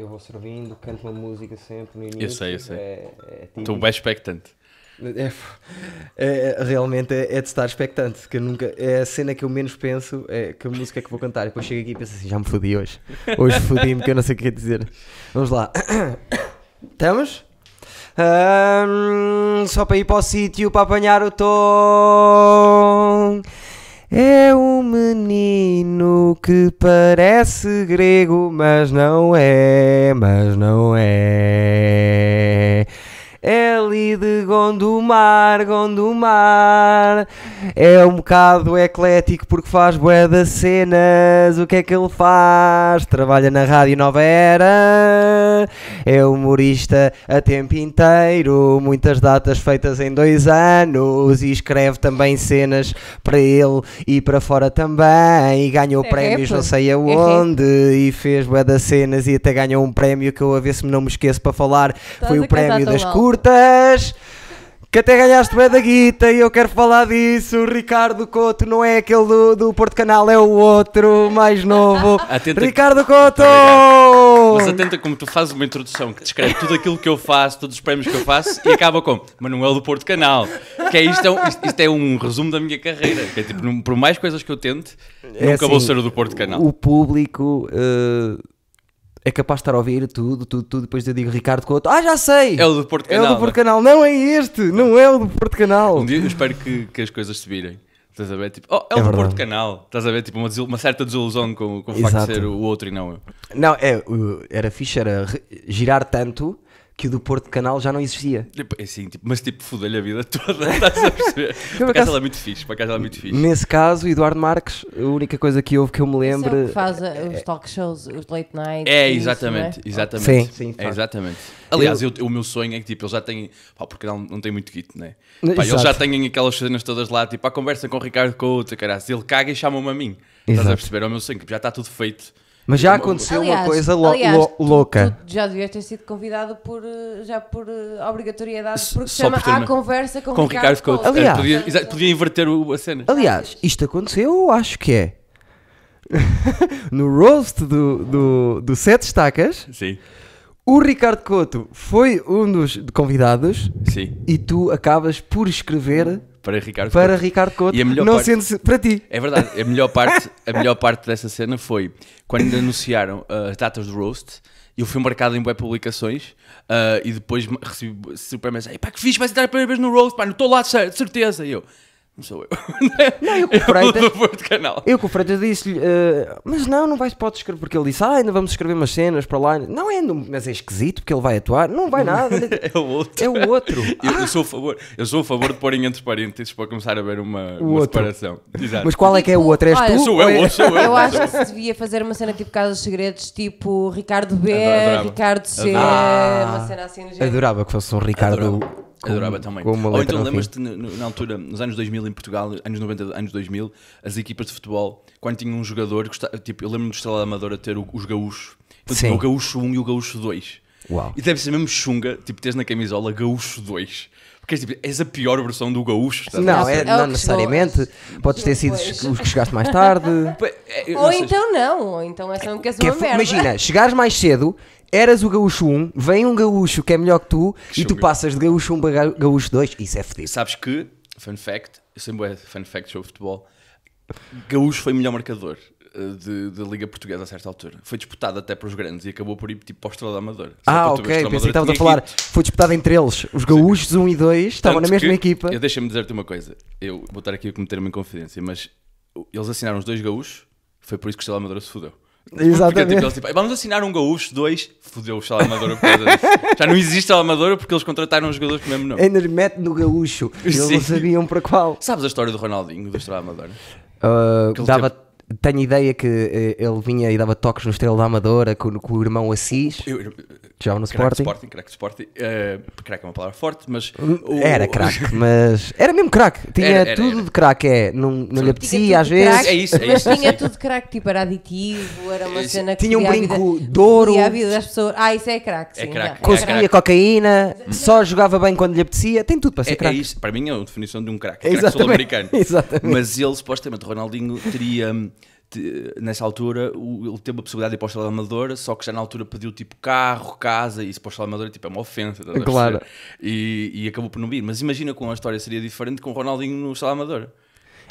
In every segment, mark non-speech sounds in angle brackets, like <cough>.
eu vou servindo, canto uma música sempre no início. Eu sei, eu sei. É, é. Estou bem expectante. É, é, realmente é, é de estar expectante, que nunca, é a cena que eu menos penso, é que a música é que vou cantar. E depois chego aqui e penso assim, já me fodi hoje. Hoje fodi-me que eu não sei o que é dizer. Vamos lá. <coughs> Estamos? Ahm, só para ir para o sítio para apanhar o tom. É um menino que parece grego, mas não é, mas não é. É ali de Gondomar, Gondomar. É um bocado eclético porque faz bué das cenas. O que é que ele faz? Trabalha na Rádio Nova Era. É humorista a tempo inteiro. Muitas datas feitas em dois anos. E escreve também cenas para ele e para fora também. E ganhou É prémios rap. não sei É aonde. E fez bué das cenas e até ganhou um prémio que eu a ver se não me esqueço para falar. Estás Foi o prémio das alto. Curtas. Que até ganhaste bem da guita e eu quero falar disso. O Ricardo Couto não é aquele do, do Porto Canal, é o outro, mais novo. <laughs> Atenta- Ricardo Couto! Mas atenta como tu fazes uma introdução que descreve tudo aquilo que eu faço, todos os prémios que eu faço e acaba com Manuel do Porto Canal. Que é isto, é um, isto, isto é um resumo da minha carreira. Que é tipo, por mais coisas que eu tente, É nunca vou assim, ser o do Porto Canal. O público eh, é capaz de estar a ouvir tudo, tudo, tudo. Depois eu digo Ricardo Couto. Ah, já sei! É o do Porto É o Canal. do Porto Canal. Não é este, não é o do Porto Canal. Um dia eu espero que, que as coisas se virem. Estás a ver? Tipo, oh, é o É do. Porto Canal. Estás a ver? Tipo, uma, uma certa desilusão com, com o facto de ser o outro e não eu. Não, é, era fixe, era girar tanto que o do Porto Canal já não existia. Tipo, é assim, tipo, mas tipo, fodei-lhe a vida <laughs> toda. Estás a perceber? <laughs> Por acaso- acaso ela é muito fixe. Por acaso ela é muito fixe. Nesse caso, Eduardo Marques, a única coisa que houve que eu me Isso é lembro. o que faz uh, os talk shows, os late nights. É, isso, exatamente, é? exatamente. Sim, sim, é exatamente. Aliás, eu- o meu sonho é que tipo, eles já têm. Pá, porque não, não tem muito guito, né? Pá, eles Exato. já têm aquelas cenas todas lá, tipo, a conversa com o Ricardo Couto, caralho. Ele caga e chama-me a mim. Estás a Exato. perceber? É o meu sonho, tipo, já está tudo feito. Mas já aconteceu Aliás, uma coisa lo- aliás, lo- tu- louca. Tu, já devias ter sido convidado por, uh, já por uh, obrigatoriedade, porque se só chama por uma- Conversa com, Com o Ricardo Couto. Aliás- Eh, podia, exa- podia inverter o- a cena. Aliás, isto aconteceu, eu acho que é. <laughs> no roast do, do, do Sete Estacas, Sim, o Ricardo Couto foi um dos convidados sim. e tu acabas por escrever Para Ricardo para Couto. Ricardo Couto, não parte- sendo se- para ti. É verdade, a melhor parte, <laughs> a melhor parte dessa cena foi quando anunciaram uh, as datas do roast. Eu fui marcado em web publicações uh, e depois recebi super mensagem: pá, que fixe, vais entrar a primeira vez no roast, pá, não estou lá de certeza. E eu, não sou eu. <laughs> Não, eu com o Eu Freitas, do Porto Canal. eu com o Freitas disse-lhe, eh, mas não, não vais, podes escrever, porque ele disse, ah, ainda vamos escrever umas cenas para lá. Não é, não- mas é esquisito porque ele vai atuar. Não vai nada. <laughs> É o outro. É o outro. <laughs> Eu, eu sou a favor, eu sou a favor de porem entre parênteses para começar a ver uma, O uma separação. Exato. Mas qual é que é o outro? És Olha, tu? Sou ou eu, é- sou eu. Eu acho que se devia fazer uma cena tipo Casa dos Segredos, tipo Ricardo B, Adorava. Ricardo C, Adorava. uma cena assim do género. Adorava que fosse um Ricardo. Adorava. Com- Adorava também. com Ou então lembras-te na altura, nos anos 2000 em Portugal, anos 90, anos 2000, as equipas de futebol, quando tinham um jogador, tipo, eu lembro-me do Estrela Amadora ter o- os gaúchos. Então, Sim. tinha o gaúcho 1 e o gaúcho 2. Uau. E deve ser mesmo chunga, tipo, teres na camisola gaúcho 2. Porque és, tipo, és a pior versão do gaúcho. estás a ver? Não, É é, não necessariamente. Podes ter sido os que chegaste mais tarde. <laughs> É, Ou então não, ou então quer ser Que é uma merda. imagina, chegares mais cedo, eras o gaúcho 1, vem um gaúcho que é melhor que tu Que e tu passas de gaúcho 1 para ga- gaúcho 2. Isso é fedido. Sabes que, fun fact, eu sempre é fun fact show de futebol, Gaúcho foi o melhor marcador eh, de- da Liga Portuguesa a certa altura. Foi disputado até para os grandes e acabou por ir tipo para o Estrela da Amadora. Ah, ok. Pensei que estavas a falar. hit. Foi disputado entre eles. Os gaúchos 1 e 2 estavam na mesma equipa. Eu deixa-me dizer-te uma coisa. Eu vou estar aqui a cometer-me em confidência, mas eles assinaram os dois gaúchos, foi por isso que o Estrela da Amadora se fudeu. <laughs> Porque Exatamente. tipo, eles tipo, "Ei, vamos assinar um gaúcho, dois, fudeu o Estrela Amadora por causa disso. Já não existe Estrela Amadora porque eles contrataram os jogadores com o mesmo nome. Ainda mete no gaúcho. Eles Sim. não sabiam para qual. Sabes a história do Ronaldinho, do Estrela Amadora? Uh, dava, tenho ideia que eh, ele vinha e dava toques no Estrela da Amadora com, com o irmão Assis, Eu, que jogava no Sporting. Sporting, craque de Sporting. Craque é uma palavra forte, mas. o- Era craque, <laughs> mas era mesmo craque. Tinha Era, era, tudo era. de craque. É, não, não lhe apetecia às vezes. É isso, é mas isso, tinha tudo de craque, tipo, era aditivo, era uma Isso. cena que Tinha um brinco vida- de ouro. fodia a vida das pessoas. Ah, isso é craque, É craque. já. Consumia cocaína, só jogava bem quando lhe apetecia. Tem tudo para ser É, é craque. isso, para mim é a definição de um craque. É <laughs> craque sul-americano. <laughs> exatamente. Mas ele, supostamente, o Ronaldinho teria, te- nessa altura ele teve a possibilidade de ir para o Estrela Amadora, só que já na altura pediu tipo carro, casa, e isso para o Estrela Amadora tipo, é uma ofensa. estás Claro. E, e acabou por não vir. Mas imagina como a história seria diferente com o Ronaldinho no Estrela Amadora.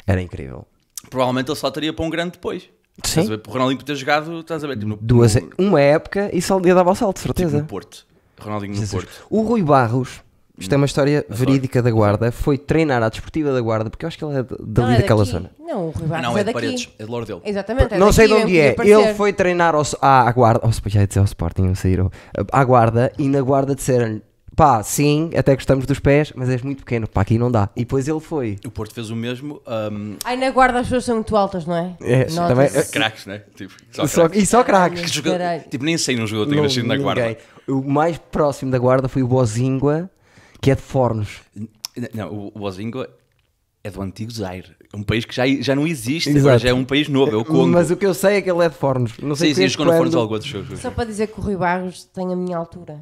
Era incrível. Provavelmente ele saltaria para um grande depois. Estás ver? Para o Ronaldinho por ter jogado, estás a ver? Tipo, no, Duas, no, uma época e lhe dava o salto, de tipo certeza. no Porto. Ronaldinho no Jesus. Porto. O Rui Barros, isto é uma história verídica da Guarda, foi treinar à desportiva da Guarda, porque eu acho que ele é dali Não, é daquela daqui. zona. Não, o Rui Barros não, é é de daqui. Paredes. É de Lordelo. Exatamente. é não sei de daqui, onde é. podia Ele foi treinar ao, à, à guarda, oh, já ia dizer ao Sporting, eu sair, à guarda, e na guarda disseram-lhe, pá, sim, até gostamos dos pés, mas és muito pequeno, pá, aqui não dá. E depois ele foi. O Porto fez o mesmo. Um, Ai, na guarda as pessoas são muito altas, não é? É, Nota-se. também- <laughs> craques, né? Tipo, só Só- craques. e só craques. Que jogador- Caralho. tipo, nem sei num jogador que tenha Não, nascido na guarda. O mais próximo da guarda foi o Bozingua, que é de Fornos. Não, o, o Ozingo é do antigo Zaire. É um país que já, já não existe. Exato. Agora já é um país novo, é o Congo. Mas o que eu sei é que ele é de Fornos. Não sei sim, sim, desde jogou no Fornos quando- algo outros jogos. Só para dizer que o Rui Barros tem a minha altura.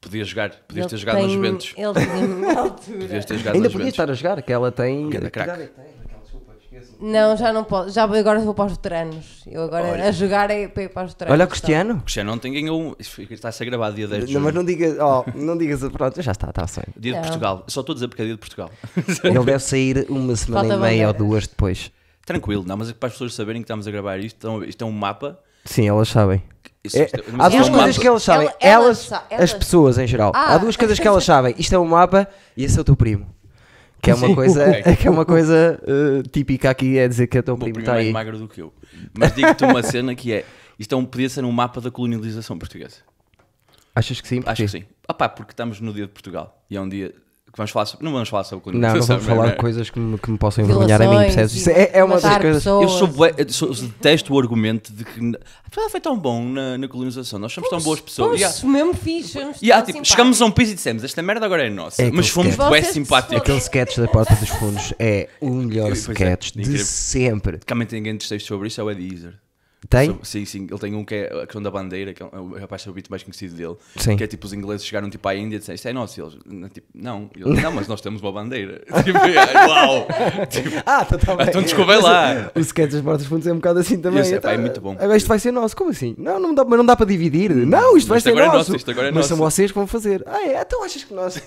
Podias jogar, podias ter jogado tem- nos Juventus. Ele tem a minha <laughs> altura. Podias ter jogado Ainda podia estar a jogar, que ela tem. Que craque. idade é que tem, Raquel? Desculpa, esqueço. Não, já não posso. Já agora vou para os veteranos. Eu agora Olha. a jogar é para ir para os veteranos. Olha o? Cristiano. O Cristiano ontem ganhou um. Está a ser gravado dia 10 de Não, julho. mas não digas, oh, não digas, pronto, já está, está bem. Dia de Não. Portugal. Só estou a dizer porque é dia de Portugal. <laughs> Ele deve sair uma semana Falta e meia ou duas depois. Tranquilo, não, mas é que para as pessoas saberem que estamos a gravar isto, então, isto é um mapa. Sim, elas sabem. Isso- É, isto é- há mas duas é um coisas mapa. que elas sabem. Ela- elas elas, sa- as elas- pessoas em geral. Ah. há duas coisas que elas sabem. Isto é um mapa e esse é o teu primo. Que é uma coisa, Ok. <laughs> que é uma coisa eh, típica aqui, é dizer que é o teu O meu primo está é mais aí. magro do que eu. Mas digo-te uma cena que é: isto é um, podia ser um mapa da colonialização portuguesa. Achas que sim? Acho que sim. Ah pá, porque estamos no dia de Portugal e é um dia que vamos falar sobre. Não vamos falar sobre Não, não vamos falar é? de coisas que me, que me possam envergonhar a mim, percebes? Isso é, é uma das coisas. Eu sou bué, eu sou- eu detesto o argumento de que Portugal foi tão bom na, na colonização, nós somos tão boas pessoas. E há- mesmo fixe. E há, tipo, simpáticos. chegamos a um piso e dissemos: esta merda agora é nossa. É mas aquele fomos sketch. bué Vocês simpáticos. Aquele sketch da Porta dos Fundos é o <laughs> melhor Pois é, sketch de incrível. sempre. Também tem ninguém de texto sobre isso, é o Eddie Izzard. Tem? Sim, sim. Ele tem um que é a questão da bandeira, que é o rapaz é o beat mais conhecido dele. Sim. Que é tipo, os ingleses chegaram tipo à Índia e disseram, isto é nosso. E eles, não, tipo, não. E eles, <laughs> não, mas nós temos uma bandeira. <laughs> tipo, é, uau! <laughs> Tipo, Ah, então tá bem. Então desculpem lá. O sketch das Portas dos Fundos é um bocado assim também. Esse é, Então, pá, é muito bom. Agora isto vai ser nosso. Como assim? Não, não dá, mas não dá para dividir. Não, isto vai Isto ser agora é nosso. nosso, isto agora é mas são vocês que vão fazer. Ah, é? Então achas que nós.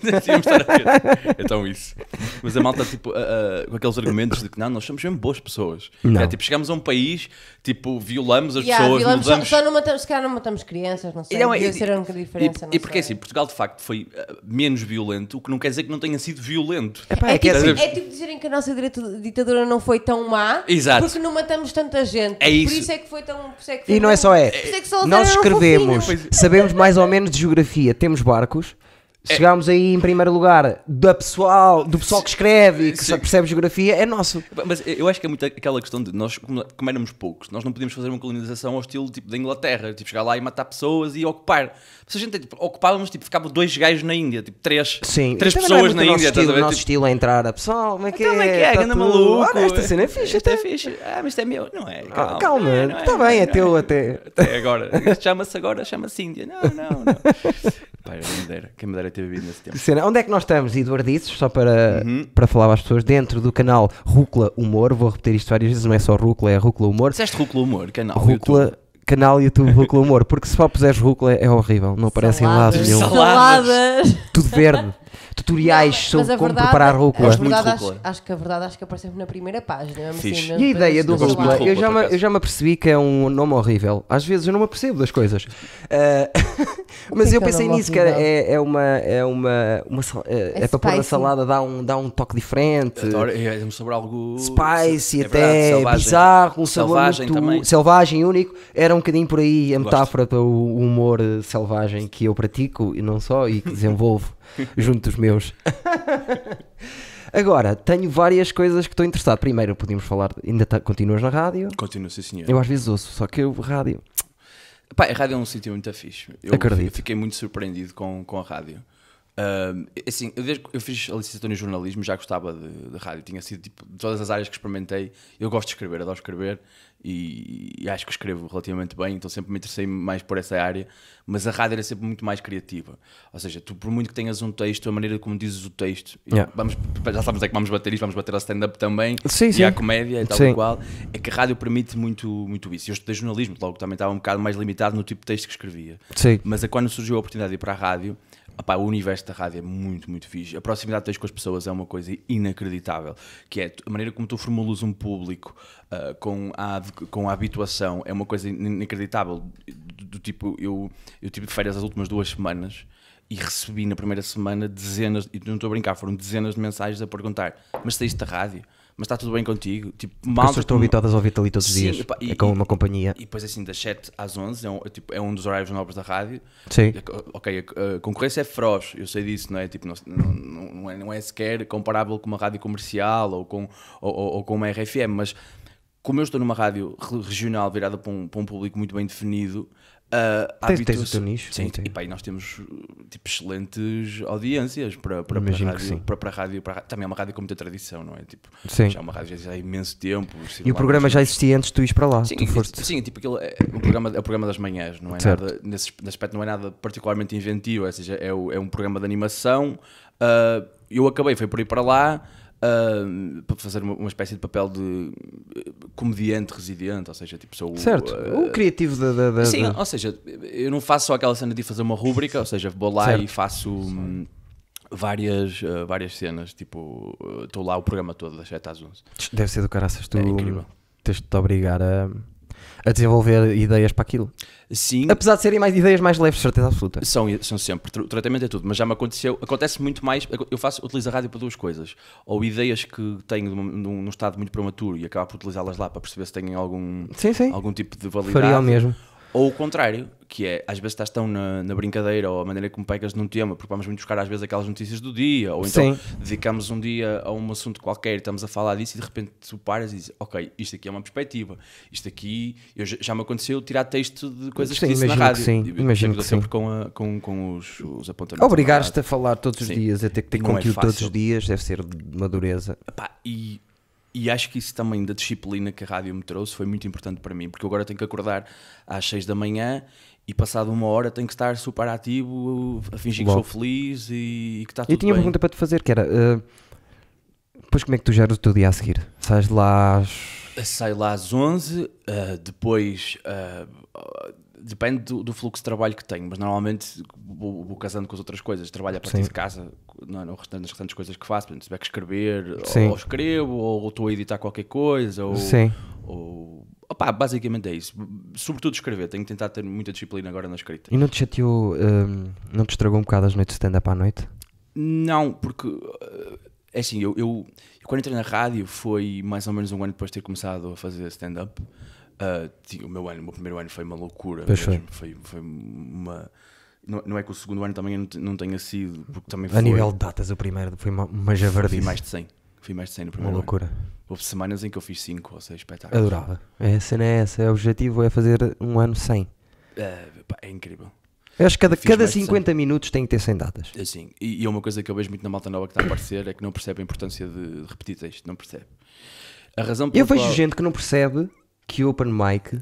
Então isso. Mas a malta, tipo, a- a- com aqueles argumentos de que não, nós somos mesmo boas pessoas. Não. É, tipo, chegamos a um país, tipo, violamos as Yeah, pessoas, violamos, só, mudamos... só não matamos, se calhar não matamos crianças, não sei. E não, Devia e- ser a única diferença. E, não e porque sei. assim, Portugal de facto foi uh, menos violento, o que não quer dizer que não tenha sido violento. Epá, É, é que tipo, é assim. é tipo dizerem que a nossa ditadura não foi tão má Exato. porque não matamos tanta gente. É isso. Por isso é que foi tão. por isso é que foi E não é tão- só é. por isso que só Nós escrevemos, sabemos mais ou menos de geografia, temos barcos. Chegámos aí em primeiro lugar da pessoal, do pessoal que escreve e que Sim. percebe geografia, é nosso. Mas eu acho que é muito aquela questão de nós, como, como éramos poucos, nós não podíamos fazer uma colonização ao estilo tipo da Inglaterra, tipo chegar lá e matar pessoas e ocupar. Se a gente tipo, ocupávamos, tipo, ficavam dois gajos na Índia, tipo três, Sim, três é pessoas na Índia, estás a O nosso Tipo, estilo é entrar a pessoal, como é que Então, é? como é que é? Tá maluco. Olha, esta cena é fixe, Isto é até. fixe. Ah, mas isto é meu. Não é. Calma, Calma, calma Não está bem, é teu até. Até agora. Isto chama-se agora, chama-se Índia. Não, não, não. <laughs> Pá, quem me dera, quem me dera ter vivido nesse tempo. Cena. Onde é que nós estamos, Eduardices? Só para, Uhum. para falar às pessoas, dentro do canal Rúcula Humor, vou repetir isto várias vezes, não é só Rúcula, é Rúcula Humor. Disseste Rúcula Humor, canal. YouTube. Rúcula, canal YouTube Rúcula Humor, porque se só puseres Rúcula é horrível, não aparece em lado Saladas. nenhum. Saladas. Tudo verde. Tutoriais Mas sobre como verdade- preparar rúcula. a Gosto muito. Acho, acho que a verdade acho que aparece sempre na primeira página. assim, E a ideia do muito rúcula, eu já, me, eu já me apercebi que é um nome horrível. Às vezes eu não me apercebo das coisas. <laughs> Ah, mas que eu é pensei nisso, que é, é uma. É, uma, uma sal- é, É é para pôr na salada, dá um, dá um toque diferente. Adoro, é, é sobre algo Spicy, é até selvagem. bizarro, um sabor Selvagem muito também. selvagem, único. Era um bocadinho por aí a Gosto. metáfora para o humor eh, selvagem que eu pratico e não só, e que desenvolvo <laughs> <laughs> junto dos meus. Agora, tenho várias coisas que estou interessado. Primeiro, podíamos falar, ainda tá- continuas na rádio. Continua, sim senhor. Eu às vezes ouço, só que eu rádio. Pá, a rádio é um sítio muito fixe. Eu Acredito. fiquei muito surpreendido com, com a rádio. Uh, assim, eu, desde eu fiz a licenciatura em jornalismo, já gostava de, de rádio, tinha sido tipo, de todas as áreas que experimentei. Eu gosto de escrever, adoro escrever e, e acho que escrevo relativamente bem, então sempre me interessei mais por essa área. Mas a rádio era sempre muito mais criativa, ou seja, tu, por muito que tenhas um texto, a maneira como dizes o texto, Yeah. vamos, já sabemos é que vamos bater isto, vamos bater a stand-up também, Sim, e sim. à comédia e tal Sim. e qual, é que a rádio permite muito, muito isso. Eu estudei jornalismo, logo também estava um bocado mais limitado no tipo de texto que escrevia. Sim. Mas é quando surgiu a oportunidade de ir para a rádio, o universo da rádio é muito, muito fixe. A proximidade que tens com as pessoas é uma coisa inacreditável. Que é a maneira como tu formulas um público ah, com, a, com a habituação é uma coisa in- inacreditável. Do, do tipo, eu, eu tive de férias as últimas duas semanas e recebi na primeira semana dezenas, e não estou a brincar, foram dezenas de mensagens a perguntar: Mas saíste da rádio? Mas está tudo bem contigo? Tipo, As malta pessoas estão como- habituadas a ouvir-te ali todos os Sim, dias. epá, e- é com uma companhia. E depois assim, das 7 às 11 é um, é tipo, é um dos horários nobres da rádio. Sim. Ok, a, concorrência é feroz, eu sei disso, não é? Tipo, não, não, não é, não é sequer comparável com uma rádio comercial ou com, ou, ou- ou com uma RFM, mas como eu estou numa rádio re- regional virada para um, para um público muito bem definido, ah, a Tens- o teu nicho, Sim, e, pá, e nós temos tipo, excelentes audiências para, para, para, rádio, para, para a rádio, para. Também é uma rádio com muita tradição, não é? Tipo, Sim. Já é uma rádio já há imenso tempo. E o programa já existia antes de tu ires para lá. Sim, tu foste. sim, tipo aquilo é, o programa, é o programa das manhãs, não é Certo. nada, nesse aspecto não é nada particularmente inventivo, ou seja, é, o- é um programa de animação. ah, eu acabei, foi por ir para lá ah, para fazer uma, uma espécie de papel de eh, comediante residente, ou seja, tipo, sou o- Certo. ah, o criativo da. da, da- Sim, da- ou seja, eu não faço só aquela cena de fazer uma rúbrica, ou seja, vou lá Certo. e faço hum, várias, ah, várias cenas, tipo, estou lá o programa todo, das 7 às 11. Deve ser do caraças. Tu É incrível. tens de te obrigar a, a desenvolver ideias para aquilo. Sim, Apesar de serem mais ideias mais leves, certeza absoluta. São, são sempre, o tratamento é tudo, mas já me aconteceu, acontece muito mais, eu faço, utilizo a rádio para duas coisas, ou ideias que tenho num, num- num estado muito prematuro e acabo por utilizá-las lá para perceber se têm algum, Sim, sim. algum tipo de validade, Faria o mesmo. Ou o contrário, que é, às vezes estás tão na, na brincadeira ou a maneira como pegas num tema, porque vamos muito buscar às vezes aquelas notícias do dia, ou então Sim. dedicamos um dia a um assunto qualquer e estamos a falar disso e de repente tu paras e dizes, ok, isto aqui é uma perspectiva, isto aqui, eu, já, me aconteceu tirar texto de coisas Sim, que disse na rádio. sim, eu imagino sempre que sempre sim. com, a- com, com os, os apontamentos. Obrigares-te na a falar todos os Sim. dias, a ter que ter Não é conteúdo todos fácil. os dias, deve ser de uma dureza. Epá, e, e acho que isso também da disciplina que a rádio me trouxe foi muito importante para mim, porque eu agora tenho que acordar às 6 da manhã e passado uma hora tenho que estar super ativo, a fingir Logo. que sou feliz e, e que está tudo Eu tinha uma bem. pergunta para te fazer que era. eh, depois como é que tu geras o teu dia a seguir? Sais de lá às. Saio lá às 11, ah, depois ah, ah, depende do, do fluxo de trabalho que tenho, mas normalmente vou, vou casando com as outras coisas. Trabalho a partir Sim. de casa no, no restante, nas restantes coisas que faço, se tiver que escrever, Sim. ou escrevo, ou estou a editar qualquer coisa, ou, Sim. ou opá, basicamente é isso. Sobretudo escrever, tenho que tentar ter muita disciplina agora na escrita. E não te chateou, eh, não te estragou um bocado as noites de stand-up à noite? Não, porque uh, é assim, eu, eu, eu quando entrei na rádio foi mais ou menos um ano depois de ter começado a fazer stand-up. Uh, o meu ano, o meu primeiro ano foi uma loucura. Mesmo. Foi, foi uma. Não, não é que o segundo ano também não, te- não tenha sido, porque também foi. A nível de datas, o primeiro foi uma, uma Fui javardice. mais de 100. Fui mais de 100 no Uma primeiro ano. loucura. Houve semanas em que eu fiz 5 ou 6 espetáculos. Adorava. É, a cena é essa, é o objetivo é fazer um ano 100. Uh, pá, é incrível. Eu acho que cada, cada mais de 50 minutos tem que ter 100 datas. Assim, e, e é uma coisa que eu vejo muito na malta nova que está a aparecer é que não percebe a importância de, de repetir texto. Não percebe. A razão pela Eu vejo qual- gente que não percebe que o open mic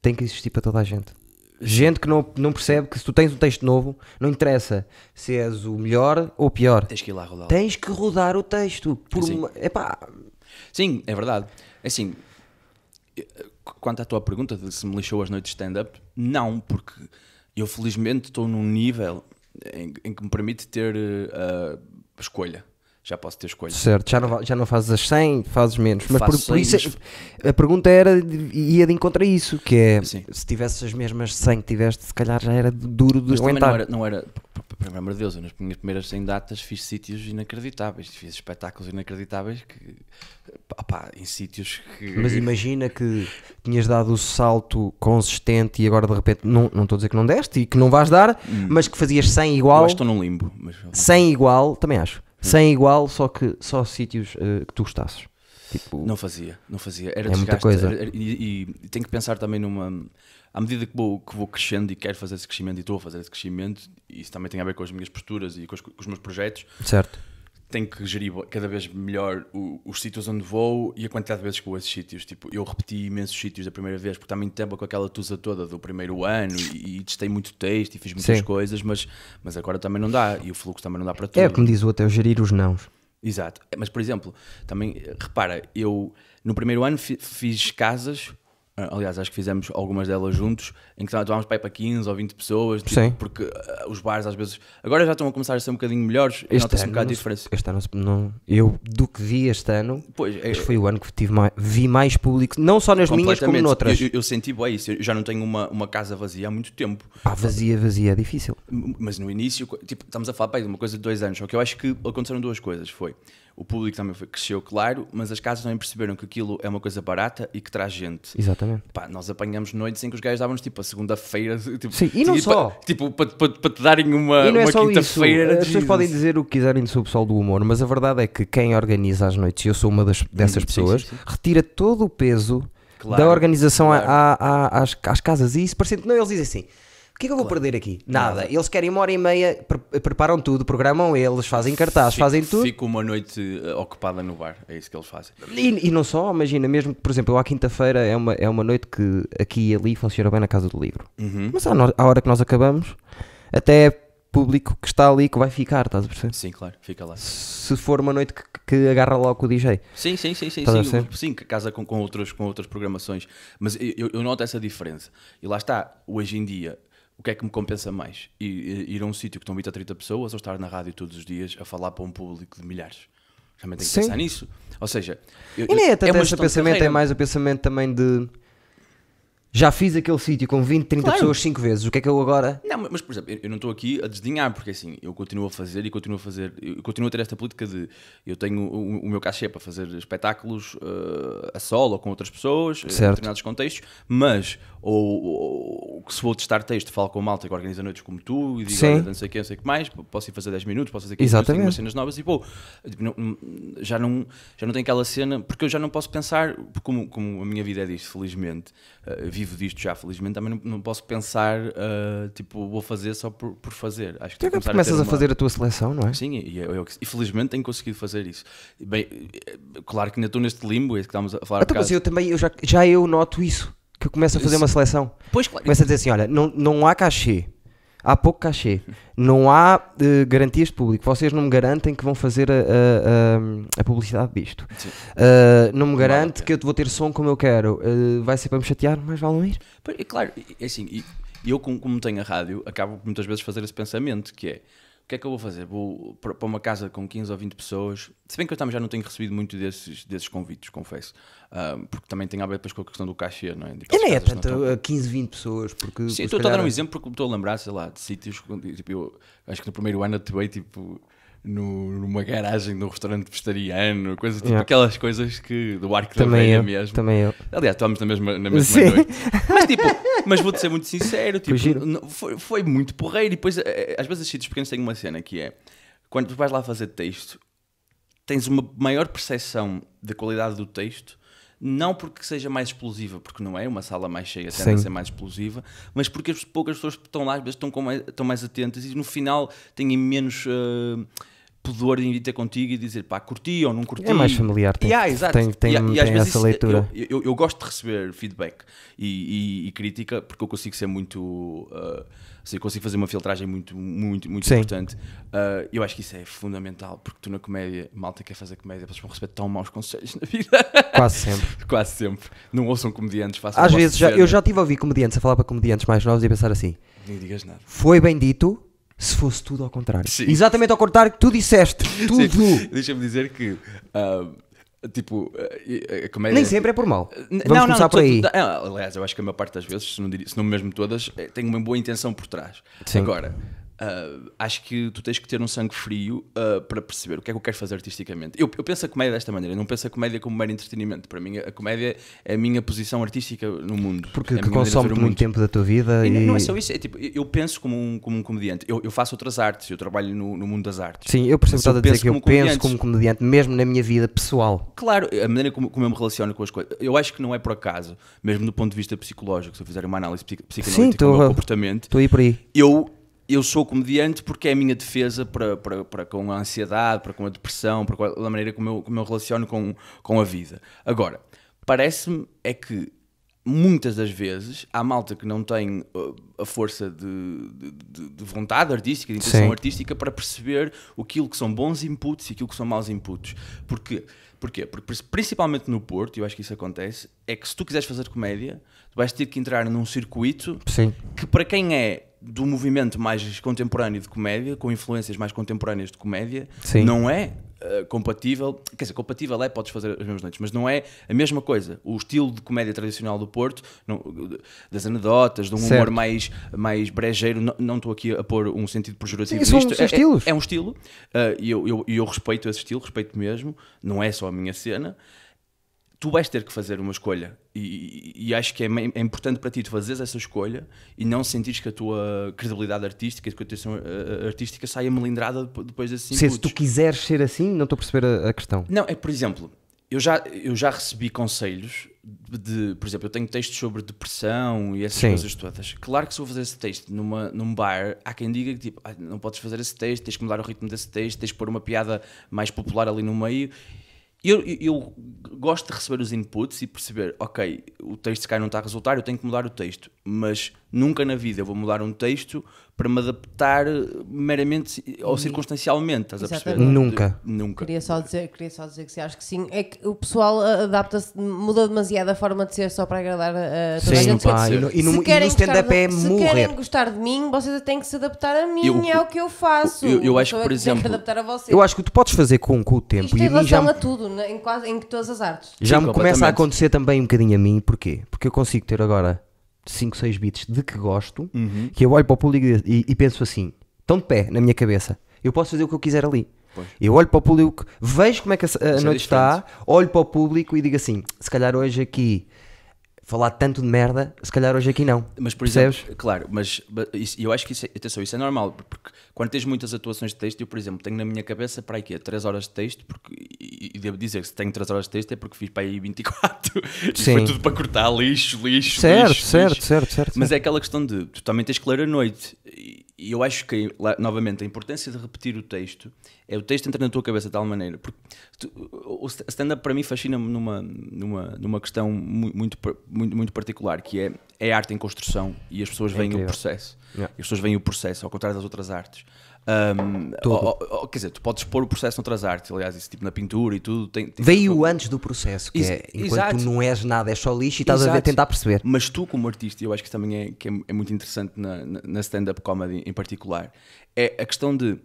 tem que existir para toda a gente. Gente que não, não percebe que se tu tens um texto novo, não interessa se és o melhor ou o pior. Tens que ir lá rodar. Tens que rodar o texto. Por Sim. uma, epá, Sim, é verdade. Assim, eh, quanto à tua pergunta de se me lixou as noites de stand-up, não, porque eu felizmente estou num nível em, em que me permite ter a escolha. Já posso ter escolha. certo, já não, já não fazes as 100, fazes menos. Mas por, por isso, 100, é- a pergunta era, ia de encontro a isso, que é, Sim. se tivesses as mesmas 100 que tiveste, se calhar já era duro de Mas também não aguentar. era, não era, pelo amor de Deus, eu nas minhas primeiras 100 datas fiz sítios inacreditáveis, fiz espetáculos inacreditáveis que, pá, pá, em sítios que... Mas imagina que tinhas dado o salto consistente e agora de repente, não não estou a dizer que não deste e que não vais dar, mas que fazias 100 eu igual, acho que estou num limbo. Mas, 100 igual, também acho, 100 igual, só que só sítios eh, que tu gostasses. Tipo, Não fazia, não fazia. Era É muita desgaste. coisa. Era- e, e tenho que pensar também numa. à medida que vou, que vou crescendo e quero fazer esse crescimento e estou a fazer esse crescimento, isso também tem a ver com as minhas posturas e com os, com os meus projetos, Certo. Tenho que gerir cada vez melhor os sítios onde vou e a quantidade de vezes que vou a esses sítios. Tipo, eu repeti imensos sítios da primeira vez, porque muito tempo com aquela tusa toda do primeiro ano e, e testei muito texto e fiz muitas Sim. coisas, mas, mas agora também não dá e o fluxo também não dá para tudo. É como diz o outro, é gerir os nãos. Exato. Mas, por exemplo, também, repara, eu no primeiro ano fi- fiz casas, aliás, acho que fizemos algumas delas juntos, em que estávamos para, aí para 15 ou 20 pessoas, tipo, Sim. porque ah, os bares às vezes, agora já estão a começar a ser um bocadinho melhores, e Este nota-se um bocado de se- diferença. este ano não, eu, do que vi este ano, Pois, é, este foi o ano que tive mais, vi mais público, não só nas minhas como noutras. Eu, eu, eu senti bem isso, eu já não tenho uma, uma casa vazia há muito tempo. Pá, vazia, vazia, é difícil. Mas no início, tipo, estamos a falar pá, de uma coisa de dois anos, só que eu acho que aconteceram duas coisas. Foi o público também foi, cresceu, claro, mas as casas também perceberam que aquilo é uma coisa barata e que traz gente. Exatamente. Pá, nós apanhamos noites em que os gajos davam-nos tipo a segunda-feira, <laughs> tipo, Sim, e não tipo, só. Tipo, para te darem uma, é uma quinta-feira. As pessoas podem dizer o que quiserem sobre o pessoal do humor, mas a verdade é que quem organiza as noites, e eu sou uma das, dessas sim, pessoas, sim, sim. retira todo o peso Claro, da organização a- claro. a- a- às, às casas. E isso parecendo, não, eles dizem assim. O que é que eu vou perder aqui? Nada. Eles querem uma hora e meia, pre- preparam tudo, programam eles, fazem cartazes, Fico- fazem tudo. Fico uma noite eh, ocupada no bar, é isso que eles fazem. E, e não só, imagina, mesmo que, por exemplo, eu à quinta-feira é uma, é uma noite que aqui e ali funciona bem na Casa do Livro. Uhum. Mas à, no- à hora que nós acabamos, até é público que está ali que vai ficar, estás a perceber? Sim, claro, fica lá. Se for uma noite que, que agarra logo o DJ. Sim, sim, sim, sim, Estás sim, sim, que casa com, com, outros, com outras programações. Mas eu, eu noto essa diferença. E lá está, hoje em dia, o que é que me compensa mais? Ir, ir a um sítio que estão 20 a 30 pessoas ou estar na rádio todos os dias a falar para um público de milhares? Também tenho que Sim. pensar nisso. Ou seja, eu- E nem é tanto uma esse pensamento, é mais o pensamento também de já fiz aquele sítio com 20, 30 Claro. pessoas 5 vezes, o que é que eu agora. Não, mas- por exemplo, eu- não estou aqui a desdenhar, porque assim, eu continuo a fazer e continuo a fazer, eu continuo a ter esta política de eu tenho o, o meu cachê para fazer espetáculos eh, a solo ou com outras pessoas, eh, em Certo. determinados contextos, mas ou, ou- se vou testar texto, falo com o malta que organiza noites como tu e digo, Sim. olha, não sei o que, não sei o que mais, posso ir fazer 10 minutos, posso fazer 15 minutos, tenho Exatamente. umas cenas novas e pô, tipo, não- já, não, já não tenho aquela cena, porque eu já não posso pensar, como, como a minha vida é disto, felizmente, eh, vivo disto já, felizmente, também não, não posso pensar, eh, tipo, vou fazer só por, por fazer. Acho que Tu tenho que começar começas a uma- fazer a tua seleção, não é? Sim, e, eu, eu- e felizmente tenho conseguido fazer isso. Bem, eh, claro que ainda estou neste limbo, é isso que estamos a falar. há Então, mas eu também, eu já, já eu noto isso, que eu começo a fazer uma seleção. Pois, claro. Começo a dizer assim: olha, não, não há cachê, há pouco cachê, não há eh, garantias de público, vocês não me garantem que vão fazer a, a- a- publicidade disto. Eh, não me garante que eu vou ter som como eu quero, Eh, vai ser para me chatear, mas vale não ir. Claro, é assim, eu como, tenho a rádio, acabo muitas vezes fazer esse pensamento, que é, o que é que eu vou fazer? Vou para uma casa com 15 ou 20 pessoas, se bem que eu também já não tenho recebido muito desses, desses convites, confesso, Ah, porque também tem a ver depois com a questão do cachê, não é? Tipo, E nem é tanto eh, 15, 20 pessoas, porque. Sim, estou a dar calhar- um exemplo porque estou a lembrar, sei lá, de sítios, tipo, eu acho que no primeiro ano atuei, tipo, no, numa garagem de um restaurante vegetariano, coisas, tipo, Yeah. aquelas coisas que, do arco da Também velha eu, mesmo. também eu. Aliás, estávamos na mesma, na mesma Sim. noite. Mas tipo, <laughs> mas vou-te ser muito sincero, tipo, foi, foi muito porreiro. E depois, eh, às vezes, os sítios pequenos têm uma cena que é quando tu vais lá fazer texto, tens uma maior percepção da qualidade do texto. Não porque seja mais explosiva, porque não é, uma sala mais cheia tende a ser mais explosiva, mas porque as poucas pessoas que estão lá às vezes estão, mais, estão mais atentas e no final têm menos eh, pudor em ir ter contigo e dizer pá, curti ou não curti. É mais familiar, tem- Yeah, exato. tem- tem- às tem essa leitura. eu- eu, eu gosto de receber feedback e, e- e crítica porque eu consigo ser muito. uh, assim, eu consigo fazer uma filtragem muito, muito, muito Sim. importante. Uh, eu acho que isso é fundamental porque tu na comédia, malta quer fazer comédia, vocês vão receber tão maus conselhos na vida. <laughs> Quase sempre. <laughs> Quase sempre. Não ouçam comediantes, façam Às vezes, já, eu já tive a ouvir comediantes a falar para comediantes mais novos e a pensar assim: Nem digas nada. foi bem dito se fosse tudo ao contrário. Sim. Exatamente ao contrário que tu disseste. Tudo. <laughs> Deixa-me dizer que. uh, tipo, uh, a comédia. Nem sempre é por mal. Vamos começar por tô- aí. é, aliás, eu acho que a maior parte das vezes, se não, diria- se não mesmo todas, é, tem uma boa intenção por trás. Sim. Agora, Uh, acho que tu tens que ter um sangue frio uh, para perceber o que é que eu quero fazer artisticamente. Eu, eu penso a comédia desta maneira, eu não penso a comédia como mero entretenimento. Para mim, a comédia é a minha posição artística no mundo. Porque é consome muito mundo. tempo da tua vida E e... não é só isso, é tipo, eu penso como um, como um comediante. Eu, eu faço outras artes, eu trabalho no, no mundo das artes. Sim, eu percebo estás a dizer que eu como penso comediante. como comediante, mesmo na minha vida pessoal. Claro, a maneira como, como eu me relaciono com as coisas. Eu acho que não é por acaso, mesmo do ponto de vista psicológico, se eu fizer uma análise psicanalítica tô do meu comportamento, Estou aí por aí. eu, eu sou comediante porque é a minha defesa para, para, para com a ansiedade, para com a depressão, para com a maneira como eu, como eu relaciono com, com a vida. Agora, parece-me é que muitas das vezes há malta que não tem uh, a força de, de- de- de vontade artística, de intenção Sim. artística para perceber aquilo que são bons inputs e aquilo que são maus inputs. Porquê? Porquê? Porque principalmente no Porto, e eu acho que isso acontece, é que se tu quiseres fazer comédia, tu vais ter que entrar num circuito Sim. que para quem é do movimento mais contemporâneo de comédia, com influências mais contemporâneas de comédia, Sim. não é uh, compatível, quer dizer, compatível é, podes fazer as mesmas noites, mas não é a mesma coisa. O estilo de comédia tradicional do Porto, não- das anedotas, de um humor Certo. mais, mais brejeiro, não- estou aqui a pôr um sentido pejorativo Sim, são- nisto. são é, estilos. É, é um estilo, uh, e eu, eu, e eu respeito esse estilo, respeito mesmo, não é só a minha cena, tu vais ter que fazer uma escolha e, e- e acho que é, é importante para ti tu fazeres essa escolha e não sentires que a tua credibilidade artística e a tua atenção eh, artística saia melindrada depo- depois desses Se, tu quiseres ser assim, não estou a perceber a, a questão. Não, é por exemplo, eu já, eu já recebi conselhos de, por exemplo, eu tenho textos sobre depressão e essas Sim. coisas todas. Claro que se eu fazer esse texto numa, num bar, há quem diga que tipo, "Ah, não podes fazer esse texto, tens que mudar o ritmo desse texto, tens que pôr uma piada mais popular ali no meio. Eu, eu, gosto de receber os inputs e perceber, ok, o texto se calhar não está a resultar, eu tenho que mudar o texto, mas nunca na vida eu vou mudar um texto para me adaptar meramente ou circunstancialmente, estás a perceber? Exatamente. Nunca. Nunca. Queria só, dizer, queria só dizer que sim, acho que sim. É que o pessoal ah, adapta-se, muda demasiado a forma de ser só para agradar a, a toda a Sim, gente. pá, ser. e no, e Se no, e no querem gostar stand-up de- é Se morrer. querem gostar de mim, vocês têm que se adaptar a mim, Eu- é o que eu faço. eu- eu acho que, por exemplo, adaptar a vocês. Eu acho que tu podes fazer com, com o tempo. Isto e em a mim já, relação me- a tudo, né, em, quase, em todas as artes. já Sim, me começa a acontecer também um bocadinho a mim. Porquê? Porque eu consigo ter agora 5, 6 beats de que gosto, Uhum. que eu olho para o público e, e penso assim, estão de pé na minha cabeça. Eu posso fazer o que eu quiser ali. Pois. Eu olho para o público, vejo como é que a, a é noite está, olho para o público e digo assim: se calhar hoje aqui falar tanto de merda, se calhar hoje aqui não. Mas, por Percebes? exemplo, claro, mas isso- eu acho que isso é, atenção, isso é normal, porque quando tens muitas atuações de texto, eu, por exemplo, tenho na minha cabeça para aí que 3 horas de texto, porque, e, e devo dizer que se tenho 3 horas de texto é porque fiz para aí 24. E <laughs> Sim. foi tudo para cortar lixo, lixo, Certo, lixo, certo, lixo. certo, certo. Mas é aquela questão de tu também tens que ler a noite. E e eu acho que, lá, novamente, a importância de repetir o texto é o texto entra na tua cabeça de tal maneira. Porque tu- o st- stand-up para mim fascina-me numa, numa, numa questão mu- muito, muito, muito particular, que é, é arte em construção e as pessoas veem o incrível. processo. Yeah. E as pessoas veem o processo, ao contrário das outras artes. Tudo. ou- ou- quer dizer, tu podes pôr o processo noutras artes, aliás, isso tipo na pintura e tudo. Tem, tem- Veio antes do processo, que Ex- é enquanto exato. tu não és nada, és só lixo e estás a ver, Exato. tentar perceber. Mas tu, como artista, e eu acho que isso também é, que é, é muito interessante na, na- na stand-up comedy em particular, é a questão de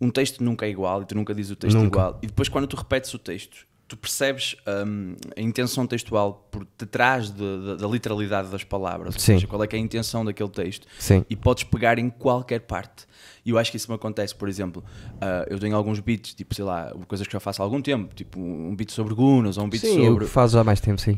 um texto nunca é igual e tu nunca dizes o texto Nunca. igual. E depois, quando tu repetes o texto, tu percebes hum, a intenção textual por detrás de- de- da literalidade das palavras. Ou Sim. seja, qual é que é a intenção daquele texto. Sim. E podes pegar em qualquer parte. E eu acho que isso me acontece, por exemplo, ah, eu tenho alguns beats, tipo, sei lá, coisas que já faço há algum tempo, tipo um beat sobre Gunas ou um beat Sim, sobre que fazes há mais tempo, sim.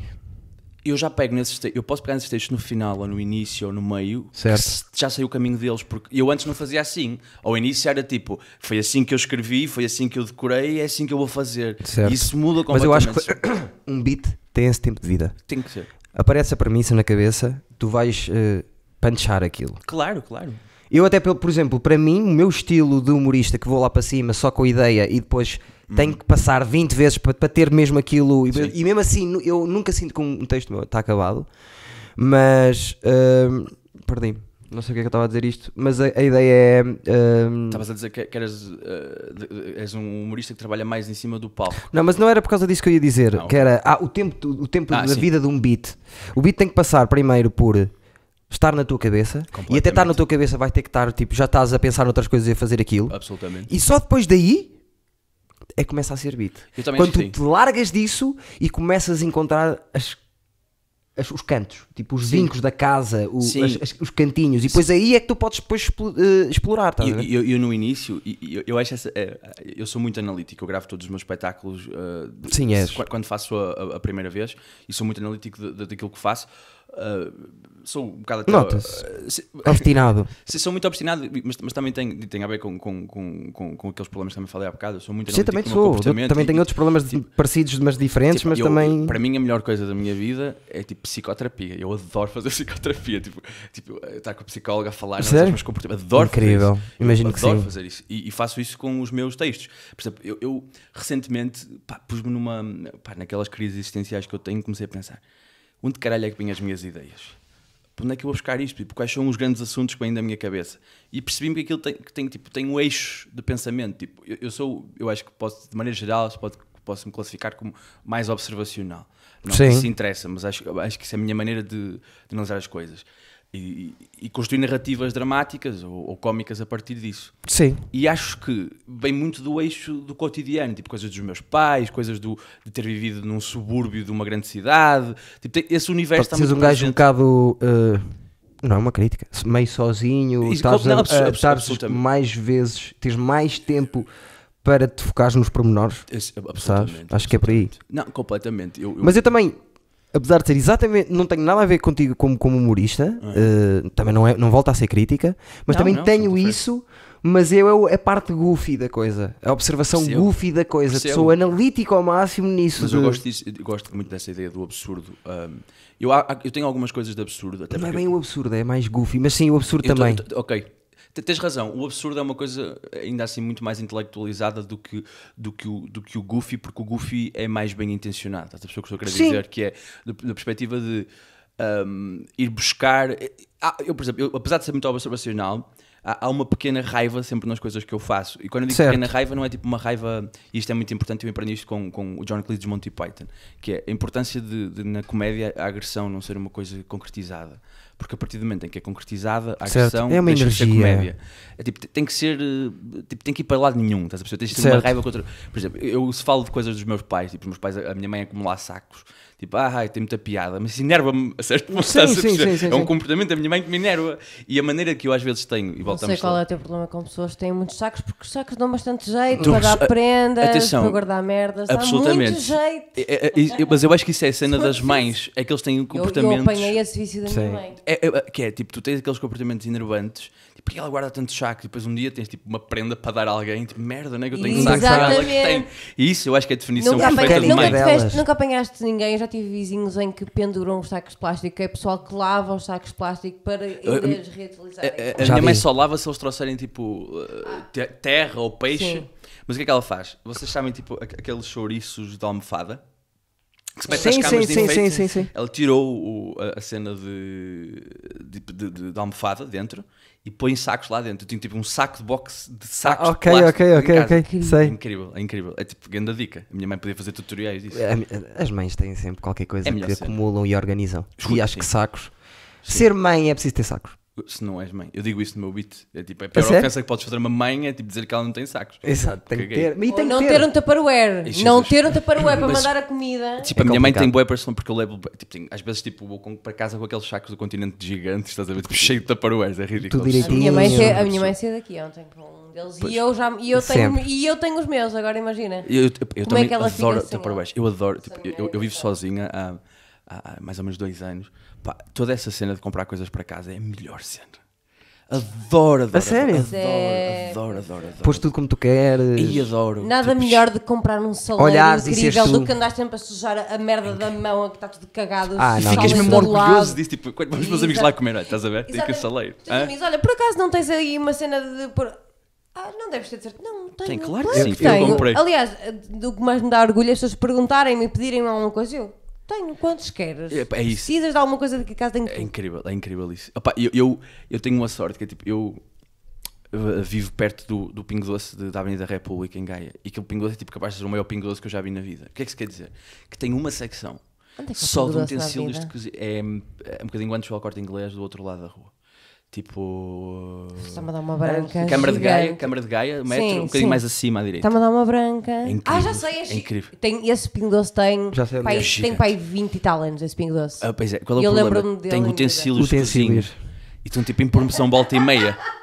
Eu já pego nesses textos, eu posso pegar nesses textos no final ou no início ou no meio, Certo. já sei o caminho deles, porque eu antes não fazia assim. Ao início era tipo, foi assim que eu escrevi, foi assim que eu decorei, é assim que eu vou fazer. Certo. Isso muda Mas eu completamente. acho que <coughs> um beat tem esse tempo de vida. Tem que ser. Aparece a premissa na cabeça, tu vais eh, punchar aquilo. Claro, claro. Eu até, por exemplo, para mim, o meu estilo de humorista que vou lá para cima só com a ideia e depois tenho que passar 20 vezes para, para ter mesmo aquilo e, e mesmo assim eu nunca sinto que um texto meu está acabado, mas hum, perdi não sei o que é que eu estava a dizer isto, mas a, a ideia é hum, Estavas a dizer que, que eras, de- és um humorista que trabalha mais em cima do palco. Não, mas não era por causa disso que eu ia dizer, Não. que era ah, o tempo, o tempo Ah, da sim. vida de um beat. O beat tem que passar primeiro por estar na tua cabeça e até estar na tua cabeça vai ter que estar, tipo, já estás a pensar noutras coisas e a fazer aquilo. Absolutamente. E só depois daí é que começa a ser beat. Eu também Quando tu que te largas disso e começas a encontrar as os cantos, tipo os vincos da casa, o- Sim. as- as- os cantinhos, e depois aí é que tu podes depois eh, explorar, a Eu, eu, eu no início, eu, eu acho essa, é, eu sou muito analítico, eu gravo todos os meus espetáculos uh, Sim, quando, faço a, a- primeira vez e sou muito analítico daquilo que faço. Uh, sou um bocado até- Nota-se. uh, se- Obstinado. <laughs> sou muito obstinado, mas, mas também tem, tem a ver com, com, com, com, com aqueles problemas que também falei há bocado. Eu sou muito Sim, também sou. comportamento Também e- tenho outros problemas de- parecidos, mas diferentes, Tipo, mas eu- também. Para mim, a melhor coisa da minha vida é tipo psicoterapia. Eu adoro fazer <laughs> psicoterapia. Tipo, tipo estar com a psicóloga a falar Sério? nos meus comportamentos. Adoro Incrível. fazer isso. Imagino eu que adoro sim. fazer isso. E, e faço isso com os meus textos. Por exemplo, eu, eu recentemente pus-me numa. Pá, naquelas crises existenciais que eu tenho, comecei a pensar: onde caralho é que vêm as minhas ideias? Para onde é que eu vou buscar isto? Tipo, quais são os grandes assuntos que vêm da minha cabeça? E percebi-me que aquilo tem, que tem, tipo, tem um eixo de pensamento. Tipo, eu, eu sou, eu acho que posso, de maneira geral, se pode, posso me classificar como mais observacional. Não Sim. que isso interessa, mas acho, acho que isso é a minha maneira de, de analisar as coisas. E, e, construir narrativas dramáticas ou, ou cómicas a partir disso. Sim. E acho que vem muito do eixo do cotidiano, tipo coisas dos meus pais, coisas do, de ter vivido num subúrbio de uma grande cidade. Tipo, tem- esse universo está muito um gajo um bocado. eh, não é uma crítica. Meio sozinho, estás, não, a- a- estás absolutamente. mais vezes, tens mais tempo para te focares nos pormenores. Esse- Sabes? absolutamente, Acho que é por aí. absolutamente. Não, completamente. Eu, eu- Mas eu também, apesar de ser exatamente, não tenho nada a ver contigo como, como humorista, eh, também não, é, não volta a ser crítica, mas Não, também não, tenho isso, mas eu é a parte goofy da coisa, a observação Percebo. goofy da coisa, Percebo. sou analítico ao máximo nisso. Mas eu de- gosto, disso, eu gosto muito dessa ideia do absurdo. Um, eu, eu tenho algumas coisas de absurdo. Até Não é bem o absurdo, é mais goofy, mas sim o absurdo Eu tô- também. eu tô- ok. Tens razão, o absurdo é uma coisa ainda assim muito mais intelectualizada do que, do que, o, do que o Goofy, porque o Goofy é mais bem intencionado. Estás a o que eu quero Sim. dizer? Que é da, perspectiva de um, ir buscar. Ah, eu, por exemplo, eu, apesar de ser muito observacional, há, há uma pequena raiva sempre nas coisas que eu faço. E quando eu digo Certo. pequena raiva, não é tipo uma raiva. E isto é muito importante, eu aprendi isto com, com o John Cleese de Monty Python, que é a importância de, de, na comédia, a agressão não ser uma coisa concretizada. Porque a partir do momento em que é concretizada, a Certo. agressão É uma deixa de energia. comédia. É tipo, tem que ser. eh, Tipo, tem que ir para lado nenhum, estás a perceber? Tens de ter Certo. uma raiva contra. Por exemplo, eu se falo de coisas dos meus pais, tipo, os meus pais, a minha mãe acumular sacos, tipo, ah, ai, tem muita piada, mas isso enerva-me a certo ponto, Sim, sim, sim, sim, É um comportamento da minha mãe que me enerva. E a maneira que eu às vezes tenho, e Não voltamos sei qual é o teu problema com pessoas que têm muitos sacos, porque os sacos dão bastante jeito Tu- para dar a- prendas, atenção, para guardar merdas, dá absolutamente. muito jeito. É, é, é, mas eu acho que isso é a cena das mães, é que eles têm Eu, eu comportamentos. apanhei esse vício da Sim. minha mãe. É, é, que é tipo, tu tens aqueles comportamentos enervantes, tipo, porque ela guarda tanto saco, e depois um dia tens tipo uma prenda para dar a alguém, tipo, merda, não é que eu tenho um saco ela que tem. E isso eu acho que é a definição Nunca, perfeita apanha, de nunca, tiveste- nunca apanhaste ninguém, eu já tive vizinhos em que penduram os sacos de plástico, é pessoal que lava os sacos de plástico para eles reutilizarem. A, a Já minha mãe só lava se eles trouxerem tipo te- terra ou peixe. Sim. Mas o que é que ela faz? Vocês sabem tipo aqu- aqueles chouriços de almofada? Que se mete Sim, nas sim, de sim, enfeite? sim, sim, sim. Ela tirou o- a, cena de, de, de- de- almofada dentro e põe sacos lá dentro. Eu tenho tipo um saco de boxe de sacos Ah, de ok, ok, ok, ok. É Sei. incrível, é incrível. É tipo grande dica. A minha mãe podia fazer tutoriais disso. A- As mães têm sempre qualquer coisa É que acumulam e organizam. Escuta, e acho que sim. sacos. Ser mãe é preciso ter sacos. Se não és mãe. Eu digo isso no meu beat. É tipo, a A pior ofensa que podes fazer a uma mãe é tipo dizer que ela não tem sacos. Exato, tem que ter. E tem não ter. ter um tupperware. Jesus. Não ter um tupperware para Mas- mandar a comida. Tipo, É a minha mãe complicado. tem boa personalidade porque eu levo, tipo, tenho- às vezes, tipo, vou com- para casa com aqueles sacos do continente gigantes, estás a ver? Tipo, cheio de tupperwares, é ridículo. Tudo A direitinho. minha mãe, saiu- a minha mãe saiu daqui ontem com um deles e eu, já, e, eu tenho, Sempre. e eu tenho os meus, agora imagina. Eu, eu, eu Como é também que ela fica adoro sem tupperwares. Eu adoro, tipo, eu, mulher eu vivo é sozinha há, há- há mais ou menos dois anos. Pá, toda essa cena de comprar coisas para casa é a melhor cena. Adoro, adoro. A sério? Adoro, adoro, adoro, adoro. Pôs tudo como tu queres. E adoro. Nada Tipo, melhor de comprar um saleiro Olhares e incrível do que andar sempre a sujar a merda da mão a que está tudo cagado. Ah, não, Ficas saleiro mesmo orgulhoso disso, tipo, quando vamos meus amigos lá comer, olha, estás a ver? Tem que saleiro. Tu dizes, olha, por acaso não tens aí uma cena de pôr. Ah, não deves ter de certo. Não, tenho. Tem, claro que sim, eu comprei. Aliás, do que mais me dá orgulho é as pessoas perguntarem-me e pedirem-me alguma coisa. Eu tenho, quantos queres? É, é isso. Precisas de alguma coisa de que a casa tenho É tudo. incrível, é incrível isso. Opa, eu, eu, eu tenho uma sorte que é tipo, eu vivo perto do, do Pingo Doce de- da Avenida República em Gaia e aquele Pingo Doce é tipo capaz de ser o maior Pingo Doce que eu já vi na vida. O que é que isso quer dizer? Que tem uma secção é que é o só de utensílios de cozinha. É, é um bocadinho antes do corte inglês do outro lado da rua. Tipo. Está-me a dar uma branca. Câmara de Gaia. Câmara de Gaia, metro, Sim, um bocadinho sim. mais acima à direita. Está-me a dar uma branca. É incrível, ah, já sei, é, é incrível. Tem, esse Pingo Doce tem. Já sei onde pai, é. tem pai 20 e tal anos, esse Pingo Doce. Ah, pois é, qual é o Eu problema? lembro-me dele Tem utensílios, Utensílios. E estão tipo em promoção volta e meia. <laughs>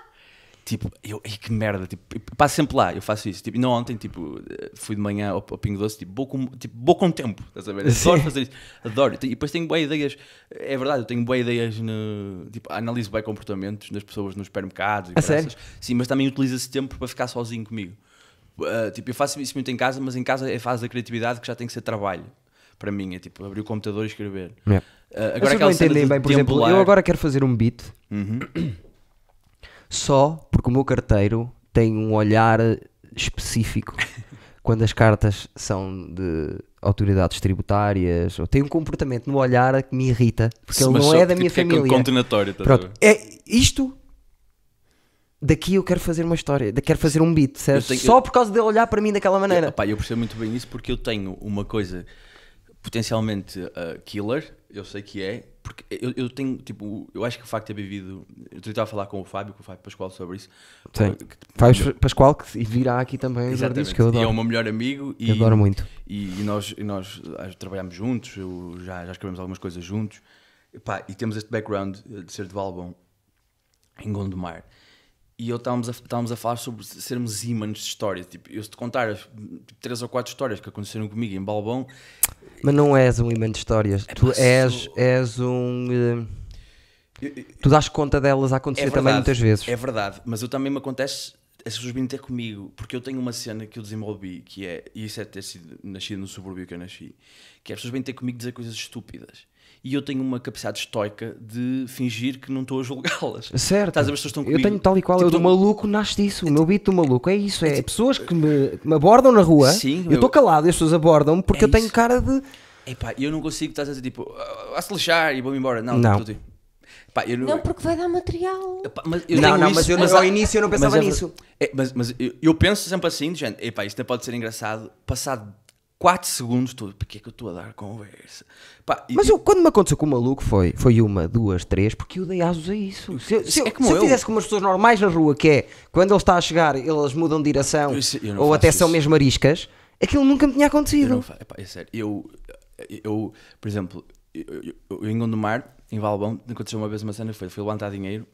Tipo, eu, ai, que merda, tipo, passo sempre lá, eu faço isso. Tipo, e não ontem, tipo, fui de manhã ao, ao Pingo Doce, tipo, vou com, tipo, vou com tempo, estás a ver? Adoro fazer isso, adoro. E depois tenho boas ideias, é verdade, eu tenho boas ideias, no, tipo, analiso bem comportamentos das pessoas nos supermercados e A sério? Sim, mas também utilizo esse tempo para ficar sozinho comigo. Uh, tipo, eu faço isso muito em casa, mas em casa é a fase da criatividade que já tem que ser trabalho. Para mim, é tipo, abrir o computador e escrever. Yeah. Uh, agora não entendem de bem, por exemplo, eu agora quero fazer um beat Uhum. Só porque o meu carteiro tem um olhar específico <laughs> quando as cartas são de autoridades tributárias ou tem um comportamento no olhar que me irrita porque ele não é da minha é família. condenatório, a Pronto, é isto. Daqui eu quero fazer uma história, quero fazer um beat, certo? tenho- Só por causa de ele olhar para mim daquela maneira. Eu, eu percebo muito bem isso porque eu tenho uma coisa potencialmente uh, killer, eu sei que é, porque eu, eu tenho, tipo, eu acho que o facto de ter vivido. Eu estava a falar com o Fábio, com o Fábio Pascoal sobre isso. Sim. Faz Pascoal que virá aqui também, Exatamente. que eu E é adoro. o meu melhor amigo e, Eu adoro muito. E, e nós, e nós ah, trabalhamos juntos, eu, já, já escrevemos algumas coisas juntos. E, pá, e temos este background eh, de ser de Valbom, em Gondomar. E eu estávamos a, estávamos a falar sobre sermos ímãs de histórias. Tipo, eu se te contar tipo, três ou quatro histórias que aconteceram comigo em Balbão, Mas não és um imã de histórias. tu pá, és, sou- és um. eh, eu- eu- tu dás conta delas a acontecer também muitas vezes. É verdade, mas eu também me acontece as pessoas virem ter comigo, porque eu tenho uma cena que eu desenvolvi, que é, e isso é ter sido nascido no subúrbio que eu nasci, que é as pessoas vêm ter comigo dizer coisas estúpidas. E eu tenho uma capacidade estoica de fingir que não estou a julgá-las. Certo. Estás a ver, as pessoas estão eu comigo. tenho tal e qual. Tipo, eu do maluco nasce disso. O meu beat do maluco é isso. É pessoas que me, me abordam na rua. Sim, eu estou eu- calado e as pessoas abordam-me porque É eu tenho isso. cara de. Epá, eu não consigo estar a dizer tipo, "Ah, a se lixar e vou-me embora. Não, Não. tipo, tipo, epá, eu Não, porque vai dar material. Epá, mas eu Não, não, isso, mas eu não- ao início eu não pensava mas é nisso. é, mas mas eu, eu penso sempre assim, de gente, epá, isto até pode ser engraçado. Passado 4 segundos, estou, porque é que eu estou a dar conversa? Pá, e- Mas eu, quando me aconteceu com o maluco foi, foi uma, duas, três, porque eu dei asos a isso. Se, eu- se eu, É como se eu eu. fizesse com umas pessoas normais na rua, que é quando ele está a chegar, eles mudam de direção Eu eu ou até são isso. mesmo ariscas, aquilo nunca me tinha Eu acontecido. não epá, é sério. Eu, eu, por exemplo, eu, eu, eu em Gondomar, em Valbão, aconteceu uma vez uma cena, foi, fui levantar dinheiro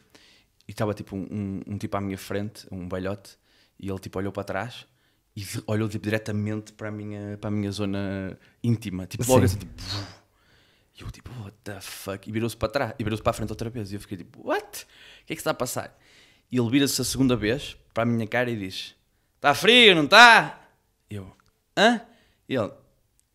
e estava tipo um, um, um tipo à minha frente, um velhote, e ele tipo olhou para trás e olhou tipo diretamente para a minha, para a minha zona íntima, tipo logo Sim. assim, tipo... E eu tipo, what the fuck? E virou-se para trás, e virou-se para a frente outra vez. E eu fiquei tipo, what? O que é que está a passar? E ele vira-se a segunda vez para a minha cara e diz: Está frio, não está? Eu, hã? E ele,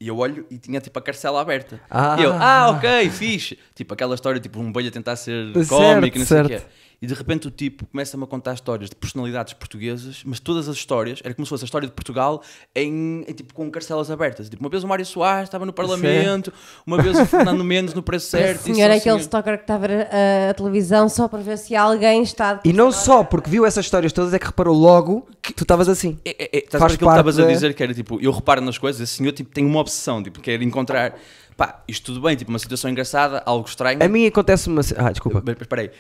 e eu olho e tinha tipo a carcela aberta. Ah. E eu, ah, ok, fixe. Tipo aquela história, tipo um bolho a tentar ser Certo, cómico não sei o quê. E de repente o tipo começa-me a contar histórias de personalidades portuguesas, mas todas as histórias, era como se fosse a história de Portugal em, em, tipo com carcelas abertas. Tipo, uma vez o Mário Soares estava no Parlamento, uma vez o Fernando Mendes no preço certo. Esse e senhor é aquele senhor- stalker que está a ver a, a televisão só para ver se alguém está. E não só porque viu essas histórias todas, é que reparou logo que tu estavas assim. É, é, é, estás aquilo que parte estavas a dizer que era tipo, eu reparo nas coisas, esse senhor tipo, tem uma obsessão, tipo, quer encontrar, pá, isto tudo bem, tipo, uma situação engraçada, algo estranho. A mim acontece uma. Ah, desculpa. Mas espera aí,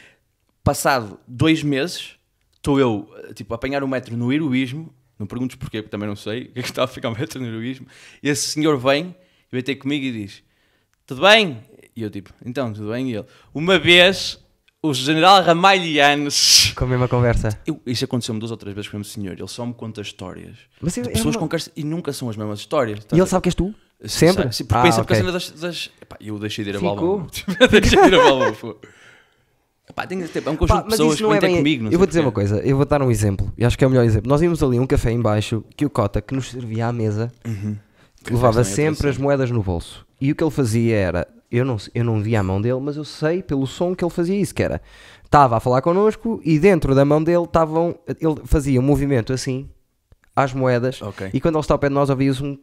passado dois meses, estou eu, eh, tipo, a apanhar o metro no heroísmo, não perguntes porquê, porque também não sei, <laughs> o que é que está a ficar o metro no heroísmo, e esse senhor vem, e vem ter comigo e diz, tudo bem? E eu tipo, então, tudo bem? E ele, uma vez, o general Ramalhianes... <laughs> Com a mesma conversa. Eu, isso aconteceu-me duas ou três vezes com o mesmo senhor, ele só me conta histórias. Mas de é pessoas uma- com carce- e nunca são as mesmas histórias. E ele sabe que és tu? Sempre? Sim, porque Ah, pensa porque ok. a cena das. das epá, eu deixei de ir a Ficou. Balbão. <laughs> deixei de ir a Balbão. Epá, tem, tem, é um conjunto Pá, de pessoas que não é bem. comigo. não eu vou dizer uma coisa, eu vou dar um exemplo, e acho que é o melhor exemplo. Nós vimos ali um café em baixo que o Cota, que nos servia à mesa, que levava é sempre as moedas no bolso. E o que ele fazia era, eu não, eu não via a mão dele, mas eu sei pelo som que ele fazia isso, que era, estava a falar connosco e dentro da mão dele estavam, ele fazia um movimento assim, às moedas, Ok. e quando ele está ao pé de nós ouvias um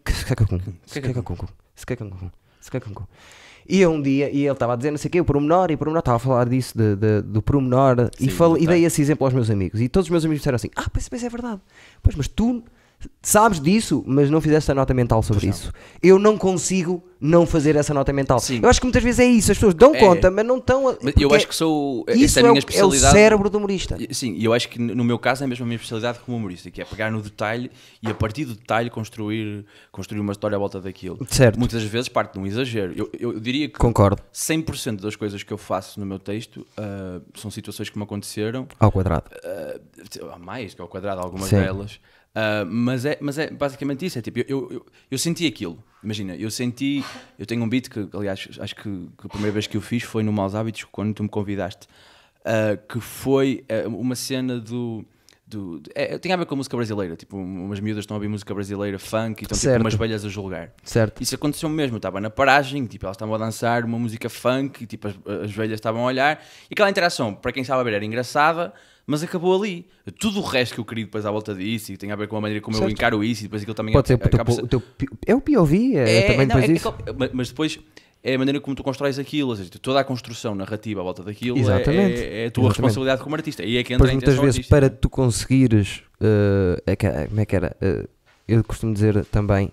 E eu um dia, e ele estava a dizer não sei o quê, o pormenor, e o pormenor estava a falar disso, de, de- do pormenor, e, Sim, e tá. dei esse exemplo aos meus amigos. E todos os meus amigos disseram assim: Ah, pois, pois é verdade. Pois, mas tu sabes disso, mas não fizeste a nota mental sobre isso. Eu não consigo não fazer essa nota mental. Sim. Eu acho que muitas vezes é isso, as pessoas dão É. conta, mas não estão. a- eu acho que sou. isso é é, a o, minha é o especialidade. cérebro do humorista. Sim, e eu acho que no meu caso é mesmo a minha especialidade como humorista, que é pegar no detalhe e a partir do detalhe construir, construir uma história à volta daquilo. Certo. Muitas vezes parte de um exagero. Eu, eu, diria que Concordo. 100% das coisas que eu faço no meu texto ah, são situações que me aconteceram, Ao quadrado. há mais que ao quadrado, algumas Sim. delas. Ah, mas, é, mas é basicamente isso. É tipo, eu, eu, eu, senti aquilo. Imagina, eu senti. Eu tenho um beat que, aliás, acho que, que a primeira vez que eu fiz foi no Maus Hábitos, quando tu me convidaste. ah, que foi ah, uma cena do. do é, tem a ver com a música brasileira. Tipo, umas miúdas estão a ouvir música brasileira, funk, e estão tipo Certo. umas velhas a julgar. Certo. Isso aconteceu mesmo, eu estava na paragem, tipo, elas estavam a dançar uma música funk, e tipo, as, as velhas estavam a olhar, e aquela interação, para quem estava a ver, era engraçada, mas acabou ali. Tudo o resto que eu queria depois à volta disso, e tem a ver com a maneira como eu Certo. encaro isso, e depois aquilo também Pode ser o teu, acaba o teu, é o POV, é, também não, depois é- disso. é mas depois é a maneira como tu constróis aquilo, ou seja, toda a construção narrativa à volta daquilo é- Exatamente. É, é a tua Exatamente. responsabilidade como artista. E é que entra Depois a muitas vezes artística. para tu conseguires eh, é que- como é que era? Eh, eu costumo dizer também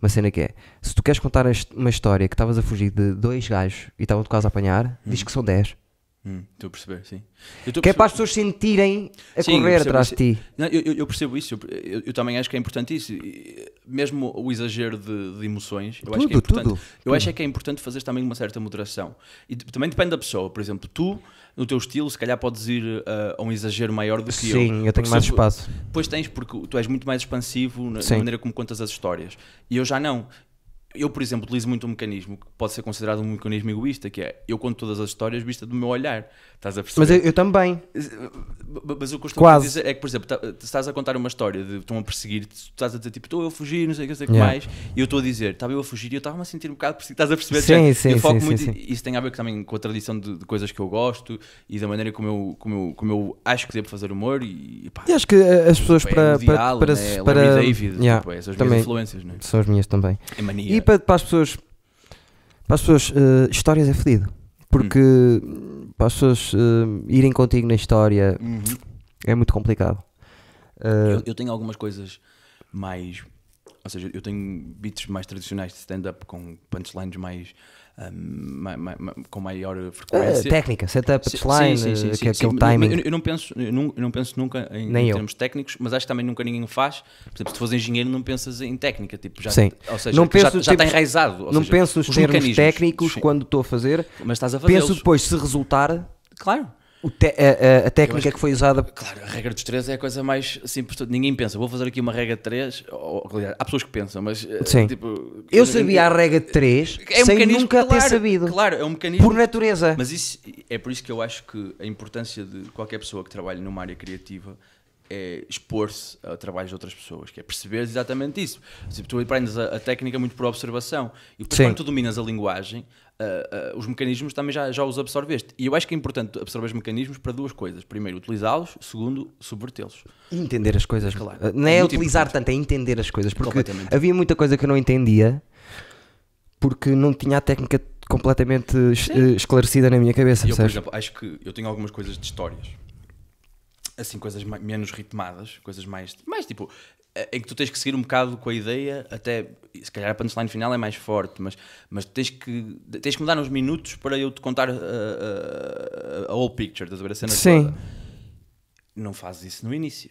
uma cena que é se tu queres contar uma história que estavas a fugir de dois gajos e estavam-te quase a apanhar, diz que são 10. Hum, Estou a perceber, sim. Que é perceber- para as pessoas sentirem a Sim, correr atrás isso. de ti. Não, eu, eu- percebo isso, eu, eu- eu também acho que é importante isso. Mesmo o exagero de, de emoções, eu acho que é Tudo, importante. tudo, Eu acho é que é importante fazer também uma certa moderação. E também depende da pessoa. Por exemplo, tu, no teu estilo, se calhar podes ir uh, a um exagero maior do que eu. Sim, eu tenho mais espaço. Pois tens, porque tu és muito mais expansivo na, na Sim. maneira como contas as histórias. E eu já não. Eu, por exemplo, utilizo muito um mecanismo que pode ser considerado um mecanismo egoísta, que é eu conto todas as histórias vista do meu olhar. Estás a perceber? Mas eu, eu também. Mas o que eu costumo Quase. dizer é que, por exemplo, tá- estás a contar uma história de estão a perseguir, estás a dizer tipo, estou eu a fugir, não sei o que, sei Yeah. mais, e eu estou a dizer, estava eu a fugir e eu estava-me a sentir um bocado perseguido, estás a perceber? Sim, sim, eu foco sim, muito, sim, Isso tem a ver também com a tradição de, de coisas que eu gosto e da maneira como eu, como eu, como eu acho que devo fazer humor e pá, E acho que eh, as pessoas tipo, para, é Woody para, Allen, para, é para, Larry David, Yeah, tipo, é, são as também. minhas influências, não é? são as minhas também. É mania. E para, para as pessoas, para as pessoas, eh, histórias é fedido. Porque Hum. para as pessoas eh, irem contigo na história Uhum. é muito complicado. Eh, Eu, eu tenho algumas coisas mais. Ou seja, eu tenho beats mais tradicionais de stand-up com punchlines mais. Ma- com maior eh, frequência. técnica, setup, punchline, sim, sim, sim, que- sim, aquele mas timing. Eu, eu não penso, eu, não, eu não penso nunca em, Nem em termos técnicos, mas acho que também nunca ninguém o faz. Por exemplo, se tu fores engenheiro, não pensas em técnica. Tipo, já, Sim. Ou seja, Não já, penso, já está tipo, enraizado. ou não seja, penso os termos técnicos quando estou a fazer. Mas estás a Penso fazê-los. depois se resultar Claro. Te- a, a- técnica acho que... foi usada. Claro, a regra dos três é a coisa mais simples. Ninguém pensa, vou fazer aqui uma regra de três. Ou, aliás, há pessoas que pensam, mas. eh, Sim. Tipo, Eu sabia a regra de 3 É um sem nunca ter claro, sabido. Claro, é um mecanismo. Por natureza. Mas isso, é por isso que eu acho que a importância de qualquer pessoa que trabalhe numa área criativa é expor-se a trabalhos de outras pessoas, que é perceber exatamente isso. Tipo, tu aprendes a, a técnica muito por observação e depois Sim. quando tu dominas a linguagem, ah, ah, os mecanismos também já, já os absorveste. E eu acho que é importante absorver os mecanismos para duas coisas. Primeiro, utilizá-los. Segundo, subvertê-los. Entender as coisas. Claro. Uh, Não é Muito utilizar importante. tanto, é entender as coisas. Porque havia muita coisa que eu não entendia porque não tinha a técnica completamente es- eh, esclarecida na minha cabeça. Eu, por exemplo, acho que eu tenho algumas coisas de histórias. Assim, coisas mai- menos ritmadas, coisas mais, mais tipo, eh, em que tu tens que seguir um bocado com a ideia, até, se calhar a punchline final é mais forte, mas, mas tens, que, tens que mudar uns minutos para eu te contar a, a, a whole picture, estás a ver a cena Sim. toda. Não fazes isso no início.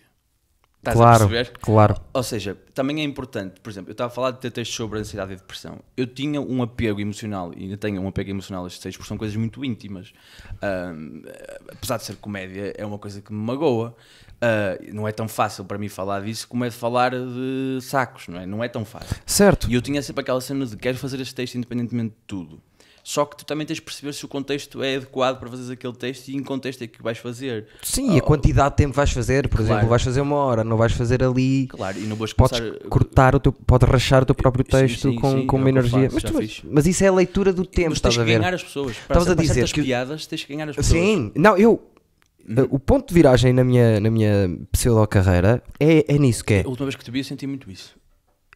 Estás Claro, a perceber? claro. Ou seja, também é importante, por exemplo, eu estava a falar de ter textos sobre ansiedade e depressão. Eu tinha um apego emocional, e ainda tenho um apego emocional a estes textos, porque são coisas muito íntimas. Ahm, apesar de ser comédia, é uma coisa que me magoa. Ah, não é tão fácil para mim falar disso como é de falar de sacos, não é? Não é tão fácil. Certo. E eu tinha sempre aquela cena de quero fazer este texto independentemente de tudo. Só que tu também tens de perceber se o contexto é adequado para fazeres aquele texto e em contexto é que vais fazer. Sim, e a quantidade de tempo vais fazer, por Claro. exemplo, vais fazer uma hora, não vais fazer ali. Claro, e não vou Podes começar... cortar o teu, podes rachar o teu próprio Sim, texto sim, com, sim, com é uma energia. faço, mas, tu- fiz. mas isso é a leitura do tempo, Mas tens estás que a ver? ganhar as pessoas. Para, Estavas a dizer que- piadas tens que ganhar as pessoas. Sim, não, eu. Uhum. O ponto de viragem na minha, na minha pseudo-carreira é, é nisso que é. A última vez que te vi eu senti muito isso.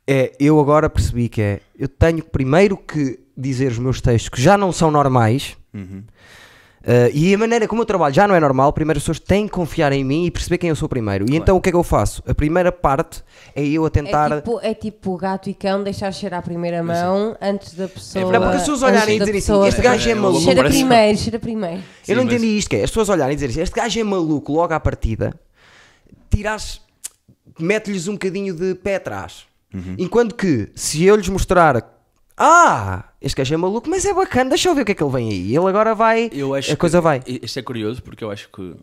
é. Eu agora percebi que é. Eu tenho primeiro que dizer os meus textos que já não são normais, Uhum. Uh, e a maneira como eu trabalho já não é normal. Primeiro, as pessoas têm que confiar em mim e perceber quem eu sou primeiro. E então o que é que eu faço? A primeira parte é eu a tentar. É tipo, é tipo gato e cão deixar cheirar a primeira mão antes da pessoa. Não, porque as pessoas olharem e dizerem assim, este gajo é É, maluco. Cheira primeiro, cheira primeiro. Eu não entendi isto que é. As pessoas olharem e dizerem assim, este gajo é maluco logo à partida, tiras, mete-lhes um bocadinho de pé atrás. Uhum. Enquanto que, se eu lhes mostrar, ah, este gajo é maluco, mas é bacana, deixa eu ver o que é que ele vem aí. Ele agora vai, Eu acho a coisa que, vai. Isto é curioso porque eu acho que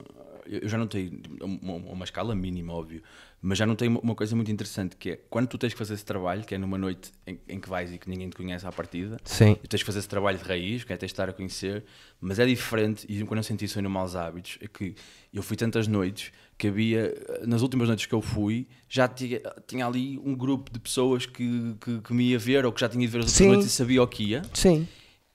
eu já notei uma, uma escala mínima, óbvio, mas já notei uma, uma coisa muito interessante que é quando tu tens que fazer esse trabalho, que é numa noite em, em que vais e que ninguém te conhece à partida, Sim. e tens que fazer esse trabalho de raiz, que é tens de estar a conhecer, mas é diferente, e quando eu senti isso aí no Maus Hábitos, é que eu fui tantas noites que havia, nas últimas noites que eu fui, já tinha, tinha ali um grupo de pessoas que, que, que me ia ver ou que já tinha ido ver as outras Sim. noites e sabia o que ia. Sim.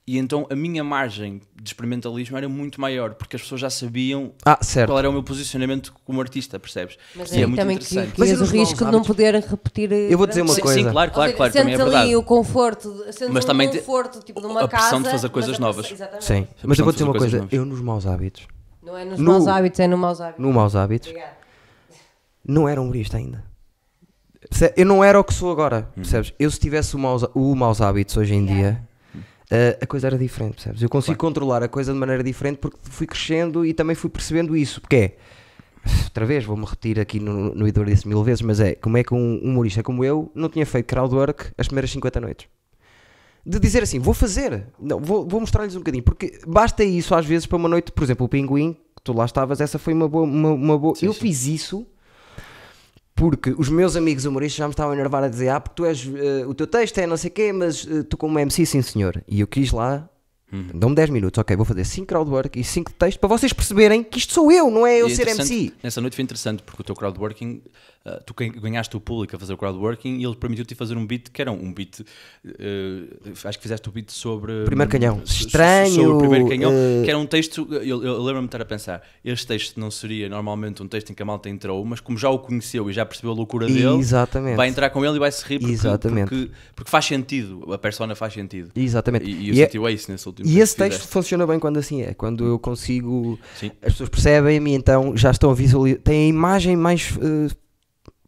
E então a minha margem de experimentalismo era muito maior, porque as pessoas já sabiam Ah, certo. qual era o meu posicionamento como artista, percebes? Mas E aí é muito também que interessante. Mas corrias e o risco de não poder repetir. Eu vou dizer uma Sim, coisa. sim, claro, claro, claro, também é verdade. ali o conforto, Mas um também conforto tipo de uma a pressão de casa, fazer coisas mas novas. Sim. Mas eu vou dizer uma coisa, novas. eu nos maus hábitos, Não é nos No- maus hábitos, é no maus hábitos. no maus hábitos, Obrigada. não era humorista ainda. Eu não era o que sou agora, Uhum. percebes? Eu se tivesse o maus, o maus hábitos hoje em dia, eh, a coisa era diferente, percebes? Eu consigo controlar a coisa de maneira diferente porque fui crescendo e também fui percebendo isso. Porque é, outra vez, vou-me repetir aqui no, no Idor disse mil vezes, mas é, como é que um humorista como eu não tinha feito crowdwork as primeiras 50 noites? De dizer assim, vou fazer, não, vou, vou mostrar-lhes um bocadinho, porque basta isso às vezes para uma noite, por exemplo, o Pinguim, que tu lá estavas, essa foi uma boa. Uma, uma boa Sim, eu sim. fiz isso porque os meus amigos humoristas já me estavam a enervar a dizer: Ah, porque tu és. eh, o teu texto é não sei o quê, mas eh, tu, como MC, sim senhor. E eu quis lá. Uhum. Dão-me 10 minutos, ok, vou fazer 5 crowdwork e 5 de texto para vocês perceberem que isto sou eu, não é eu E é ser MC. Nessa noite foi interessante porque o teu crowdworking, ah, tu gan- ganhaste o público a fazer o crowdworking e ele permitiu-te fazer um beat que era um beat. eh, acho que fizeste o beat sobre. Primeiro canhão. Estranho, Sobre o primeiro canhão, eh, que era um texto. Eu, eu lembro-me de estar a pensar: este texto não seria normalmente um texto em que a malta entrou, mas como já o conheceu e já percebeu a loucura dele, Exatamente. vai entrar com ele e vai se rir porque, Exatamente. porque, porque faz sentido, a persona faz sentido. Exatamente. E, e eu E é- senti isso nesse último E esse texto fizeste. funciona bem quando assim é, quando eu consigo. Sim. As pessoas percebem-me e então já estão a visualizar. Têm a imagem mais eh,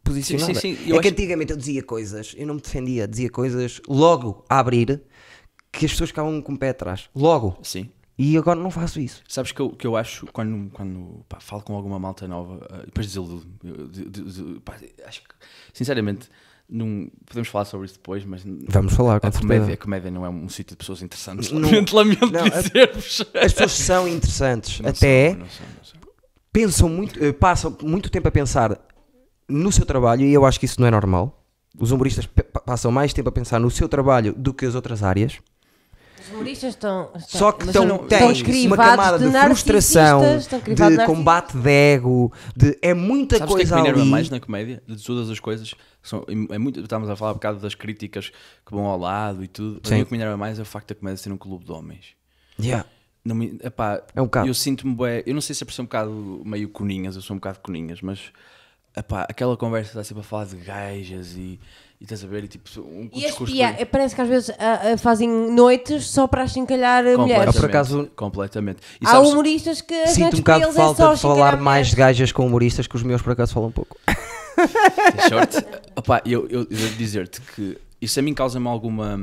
posicionada. Sim, sim, sim, É eu que acho- antigamente eu dizia coisas, eu não me defendia, dizia coisas logo a abrir que as pessoas ficavam com o pé atrás. Logo. Sim. E agora não faço isso. Sabes que eu, que eu acho, quando, quando pá, falo com alguma malta nova, ah, depois desiludo. eu- de- de- de- pá, acho que, sinceramente, não, podemos falar sobre isso depois, mas Vamos falar, com a comédia, a comédia não é um sítio de pessoas interessantes. Não- lamento, lamento não, a- dizer-vos. As pessoas são interessantes, Não até são, não são, não são. pensam muito, eh, passam muito tempo a pensar no seu trabalho e eu acho que isso não é normal. Os humoristas passam mais tempo a pensar no seu trabalho do que as outras áreas. Os humoristas estão. estão Só que estão, estão têm crivados uma camada de, frustração, narcisistas, estão crivados de combate de ego, de é muita Sabes o que é que coisa me ali. mais na comédia? De todas as coisas. São, é muito, estávamos a falar um bocado das críticas que vão ao lado e tudo. Sim. o que me enerva mais é o facto da comédia ser um clube de homens. Yeah. Não me, epá, É um bocado. Eu sinto-me eu não sei se é por ser um bocado meio coninhas, eu sou um bocado coninhas, mas epá, aquela conversa está sempre a falar de gajas e, e estás a ver, e tipo, um E discurso pia- de- parece que às vezes ah, ah, fazem noites só para achincalhar mulheres. por acaso- completamente. E Há sabes- humoristas que Sinto um bocado é falta só de falar mais de gajas com humoristas que os meus por acaso falam um pouco. Sorte. <laughs> Opá, eu, eu, eu devo dizer-te que isso a mim causa-me alguma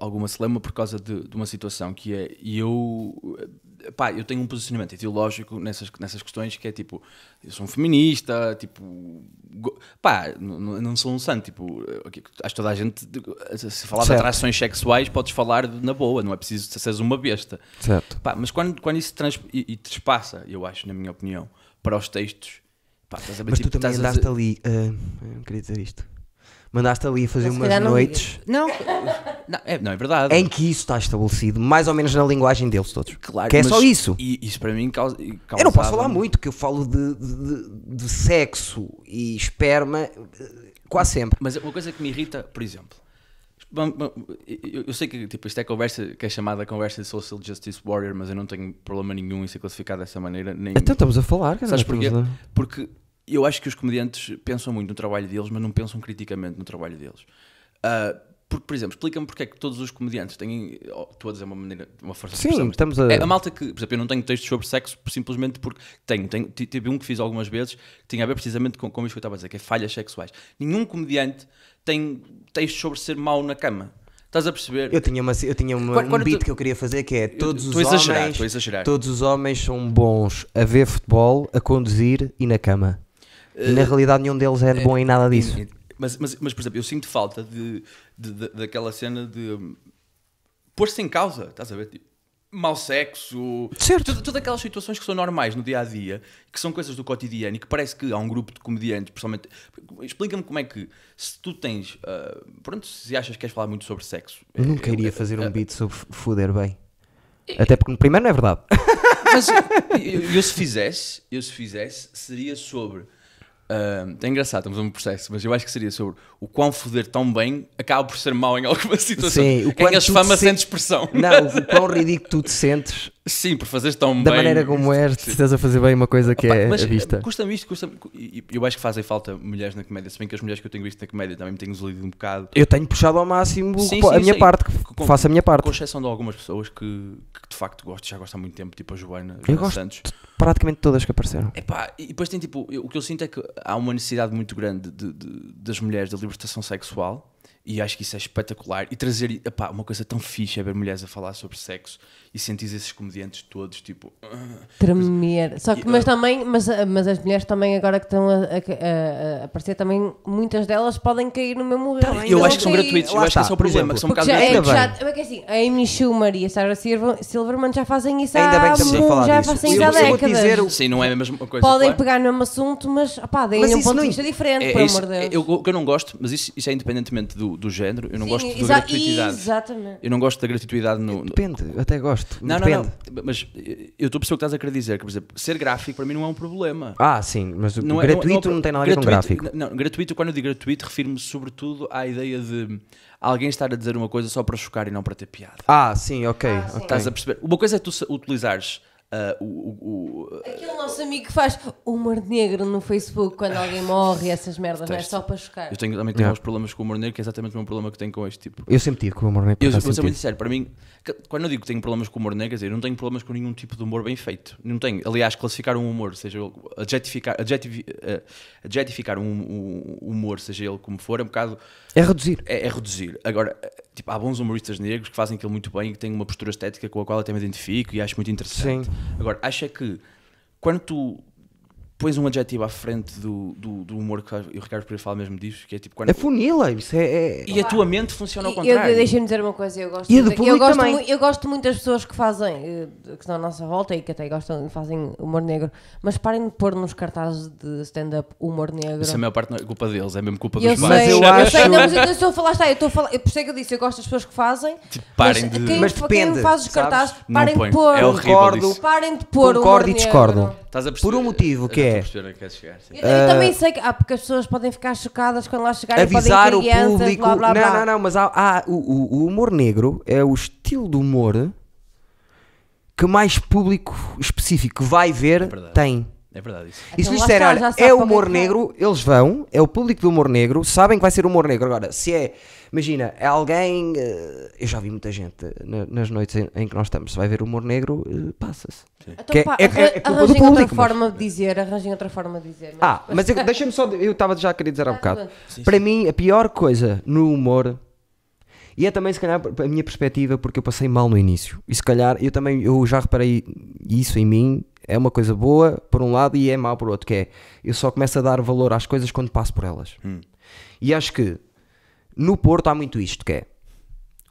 alguma celema por causa de, de uma situação que é e eu pá, eu tenho um posicionamento ideológico nessas, nessas questões que é tipo eu sou um feminista tipo pá, não, sou um santo tipo, aqui- acho que toda a gente se falar de Certo. atrações sexuais podes falar de- na boa, não é preciso seres uma besta Certo. Pá, mas quando, quando isso trans, e, e transpassa, eu acho, na minha opinião, para os textos, pá, estás a ver, Mas tipo, tu também a andaste dizer- ali. ah, eu não queria dizer isto. Mandaste ali a fazer Mas umas não noites Não, não, é, não é verdade. em que isso está estabelecido, mais ou menos na linguagem deles todos. Claro, que é só isso. E isso para mim causa. Eu não posso falar muito, que eu falo de, de, de sexo e esperma eh, quase sempre. Mas uma coisa que me irrita, por exemplo, eu, sei que tipo, isto é conversa que é chamada conversa de Social Justice Warrior, mas eu não tenho problema nenhum em ser classificado dessa maneira. Nem, Então estamos a falar, cara. Sabes porquê? Porque eu acho que os comediantes pensam muito no trabalho deles, mas não pensam criticamente no trabalho deles. Ah, Porque, por exemplo, explica-me porque é que todos os comediantes têm. oh, todos é uma maneira. Uma força de Sim, mas, estamos a- É a malta que, por exemplo, eu não tenho textos sobre sexo simplesmente porque tenho. tenho ti- tive um que fiz algumas vezes que tinha a ver precisamente com, com isto que eu estava a dizer, que é falhas sexuais. Nenhum comediante tem textos sobre ser mau na cama. Estás a perceber? Eu tinha, uma, eu tinha uma- Quando- um beat tu- que eu queria fazer que é todos estou os exagerar, homens exagerar. todos os homens são bons a ver futebol, a conduzir e na cama. E Eh, na realidade nenhum deles é bom em nada disso. Mas, mas, mas, por exemplo, eu sinto falta de, de- de- daquela cena de hum, pôr-se em causa, estás a ver? Tipo, mau sexo, todas aquelas situações que são normais no dia a dia, que são coisas do cotidiano e que parece que há um grupo de comediantes, pessoalmente. Explica-me como é que, se tu tens. ah, pronto, se achas que queres falar muito sobre sexo. Eu nunca eu- iria eu- fazer um beat sobre foder bem. Até porque primeiro não é verdade. <laughs> Mas eu, eu se fizesse, eu se fizesse, seria sobre. Ah, é engraçado, estamos num processo, mas eu acho que seria sobre o quão foder tão bem acaba por ser mau em alguma <laughs> situação. Sim, o quanto Ganhas tu fama te sem sentes- expressão. Não, o quão ridículo tu te sentes Sim, por fazeres tão da bem. maneira como és, tu estás a fazer bem uma coisa que Pá, é mas a vista. custa-me isto, custa e e eu acho que fazem falta mulheres na comédia, se bem que as mulheres que eu tenho visto na comédia também me têm desiludido um bocado. Eu tenho puxado ao máximo Sim, a sim, minha sim. parte, Com- faço a minha parte. Com exceção de algumas pessoas que, que de facto gosto, já gosto há muito tempo, tipo a Joana, Eu Joana gosto Santos. praticamente todas que apareceram. Epá, e depois tem tipo, eu- o que eu sinto é que há uma necessidade muito grande de- de- das mulheres da libertação sexual e acho que isso é espetacular. E trazer epá, uma coisa tão fixe é ver mulheres a falar sobre sexo e sentir esses comediantes todos tipo. "Ah". Tremer. Só que, mas ah, também, mas, mas as mulheres também agora que estão a, a- a- aparecer também, muitas delas podem cair no mesmo erro. eu acho que são gratuitos, eu acho que esse é o problema, que são um bocado já, é, gratuitos. que já, é que assim, a Amy Schumer e a Sarah Silver- Silverman já fazem isso Ainda há, bem que estamos a falar já fazem já eu vou décadas. Sim, não é a mesma coisa. Podem claro. pegar no mesmo assunto, mas opá, deem-lhe Mas um isso ponto de vista diferente, É, por é amor isso, de Deus. eu, eu não gosto, mas isso, isso é independentemente do, do género, eu não Sim, gosto da gratuitidade. Exatamente. Eu não gosto da gratuitidade no. no- Depende, eu até gosto. Não, não, Depende. não. Mas eh, eu estou a perceber o que estás a querer dizer. Que, por exemplo, ser gráfico para mim não é um problema. Ah, sim, mas o Não é- gratuito não, é- tem nada a ver com gráfico. Não, gratuito, quando eu digo gratuito, refiro-me sobretudo à ideia de alguém estar a dizer uma coisa só para chocar e não para ter piada. Ah, sim, ok. Ah, sim. ok. Estás a perceber? Uma coisa é tu utilizares ah, o, o- o- Aquele nosso amigo que faz humor negro no Facebook quando alguém morre e essas merdas, não é só para chocar. Eu tenho, também tenho Yeah. uns problemas com o humor negro, que é exatamente o mesmo problema que tenho com este tipo. Eu sempre tive com o amor negro. Eu acaso ser muito sério, para mim, quando eu digo que tenho problemas com o humor negro, quer dizer, eu não tenho problemas com nenhum tipo de humor bem feito. Não tenho. Aliás, classificar um humor, seja ele- adjetificar, adjetivi- eh, adjetificar um, um humor, seja ele como for, é um bocado. É reduzir. É, é reduzir. Agora, tipo, há bons humoristas negros que fazem aquilo muito bem e que têm uma postura estética com a qual até me identifico e acho muito interessante. Sim. Agora, acho é que quando tu pões um adjetivo à frente do, do, do humor que o Ricardo Pereira fala mesmo disso, que é tipo quando. É funila, isso é. é- E a tua mente funciona ao E eu, contrário. deixem-me dizer uma coisa, eu gosto, E do eu, gosto também. eu gosto muito das pessoas que fazem, eh, que estão à nossa volta e que até gostam, fazem humor negro, mas parem de pôr nos cartazes de stand-up humor negro. Isso a maior parte não é culpa deles, é mesmo culpa eu dos sei, Mas pais. eu eu, acho- sei, não, mas eu estou a falar, está, eu estou a falar, eu, por isso é que eu disse, eu gosto das pessoas que fazem, Tipo, parem mas de- quem, Mas quem depende, faz os sabes? cartazes, Não parem põe. de pôr, É horrível Concordo. isso. parem de pôr Concordo humor e discordo. negro. Estás a perceber? Por um motivo, que é- estou a chegar, sim. Eu, eu também sei que, ah, porque as pessoas podem ficar chocadas quando lá chegarem, Avisar o podem crianças, público. blá, blá, blá. Não, não, não, mas há, há- o, o- o humor negro é o estilo de humor que mais público específico vai ver verdade. tem. É verdade isso. E se Então lhes disserem, olha, já sabe é o humor é vai. negro, eles vão, é o público do humor negro, sabem que vai ser humor negro. Agora, se é, imagina, é alguém, eh, eu já vi muita gente na- nas noites em, em que nós estamos, se vai ver humor negro, eh, passa-se. Então, é- pá, é- é- é arranjem público, outra mas- forma de dizer, arranjem outra forma de dizer. Ah, mas <laughs> deixa-me só, eu estava já a querer dizer há um Ah, bocado. Sim, Para sim. mim, a pior coisa no humor, e é também se calhar a minha perspectiva, porque eu passei mal no início, e se calhar eu também eu já reparei isso em mim, é uma coisa boa por um lado e é mau por outro, que é eu só começo a dar valor às coisas quando passo por elas. Hum. E acho que no Porto há muito isto, que é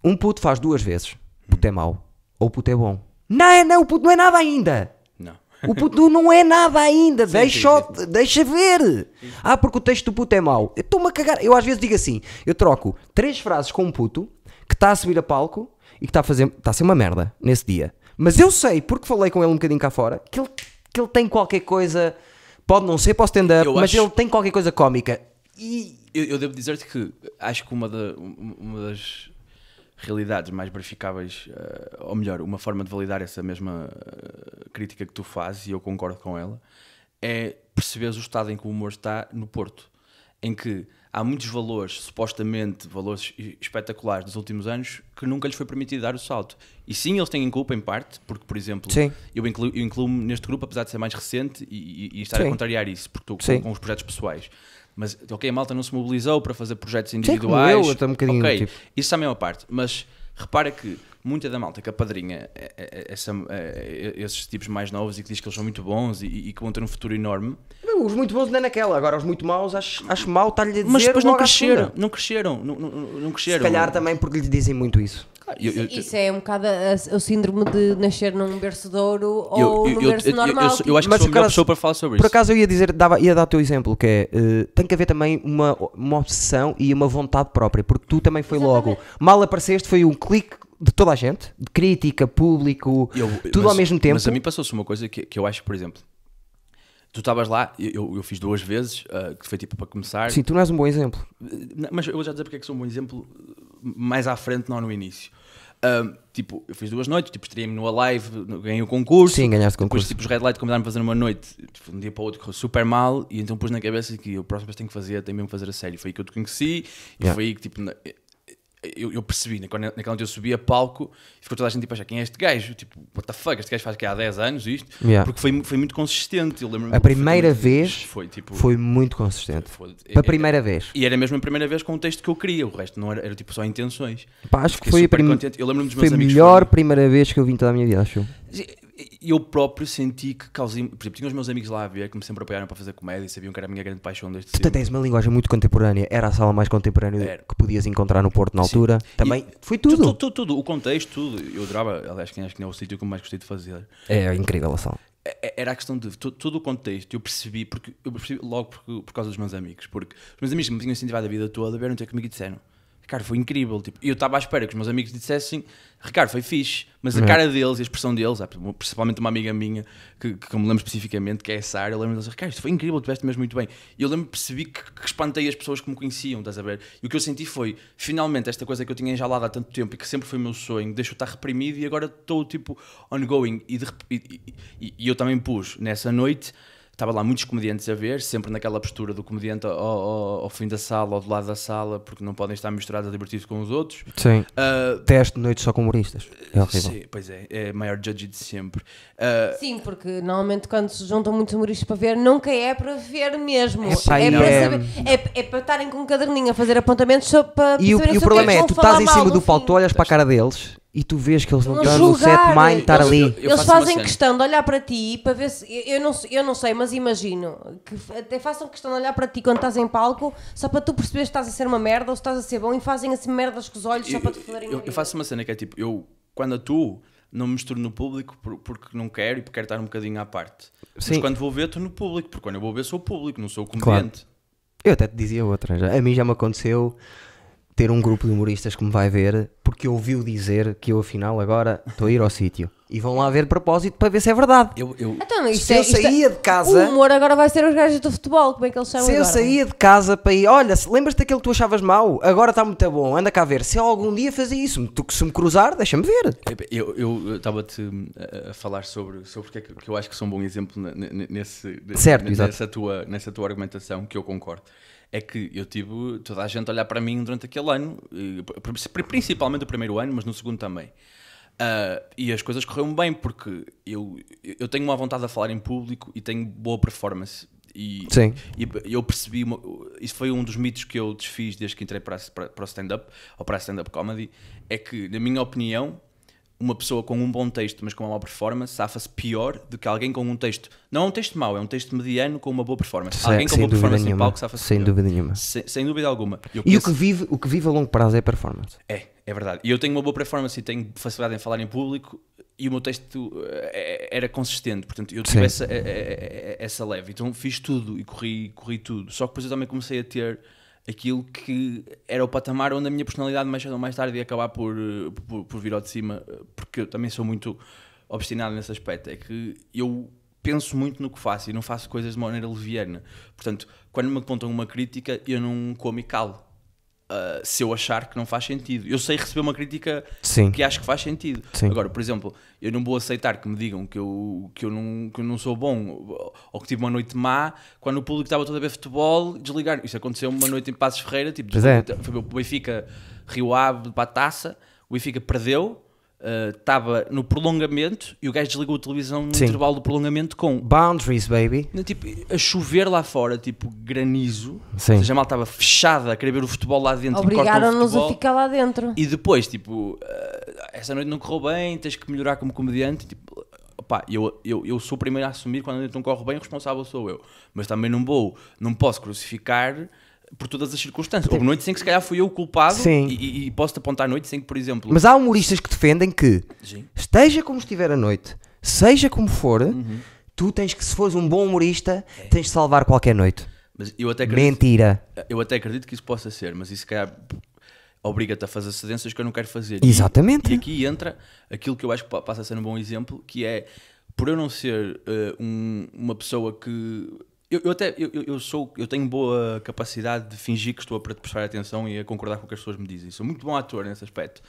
um puto faz duas vezes, puto é mau, ou puto é bom. Não, é não, o puto não é nada ainda. Não. O puto não é nada ainda, Sim, deixa, sim, o- deixa ver. Ah, porque o texto do puto é mau. Eu estou-me a cagar. Eu às vezes digo assim: eu troco três frases com um puto que está a subir a palco e que está a fazer. Está a ser uma merda nesse dia. Mas eu sei, porque falei com ele um bocadinho cá fora, que ele, que ele tem qualquer coisa. Pode não ser para o stand-up, mas acho- ele tem qualquer coisa cómica. E. Eu, eu devo dizer-te que acho que uma, da- um- uma das realidades mais verificáveis, eh, ou melhor, uma forma de validar essa mesma eh, crítica que tu fazes, e eu concordo com ela, é perceberes o estado em que o humor está no Porto. em que há muitos valores, supostamente valores espetaculares dos últimos anos, que nunca lhes foi permitido dar o salto. E sim, eles têm culpa em parte, porque, por exemplo, Sim. eu incluo, eu incluo-me neste grupo, apesar de ser mais recente e, e- e estar Sim. a contrariar isso, porque estou com, com os projetos pessoais. Mas, ok, a malta não se mobilizou para fazer projetos como individuais. eu, eu estou um bocadinho, ok, tipo- isso também é uma parte. Mas repara que muita da malta que apadrinha é- é- é- essa, é- esses tipos mais novos e que diz que eles são muito bons e, e que vão ter um futuro enorme, Os muito bons não é naquela, agora os muito maus acho, acho mal estar-lhe a dizer mas depois não cresceram, não cresceram, não, não, não Se cresceram. calhar também porque lhe dizem muito isso. Eu- eu- Isso é um bocado a- o síndrome de nascer num berço de ouro eu- ou eu- num eu- berço normal. eu eu acho que Mas sou a por melhor pessoa para falar sobre Por isso. acaso eu ia dizer, dava, ia dar o teu exemplo, que é, eh, tem que haver também uma, uma obsessão e uma vontade própria, porque tu também foi logo, mal apareceste, foi um clique de toda a gente, de crítica, público, Eu- tudo mas- ao mesmo tempo. Mas a mim passou-se uma coisa que, que eu acho por exemplo, tu estavas lá, eu, eu fiz duas vezes, ah, que foi tipo para começar. Sim, tu não és um bom exemplo. Não, Mas eu vou já dizer porque é que sou um bom exemplo mais à frente, não no início. Ah, tipo, eu fiz duas noites, tipo, estreiei-me no Alive, ganhei o concurso. Sim, ganhaste o Depois, concurso. tipo, os Red Light convidaram-me a fazer numa noite, tipo, de um dia para o outro correu super mal, e então pus na cabeça que o próximo vez tenho que fazer, tenho mesmo que fazer a série. Foi aí que eu te conheci, e Yeah. foi aí que, tipo, eu, eu percebi, né, naquela noite eu subi a palco, e ficou toda a gente tipo, a achar quem é este gajo? Tipo, what the fuck, este gajo faz que há 10 anos isto? Yeah. Porque foi, foi muito consistente. Eu lembro A primeira vez foi tipo. Foi muito consistente. foi- Para a é- primeira vez. e era mesmo a primeira vez com o texto que eu queria, o resto não era, era tipo só intenções. Pá, acho que foi a super prim- contente. Eu lembro-me dos Foi meus a amigos. melhor foram- primeira vez que eu vim toda a minha vida, acho. Eu próprio senti que causei. Por exemplo, tinha os meus amigos lá a ver que me sempre apoiaram para fazer comédia e sabiam que era a minha grande paixão desde Tu sempre. tens uma linguagem muito contemporânea. Era a sala mais contemporânea Era. que podias encontrar no Porto na Sim. altura. Também foi Tudo, tudo. tudo, tudo, o contexto, tudo. Eu adorava, aliás, que acho que não é o sítio que eu mais gostei de fazer. É incrível a sala. É- Era a questão de tu- todo o contexto. Eu percebi, porque eu percebi logo por, por causa dos meus amigos. Porque os meus amigos que me tinham incentivado a vida toda vieram ter comigo e disseram: Ricardo, foi incrível. Tipo, eu estava à espera que os meus amigos dissessem: Ricardo, foi fixe. Mas a É. cara deles e a expressão deles, ah, principalmente uma amiga minha que, que eu me lembro especificamente, que é a Sara, eu lembro deles: Ricardo, isto foi incrível, tu tiveste mesmo muito bem. E eu lembro percebi que, que espantei as pessoas que me conheciam, estás a ver? E o que eu senti foi: finalmente, esta coisa que eu tinha enjalado há tanto tempo e que sempre foi meu sonho, deixou de estar reprimido e agora estou tipo ongoing. E, de e- e- e eu também pus nessa noite. Estava lá muitos comediantes a ver, sempre naquela postura do comediante ao, ao- ao fim da sala ou do lado da sala, porque não podem estar misturados a divertir-se com os outros. Sim. Ah, Teste de noite só com humoristas. É horrível. sim, pois é, é a maior judge de sempre. Ah, Sim, porque normalmente quando se juntam muitos humoristas para ver, nunca é para ver mesmo. É, e para é- saber- é, é para estarem com um caderninho a fazer apontamentos só para E o, e o que problema é, tu estás em cima do palco, tu olhas para a cara deles e tu vês que eles não Vão estão no set mind estar Eles- ali. Eu Eles faço uma fazem questão de olhar para ti para ver se. Eu eu não, sei- eu não sei, mas imagino que até façam questão de olhar para ti quando estás em palco só para tu perceberes se estás a ser uma merda ou se estás a ser bom e fazem assim merdas com os olhos só eu, para te foderem. eu- eu faço uma cena que é tipo, eu quando atuo não me misturo no público por- porque não quero e porque quero estar um bocadinho à parte. Sim. Mas quando vou ver, estou no público, porque quando eu vou ver sou o público, não sou o comediante. Eu até te dizia outra. Já. A mim já me aconteceu ter um grupo de humoristas que me vai ver porque ouviu dizer que eu afinal agora estou a ir ao sítio. E vão lá ver propósito para ver se é verdade. Eu, eu, Então, isto Se é, eu é- saía de casa- O humor agora vai ser os gajos do futebol, como é que eles chamam Se eu agora? saía de casa para ir, olha, lembras-te daquele que tu achavas mau? Agora está muito bom, anda cá ver. Se eu algum dia fazia isso, tu que se me cruzar, deixa-me ver. Eu eu estava-te a, falar sobre, sobre porque é que, eu acho que sou um bom exemplo ne- ne- nesse, Certo, exato. nessa, tua, nessa tua argumentação, que eu concordo. É que eu tive toda a gente a olhar para mim durante aquele ano, e, pri- principalmente o primeiro ano, mas no segundo também. Ah, e as coisas correram bem porque eu, eu tenho uma vontade a falar em público e tenho boa performance. E, Sim. e eu percebi, uma, isso foi um dos mitos que eu desfiz desde que entrei para, para, para o stand-up, ou para a stand-up comedy, é que, na minha opinião, uma pessoa com um bom texto, mas com uma má performance, safa-se pior do que alguém com um texto. Não é um texto mau, é um texto mediano com uma boa performance. Sem- alguém com sem boa performance em nenhuma. palco safa-se Sem pior. dúvida nenhuma. Sem, sem dúvida alguma. Eu E o conheço- que, vive, o que vive a longo prazo é performance. é, é verdade. E eu tenho uma boa performance e tenho facilidade em falar em público e o meu texto eh, era consistente, portanto eu tive Sim. essa, eh, eh, essa leve. Então fiz tudo e corri, corri tudo. Só que depois eu também comecei a ter aquilo que era o patamar onde a minha personalidade mais cedo ou mais tarde ia acabar por, por, por vir ao de cima, porque eu também sou muito obstinado nesse aspecto. É que eu penso muito no que faço e não faço coisas de maneira leviana. Portanto, quando me apontam uma crítica, eu não como e calo. Ah, se eu achar que não faz sentido. Eu sei receber uma crítica Sim. que acho que faz sentido. Sim. Agora, por exemplo, eu não vou aceitar que me digam que eu, que eu, não, que eu não sou bom ou que tive uma noite má quando o público estava todo a ver futebol desligar. Isso aconteceu uma noite em Passos Ferreira, tipo, é. foi o Benfica Rio Ave para a taça, o Benfica perdeu, estava no prolongamento e o gajo desligou a televisão no Sim. intervalo do prolongamento com Boundaries, baby. tipo, a chover lá fora, tipo granizo. Sim. Ou seja, a malta estava fechada a querer ver o futebol lá dentro. e Obrigaram-nos a ficar lá dentro. E depois, tipo, ah, essa noite não correu bem, tens que melhorar como comediante. Tipo, opá, eu, eu, eu sou o primeiro a assumir quando a noite não corre bem, o responsável sou eu. Mas também não vou, não posso crucificar por todas as circunstâncias. Houve noites em que se calhar fui eu o culpado Sim. e, e- e posso-te apontar noites em que, por exemplo. Mas há humoristas que defendem que, Sim. esteja como estiver a noite, seja como for, Uhum. tu tens que, se fores um bom humorista, tens de salvar qualquer noite. Mas eu até acredito, Mentira. eu até acredito que isso possa ser, mas isso se calhar obriga-te a fazer cedências que eu não quero fazer. E- Exatamente. E, aqui entra aquilo que eu acho que pa- passa a ser um bom exemplo, que é por eu não ser eh, um- uma pessoa que eu, eu até eu, eu- sou eu tenho boa capacidade de fingir que estou a pre- prestar atenção e a concordar com o que as pessoas me dizem. Sou muito bom ator nesse aspecto.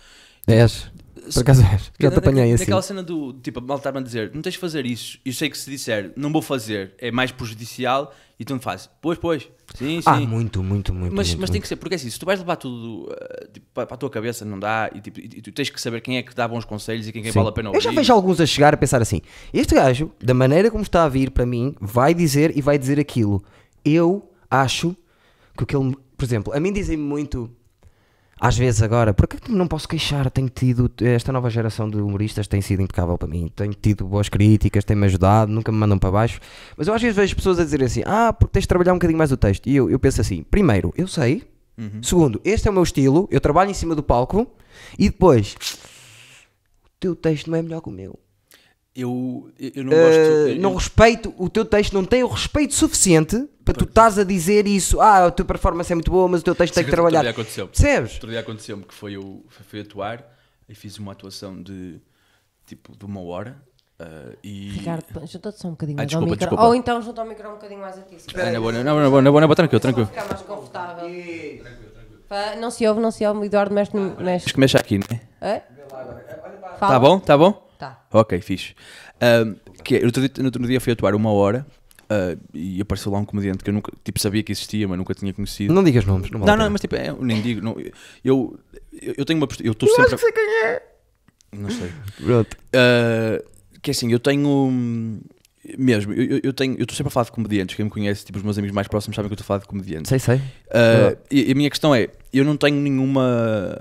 És. Por acaso és. Já te apanhei assim. Naquela cena do tipo, a malta a dizer, não tens de fazer isso. Eu sei que se disser, não vou fazer, é mais prejudicial, e tu não fazes. Pois, pois. Sim, sim. Ah, muito, muito, muito. Mas, muito, mas tem que ser, porque assim, se tu vais levar tudo uh, tipo, para, a tua cabeça, não dá, e, tipo, e- tu tens que saber quem é que dá bons conselhos e quem, quem Sim. vale a pena Eu ouvir. já vejo alguns a chegar a pensar assim: este gajo, da maneira como está a vir para mim, vai dizer e vai dizer aquilo. Eu acho que o que ele. Por exemplo, a mim dizem-me muito. Às vezes agora, porque não posso queixar, tenho tido, esta nova geração de humoristas tem sido impecável para mim, tenho tido boas críticas, tem-me ajudado, nunca me mandam para baixo, mas eu às vezes vejo pessoas a dizer assim, ah, porque tens de trabalhar um bocadinho mais o texto, e eu, eu penso assim, primeiro, eu sei, segundo, este é o meu estilo, eu trabalho em cima do palco, e depois, o teu texto não é melhor que o meu. Eu, eu não eh, gosto. Uh, eu, não respeito, o teu texto não tem o respeito suficiente para porque... tu estás a dizer isso. Ah, a tua performance é muito boa, mas o teu texto Sim, tem que trabalhar. Outro dia aconteceu. Percebes? Outro dia aconteceu-me que foi eu fui atuar e fiz uma atuação de tipo de uma hora. Uh, e... Ricardo, junta-te só um bocadinho ah, desculpa, ao micro. Desculpa. Ou então junta o micro um bocadinho mais a ti. Ah, não, boa, na boa, na boa, na boa, tranquilo, tranquilo. Ficar mais confortável. E... Tranquilo, tranquilo. Não se ouve, não se ouve. O Eduardo mexe. Ah, acho que mexe aqui, não é? é? Fala. Tá bom, tá bom? Tá. Ok, fixe. Um, que é, no, outro dia, no outro dia fui atuar uma hora uh, e apareceu lá um comediante que eu nunca tipo, sabia que existia, mas nunca tinha conhecido. Não digas nomes, não vale Não, não, mas tipo, é, eu nem digo. Não, eu, eu, eu tenho uma postura. Eu estou sempre. Acho que sei quem é. Não sei. Pronto. Uh, que é assim, eu tenho. Mesmo, eu, eu- tenho. Eu estou sempre a falar de comediantes. Quem me conhece, tipo, os meus amigos mais próximos sabem que eu estou a falar de comediantes. Sei, sei. Uh, e a minha questão é: eu não tenho nenhuma.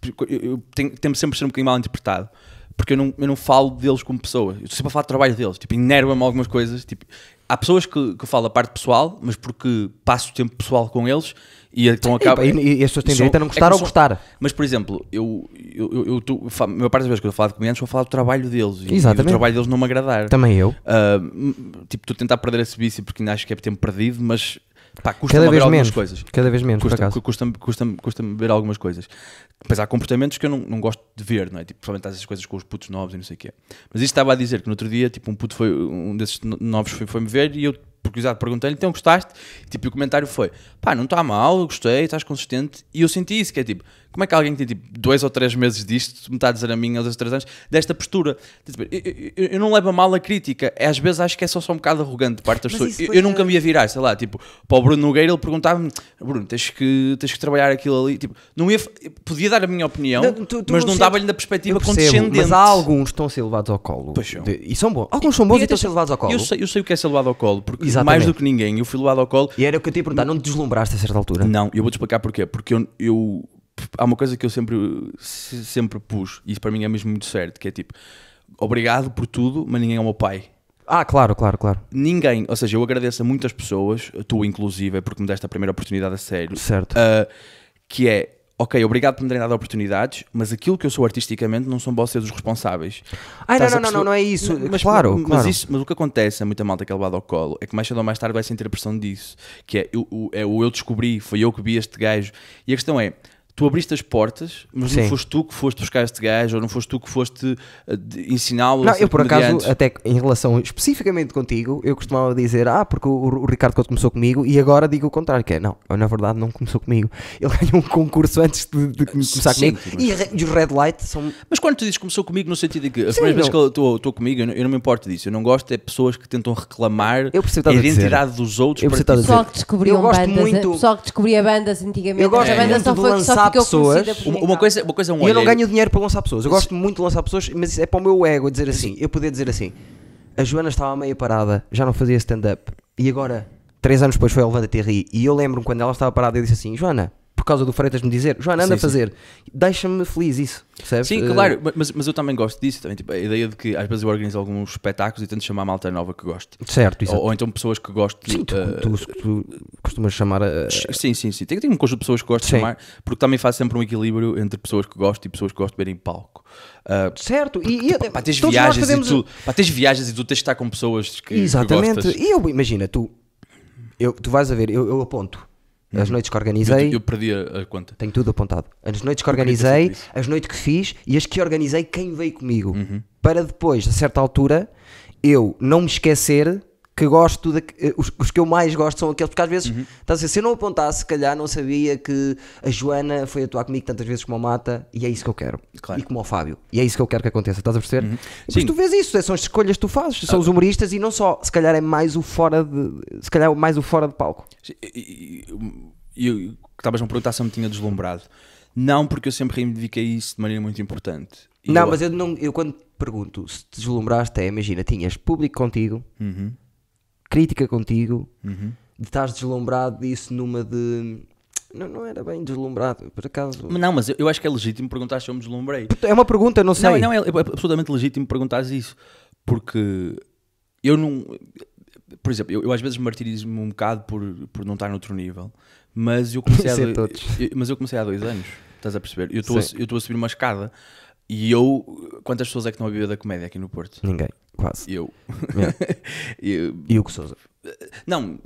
tipo, Eu, tenho, temo sempre ser um bocadinho mal interpretado. Porque eu não, eu não falo deles como pessoa. Eu estou sempre a falar do trabalho deles. Tipo, enerva-me algumas coisas. Tipo, há pessoas que, que eu falo da parte pessoal, mas porque passo tempo pessoal com eles e então acaba. E, e, e as pessoas têm direito a não é gostar ou são- gostar. Mas, por exemplo, eu, eu, eu, eu fa- a maior parte das vezes que eu a falar de comediantes, vou falar do trabalho deles. E, e do trabalho deles não me agradar. Também eu. M- tipo, estou a tentar perder esse vício porque ainda acho que é tempo perdido, mas pá, custa-me algumas menos. coisas. Cada vez menos, por Custa-me acaso. custa custa custa ver algumas coisas. Depois há comportamentos que eu não, não gosto de ver, não é? Tipo, provavelmente essas coisas com os putos novos e não sei o quê. Mas isto estava a dizer que no outro dia, tipo, um puto foi, um desses no- novos foi- foi-me ver e eu, por curiosidade, perguntei-lhe, então gostaste? E, tipo, e o comentário foi, pá, não está mal, eu gostei, estás consistente. E eu senti isso, que é tipo, como é que alguém que tem tipo dois ou três meses disto, me está a dizer a mim aos dois três anos, desta postura? Tipo, Eu, eu- eu- não levo a mal a crítica, é, às vezes acho que é só, só um bocado arrogante de parte das pessoas. Eu, eu nunca é- me ia virar, sei lá, tipo, para o Bruno Nogueira ele perguntava-me, Bruno, tens que, tens que trabalhar aquilo ali. Tipo, não ia, podia dar a minha opinião, Não, tu- tu mas não dava-lhe da perspectiva percebo, condescendente. Mas há alguns que estão a ser levados ao colo. De- e são bons. Alguns são bons e, estão a ser levados ao colo. Eu sei, eu sei o que é ser levado ao colo, porque Exatamente. mais do que ninguém, eu fui levado ao colo. E era o que eu te ia perguntar. Não te deslumbraste a certa altura? Não, eu vou-te explicar porquê. Porque eu, eu- há uma coisa que eu sempre, se- sempre pus, e isso para mim é mesmo muito certo, que é tipo, obrigado por tudo, mas ninguém é o meu pai. Ah, claro, claro, claro. Ninguém, ou seja, eu agradeço a muitas pessoas, tu inclusive, porque me deste a primeira oportunidade a sério, Certo. Uh, que é, ok, obrigado por me terem dado oportunidades, mas aquilo que eu sou artisticamente não são vocês os responsáveis. Ai, não, não, não, não, não é isso. Mas, claro, mas, claro. isso- mas o que acontece a muita malta que é levado ao colo é que mais cedo ou mais tarde vai sentir a pressão disso, que é, é o eu descobri, foi eu que vi este gajo. E a questão é, tu abriste as portas, mas não Sim. foste tu que foste buscar este gajo, ou não foste tu que foste de- ensiná-lo a Não, ser eu por acaso, até em relação especificamente contigo, eu costumava dizer, ah, porque o, o Ricardo Couto começou comigo, e agora digo o contrário, que é, não, eu, na verdade não começou comigo. Ele <laughs> ganhou um concurso antes de, de começar Sim, comigo. mas- E, a e os Red Light são. Mas quando tu dizes que começou comigo, no sentido de que a Sim, primeira vez não. que eu estou- estou comigo, eu não, eu não me importo disso. Eu não gosto é pessoas que tentam reclamar a a dizer. identidade dos outros Eu para ti. a Pessoal que descobriam Eu gosto bandas, muito- pessoal que descobria bandas antigamente. Eu gosto a banda só de foi, só lançar pessoas. Uma, uma coisa, uma coisa é um E eu não ganho dinheiro para lançar pessoas. Eu gosto muito de lançar pessoas, mas isso é para o meu ego dizer assim. Eu poder dizer assim: a Joana estava meio parada, já não fazia stand-up, e agora, três anos depois, foi ao Levanta TRI. E eu lembro-me quando ela estava parada, eu disse assim: Joana, causa do Freitas me dizer, Joana, anda Sim, a fazer, deixa-me feliz isso, percebes? Sim, Eh, claro, mas, mas eu também gosto disso. Também, tipo, a ideia de que às vezes eu organizo alguns espetáculos e tento chamar malta nova que gosto. Certo, exato. Ou, ou então pessoas que gosto de. Sim, tu, eh, tu, tu costumas chamar a. Sim, sim, sim. Tem, tem um conjunto de pessoas que gosto de chamar, porque também faz sempre um equilíbrio entre pessoas que gosto e pessoas que gosto de ver em palco. Ah, Certo, e, e tens todos nós viagens fazemos- e tu, pá, tens viagens e tu tens de estar com pessoas que, Exatamente. que e eu, imagina, tu, eu, tu vais a ver, eu, eu aponto as noites que Uhum. Eu, organizei. eu perdi a, conta. Tenho tudo apontado. As noites que Eu organizei, as noites que fiz e as que organizei, quem veio comigo. Uhum. Para depois, a certa altura, eu não me esquecer que gosto, da, eh, os, os que eu mais gosto são aqueles, porque às vezes, Uhum. estás a se eu não apontasse, se calhar não sabia que a Joana foi atuar comigo tantas vezes como a Mata e é isso que eu quero. Claro. E como o Fábio. E é isso que eu quero que aconteça, estás a perceber? Sim. Ah. tu vês isso, são as escolhas que tu fazes, são os humoristas e não só, se calhar é mais o fora de, se calhar mais o fora de palco. E- estavas a me perguntar se eu me tinha deslumbrado. Não, porque eu sempre reivindiquei isso de maneira muito importante. E Não, eu- mas eu, não, eu quando pergunto se te deslumbraste, é, imagina, tinhas público contigo, Uhum, crítica contigo, uhum. de estás deslumbrado disso numa de. Não, não era bem deslumbrado, por acaso. Não, mas eu, eu acho que é legítimo perguntar se eu me deslumbrei. É uma pergunta, não sei. Não, não, é, é absolutamente legítimo perguntares isso. Porque eu não. Por exemplo, eu, eu às vezes martirizo-me um bocado por, por não estar noutro nível. Mas eu comecei, <laughs> dois, todos. eu- mas eu comecei há dois anos. Estás a perceber? Eu estou a, Sim. eu estou a subir uma escada. E eu. Quantas pessoas é que estão a viver da comédia aqui no Porto? Ninguém, quase. Eu. <laughs> Eu- E o Hugo Souza. não,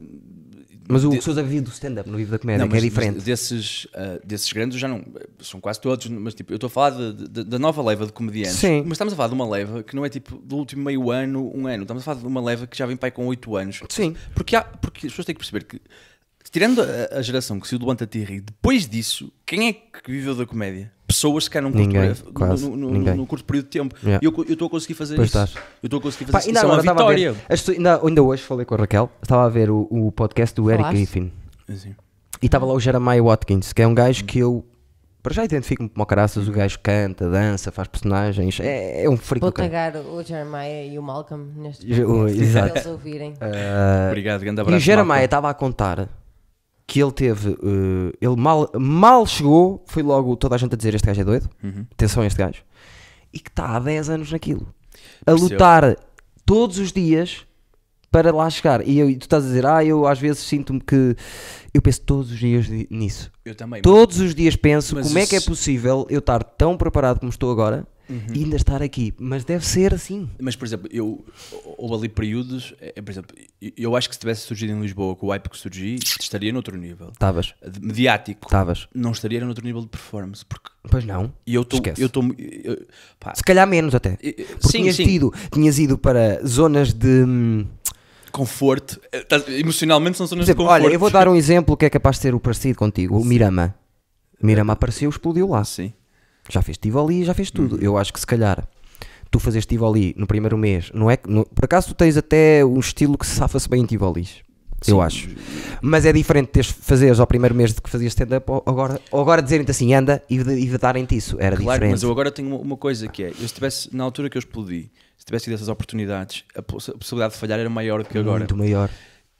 Mas o De- Souza vive do stand-up, não vive da comédia, Não, que é diferente. desses, ah, desses grandes já não. São quase todos, mas tipo, eu estou a falar da nova leva de comediantes. Sim. Mas estamos a falar de uma leva que não é tipo do último meio ano, um ano. Estamos a falar de uma leva que já vem aí com 8 anos. Sim. Porque, há, porque as pessoas têm que perceber que, tirando a, a geração que se o Levanta Tirri, depois disso, quem é que viveu da comédia? Pessoas que curto, Ninguém, quase, no, no- ninguém. num curto período de tempo. Yeah. E eu eu estou a conseguir fazer Pois isso. estás. Eu estou a conseguir fazer Pá, isso. ainda Isso é uma ver. vitória. pessoas- ainda, ainda hoje falei com a Raquel, estava a ver o, o podcast do Eric? Griffin. Assim. E estava lá o Jeremiah Watkins, que é um gajo que eu. Para já identifico-me como o caraças, o gajo canta, dança, faz personagens, é, é um freak Vou tagar o Jeremiah e o Malcolm neste <laughs> o- exato. para eles ouvirem. Ah, Obrigado, grande e abraço. o Jeremiah estava a contar que ele teve. eh, ele mal, mal chegou, foi logo toda a gente a dizer: Este gajo é doido, Uhum. atenção a este gajo. E que está há 10 anos naquilo, a lutar todos os dias para lá chegar. E, eu, e tu estás a dizer: Ah, eu às vezes sinto-me que. Eu penso todos os dias ni- nisso. Eu também. Todos os dias penso Mas como é que é isso- possível eu estar tão preparado como estou agora Uhum. e ainda estar aqui. Mas deve ser assim. Mas, por exemplo, eu, houve ali períodos, é, é, por exemplo, eu- acho que se tivesse surgido em Lisboa com o hype que surgi, estaria noutro nível. Estavas, De- Mediático. estavas. Não estaria noutro nível de performance. Porque Pois não. e eu estou. Se calhar menos até. Porque sim, tinhas, sim. Tido, tinhas ido para zonas de. hum, Conforto. Eh, Emocionalmente são zonas de exemplo, conforto. olha, eu vou dar um exemplo que é capaz de ser o parecido contigo: o Mirama. Mirama apareceu, explodiu lá. Sim. Já fez Tivoli, já fez tudo. Uhum. Eu acho que se calhar tu fazes Tivoli no primeiro mês, não é? que- no- por acaso tu tens até um estilo que se safa-se bem em Tivolis. Eu Sim. acho. Mas é diferente teres fazeres ao primeiro mês de que fazias stand-up ou agora, ou agora dizerem-te assim, anda e, e darem-te isso. Era Claro, diferente. mas eu agora tenho uma, coisa que é: eu se tivesse, na altura que eu explodi, se tivesse tido essas oportunidades, a possibilidade de falhar era maior do que agora. Muito maior.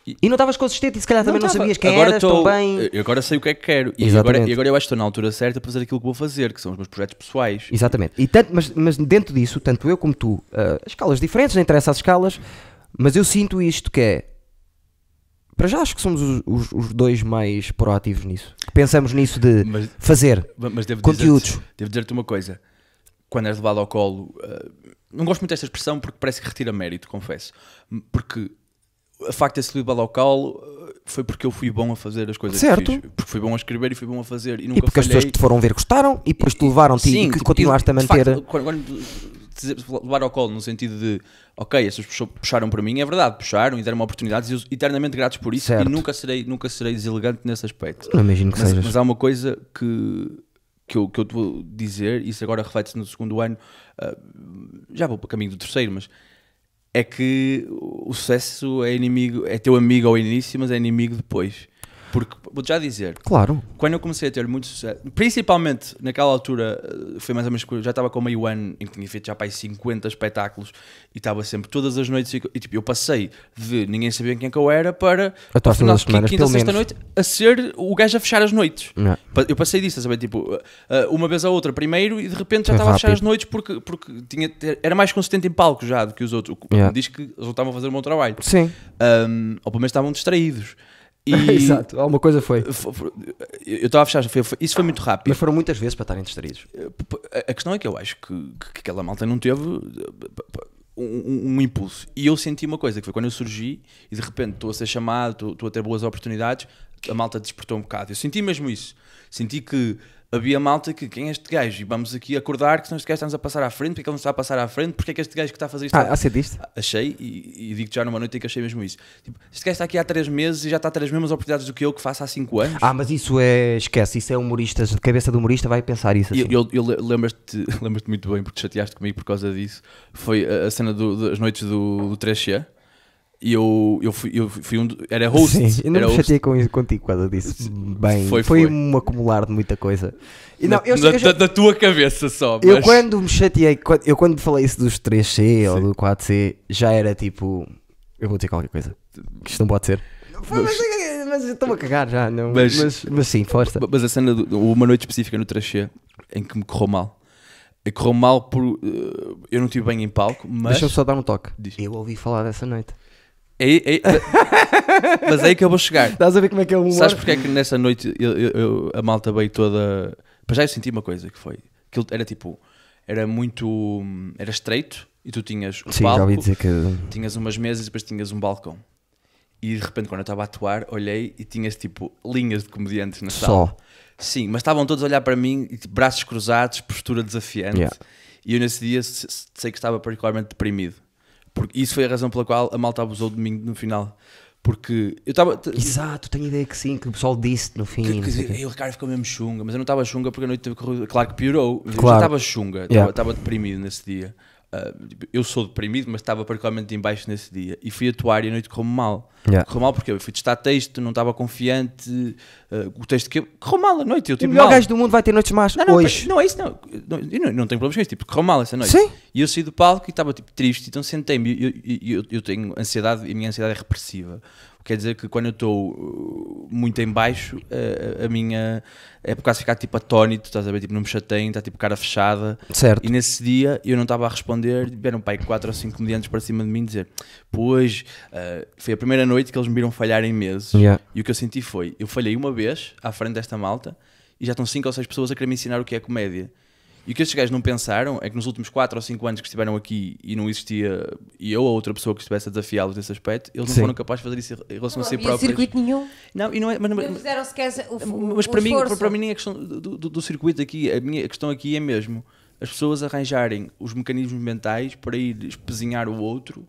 E- não estavas consistente e se calhar também não, tava. sabias quem agora eras tão bem. eu Agora sei o que é que quero. E Exatamente. agora, e agora eu acho que estou na altura certa para fazer aquilo que vou fazer, que são os meus projetos pessoais. Exatamente. E tanto, mas, mas dentro disso, tanto eu como tu, ah, escalas diferentes, não interessa as escalas, mas eu sinto isto que é. Para já acho que somos os, os- os dois mais proativos nisso. Pensamos nisso de Mas, fazer mas devo conteúdos. dizer-te devo dizer-te uma coisa. Quando és levado ao colo, eh, não gosto muito desta expressão porque parece que retira mérito, confesso. Porque a facto de ter sido ao colo foi porque eu fui bom a fazer as coisas Certo. que fiz. Porque fui bom a escrever e fui bom a fazer e E nunca porque as falhei. pessoas que te foram ver gostaram e depois te levaram-te e que tipo, continuaste a de manter. facto, quando, quando levar ao colo no sentido de ok, essas pessoas puxaram para mim, é verdade, puxaram e deram-me oportunidades e eu eternamente gratos por isso Certo. e nunca serei, nunca serei deselegante nesse aspecto. Não imagino que Mas, sejas. mas há uma coisa que, que, eu, que eu te vou dizer, isso agora reflete-se no segundo ano, ah, já vou para o caminho do terceiro, mas é que o sucesso é inimigo, é teu amigo ao início, mas é inimigo depois. Porque, vou-te já dizer, Claro. quando eu comecei a ter muito sucesso, principalmente naquela altura, eh, foi mais ou menos já estava com meio ano em que tinha feito já para aí 50 espetáculos e estava sempre todas as noites e, tipo, eu passei de ninguém sabia quem é que eu era para A ao final de quinta, pelo sexta noite a ser o gajo a fechar as noites. Não. Eu passei disso, a saber, tipo, eh, uma vez a outra primeiro e de repente já estava a fechar as noites porque, porque tinha, era mais consistente em palco já do que os outros. O que Yeah. Diz que eles não estavam a fazer um bom trabalho. Sim. Um, ou pelo menos estavam distraídos. <laughs> Exato. Alguma coisa foi. Eu estava a fechar, foi- foi- isso foi muito rápido. Mas foram muitas vezes para estarem distraídos. A- A questão é que eu acho que, que aquela malta não teve uh, um, um- um impulso. E eu senti uma coisa, que foi quando eu surgi e de repente estou a ser chamado, estou- estou a ter boas oportunidades, a malta despertou um bocado. Eu senti mesmo isso. Senti que havia malta que quem é este gajo? E vamos aqui acordar que senão este gajo está-nos a passar à frente, porque é que ele nos está a passar à frente, porque é que este gajo que está a fazer isto Ah, há ser disto? Achei, e, e digo-te já numa noite que achei mesmo isso. Tipo, este gajo está aqui há 3 meses e já está a ter as mesmas oportunidades do que eu que faço há 5 anos. Ah, mas isso é. Esquece, isso é humoristas. De cabeça de humorista vai pensar isso assim. Eu, eu, eu lembras-te <laughs> lembras muito bem, porque te chateaste comigo por causa disso. Foi a, a cena do- das noites do, do 3C. E eu, eu, fui, eu fui um. Era host. Sim, eu não me chateei com isso, contigo causa disso. Bem, foi, Foi, foi. um acumular de muita coisa. E não, na, eu, na- eu já- da, tua cabeça só. eu mas- quando me chateei, quando- eu quando falei isso dos 3C ou do 4C, já era tipo. Eu vou dizer qualquer coisa. Que isto não pode ser. Mas, mas eu estou-me a cagar já, não. Mas, Mas- mas, sim, força. Mas a cena, de uma noite específica no 3C em que me correu mal. E correu mal por. eh, eu não estive bem em palco, mas. Deixa-me só dar um toque. Diz. Eu ouvi falar dessa noite. É, é- mas é aí que eu vou chegar. Estás a ver como é que é o humor? Sabes porque é que nessa noite eu- eu- eu- a malta veio toda. Para já eu senti uma coisa que foi. Aquilo era tipo. Era muito. Era estreito e tu tinhas o Sim, já palco, ouvi dizer que. tinhas umas mesas e depois tinhas um balcão. E de repente, quando eu estava a atuar, olhei e tinhas tipo linhas de comediantes na sala. Só. Sim, mas estavam todos a olhar para mim, tipo, braços cruzados, postura desafiante. Yeah. E eu nesse dia se- se- sei que estava particularmente deprimido. Porque isso foi a razão pela qual a malta abusou de mim no final. Porque eu estava. Exato, tenho ideia que sim, que o pessoal disse no fim. Que, que, sei o quê. dizer, "Ei, o Ricardo ficou mesmo chunga, mas eu não estava chunga porque a noite teve. Claro que piorou, mas eu Claro. já estava chunga, estava Yeah. estava deprimido nesse dia. Tipo, eu sou deprimido, mas estava particularmente em baixo nesse dia. E fui atuar e a noite correu mal. Yeah. Correu mal porque eu fui testar texto, não estava confiante. ah, o texto que eu. Correu mal a noite, eu O tive melhor mal. gajo do mundo vai ter noites más Não, não, hoje. não é isso, não. Não, eu não, não tenho problemas com isso. Tipo, correu mal essa noite. Sim. E eu saí do palco e estava tipo triste, então sentei-me. e Eu, eu, eu, eu tenho ansiedade e a minha ansiedade é repressiva. Quer dizer que quando eu estou uh, muito em baixo, uh, a minha. É por causa de ficar tipo atónito, estás a ver? Tipo, não me chateiem, está tipo cara fechada. Certo. E nesse dia eu não estava a responder, vieram pai quatro ou cinco comediantes para cima de mim dizer: Pois, uh, foi a primeira noite que eles me viram falhar em meses. Yeah. E o que eu senti foi: eu falhei uma vez à frente desta malta e já estão cinco ou seis pessoas a querer me ensinar o que é comédia. E o que estes gajos não pensaram é que nos últimos 4 ou 5 anos que estiveram aqui e não existia e eu ou outra pessoa que estivesse a desafiá-los nesse aspecto, eles não Sim. foram capazes de fazer isso em relação Não a si próprios. circuito nenhum. Não, e não é, mas, Não mas, fizeram sequer o, o, mas o para, mim, para, para mim nem é questão do, do, do circuito aqui, a minha questão aqui é mesmo as pessoas arranjarem os mecanismos mentais para ir espezinhar o outro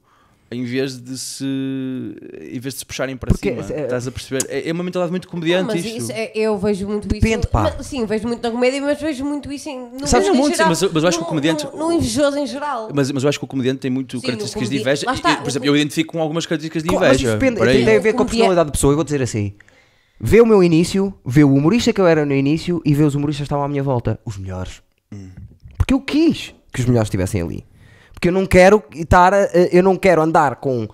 em vez de se em vez de se puxarem para Porque, cima. é- Estás a perceber? É, é uma mentalidade muito Não, comediante mas isto. isso é- eu vejo muito Depende, isso. pá. Mas, sim, vejo muito na comédia, mas vejo muito isso em, no Sabes, muito, sim, geral, mas eu- mas eu acho que o no- comediante- No, no invejoso em geral. Mas, mas eu acho que o comediante tem muito Sim, características de inveja. está, E, por exemplo, com- eu identifico com algumas características de mas inveja. isso depende, Peraí. tem a ver com a personalidade da pessoa. Eu vou dizer assim: vê o meu início, vê o humorista que eu era no início e vê os humoristas que estavam à minha volta. Os melhores. Porque eu quis que os melhores estivessem ali. Porque eu não quero estar, eu não quero andar com.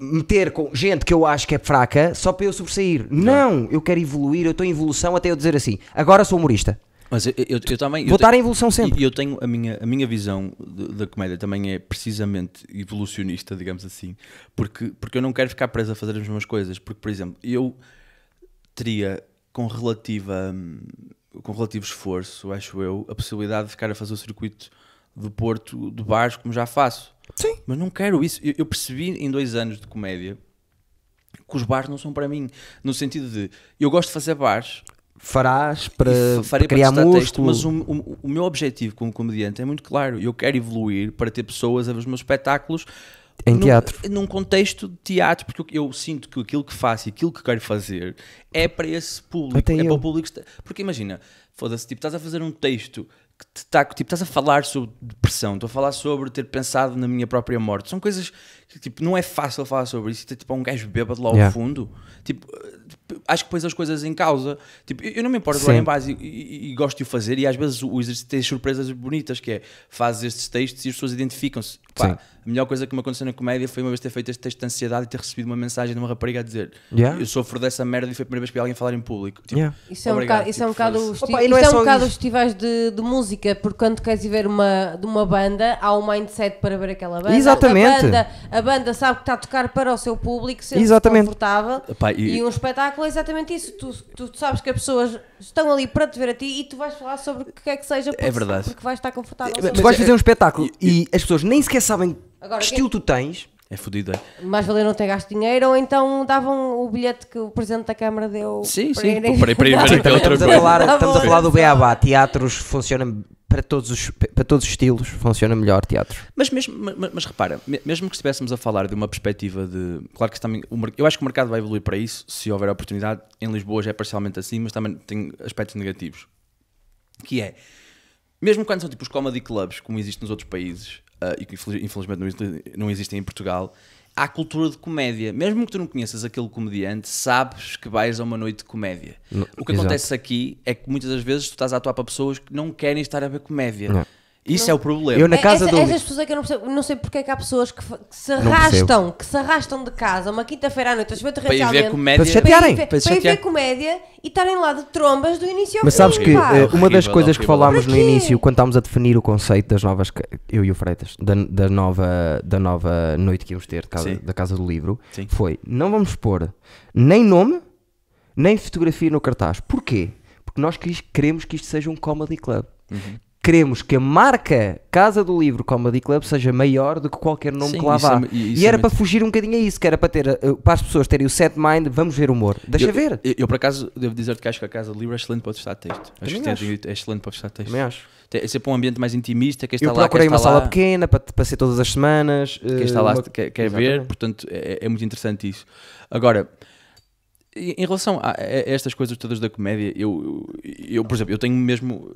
meter com gente que eu acho que é fraca só para eu sobressair. Não, eu quero evoluir, eu estou em evolução até eu dizer assim: agora sou humorista. Mas eu, eu, eu também. Vou eu estar tenho- em evolução sempre. E eu tenho a minha, a minha visão da comédia também é precisamente evolucionista, digamos assim, porque, porque eu não quero ficar preso a fazer as mesmas coisas. Porque, por exemplo, eu teria com relativa hum, com relativo esforço, acho eu, a possibilidade de ficar a fazer o circuito do Porto de bares, como já faço. Sim. Mas não quero isso. Eu, eu percebi em dois anos de comédia que os bares não são para mim. No sentido de, eu gosto de fazer bares, Farás para, para criar testar músculo. mas o, o- o meu objetivo como comediante é muito claro. Eu quero evoluir para ter pessoas a ver os meus espetáculos Em num- teatro. Num contexto de teatro, porque eu, eu sinto que aquilo que faço e aquilo que quero fazer é para esse público. Até é para eu. o público. Porque imagina, foda-se, tipo, estás a fazer um texto que te tá, tipo, estás a falar sobre depressão, estou a falar sobre ter pensado na minha própria morte. São coisas que tipo, não é fácil falar sobre isso. Tipo, há um gajo bêbado lá Yeah. ao fundo. Tipo, eh, acho que pões as coisas em causa. Tipo, eu não me importo lá em base e, e- e gosto de o fazer. E às vezes o exercício tem surpresas bonitas, que é fazes estes textos e as pessoas identificam-se. Pá, Sim. A melhor coisa que me aconteceu na comédia foi uma vez ter feito este texto de ansiedade e ter recebido uma mensagem de uma rapariga a dizer Yeah. eu sofro dessa merda e foi a primeira vez para alguém falar em público. Tipo, Yeah. Isso é um Obrigado, bocado, isso é um tipo, bocado, foda-se. os Opa, e não isso é é um bocado os festivais de, de música, porque quando queres ir ver uma, de uma banda, há um mindset para ver aquela banda. Exatamente. A banda, a banda sabe que está a tocar para o seu público, sente Exatamente. confortável. Epá, e- E... um espetáculo é exatamente isso. Tu, tu sabes que as pessoas estão ali para te ver a ti e tu vais falar sobre o que quer que seja. Porque, É verdade. Porque vais estar confortável. É, Tu mas vais é- fazer um espetáculo e, as pessoas nem sequer sabem Agora, que quem- estilo tu tens. É fodido, é? Mais valia não ter gasto dinheiro ou então davam o bilhete que o Presidente da Câmara deu. Sim, para sim, irem- para- para ir <laughs> ver aquela outra Estamos a coisa. Tá estamos a bom. falar do Beabá. Teatros funcionam para todos os, para todos os estilos, funciona melhor teatro. Mas, mesmo, mas, mas repara, me- mesmo que estivéssemos a falar de uma perspectiva de. Claro que também. eu acho que o mercado vai evoluir para isso, se houver oportunidade. Em Lisboa já é parcialmente assim, mas também tem aspectos negativos. Que é. Mesmo quando são tipo os comedy clubs, como existe nos outros países, ah, e que infeliz- infelizmente não, existe- não existem em Portugal, há cultura de comédia. Mesmo que tu não conheças aquele comediante, sabes que vais a uma noite de comédia. No- o que exato. acontece aqui é que muitas das vezes tu estás a atuar para pessoas que não querem estar a ver comédia. Não. Isso é o problema. Eu na É- casa essa, do. Essas pessoas é que eu não percebo. Não sei porque é que há pessoas que, que se Não arrastam, que se arrastam de casa uma quinta-feira à noite, às vezes para ir ver comédia. Para para chatearem. ver- Para se para ir ver comédia e estarem lá de trombas do início ao Mas fim. sabes que pá. eh, uma das Horrível, coisas que falámos no Para início, quando estávamos a definir o conceito das novas, eu e o Freitas, da, da nova, da nova noite que íamos ter de casa- da Casa do Livro, Sim. foi: não vamos pôr nem nome, nem fotografia no cartaz. Porquê? Porque nós queremos que isto seja um comedy club. Uhum. Queremos que a marca Casa do Livro Comedy Club seja maior do que qualquer nome Sim, que lá é vá. mu- e é era muito- para fugir um bocadinho a isso, que era para, ter, eh, para as pessoas terem o set mind, vamos ver humor. Deixa eu, ver. Eu, eu, por acaso, devo dizer-te que acho que a Casa de Livro é excelente para testar texto. Acho Também que acho. é excelente para testar texto. Também acho. É sempre um ambiente mais intimista. Quem está Eu lá, procurei quem uma está sala lá, pequena para, para ser todas as semanas. Quem está lá uma- quer, quer ver, portanto é, é muito interessante isso. Agora, em relação a, estas coisas todas da comédia, eu, eu, eu, por exemplo, eu tenho mesmo.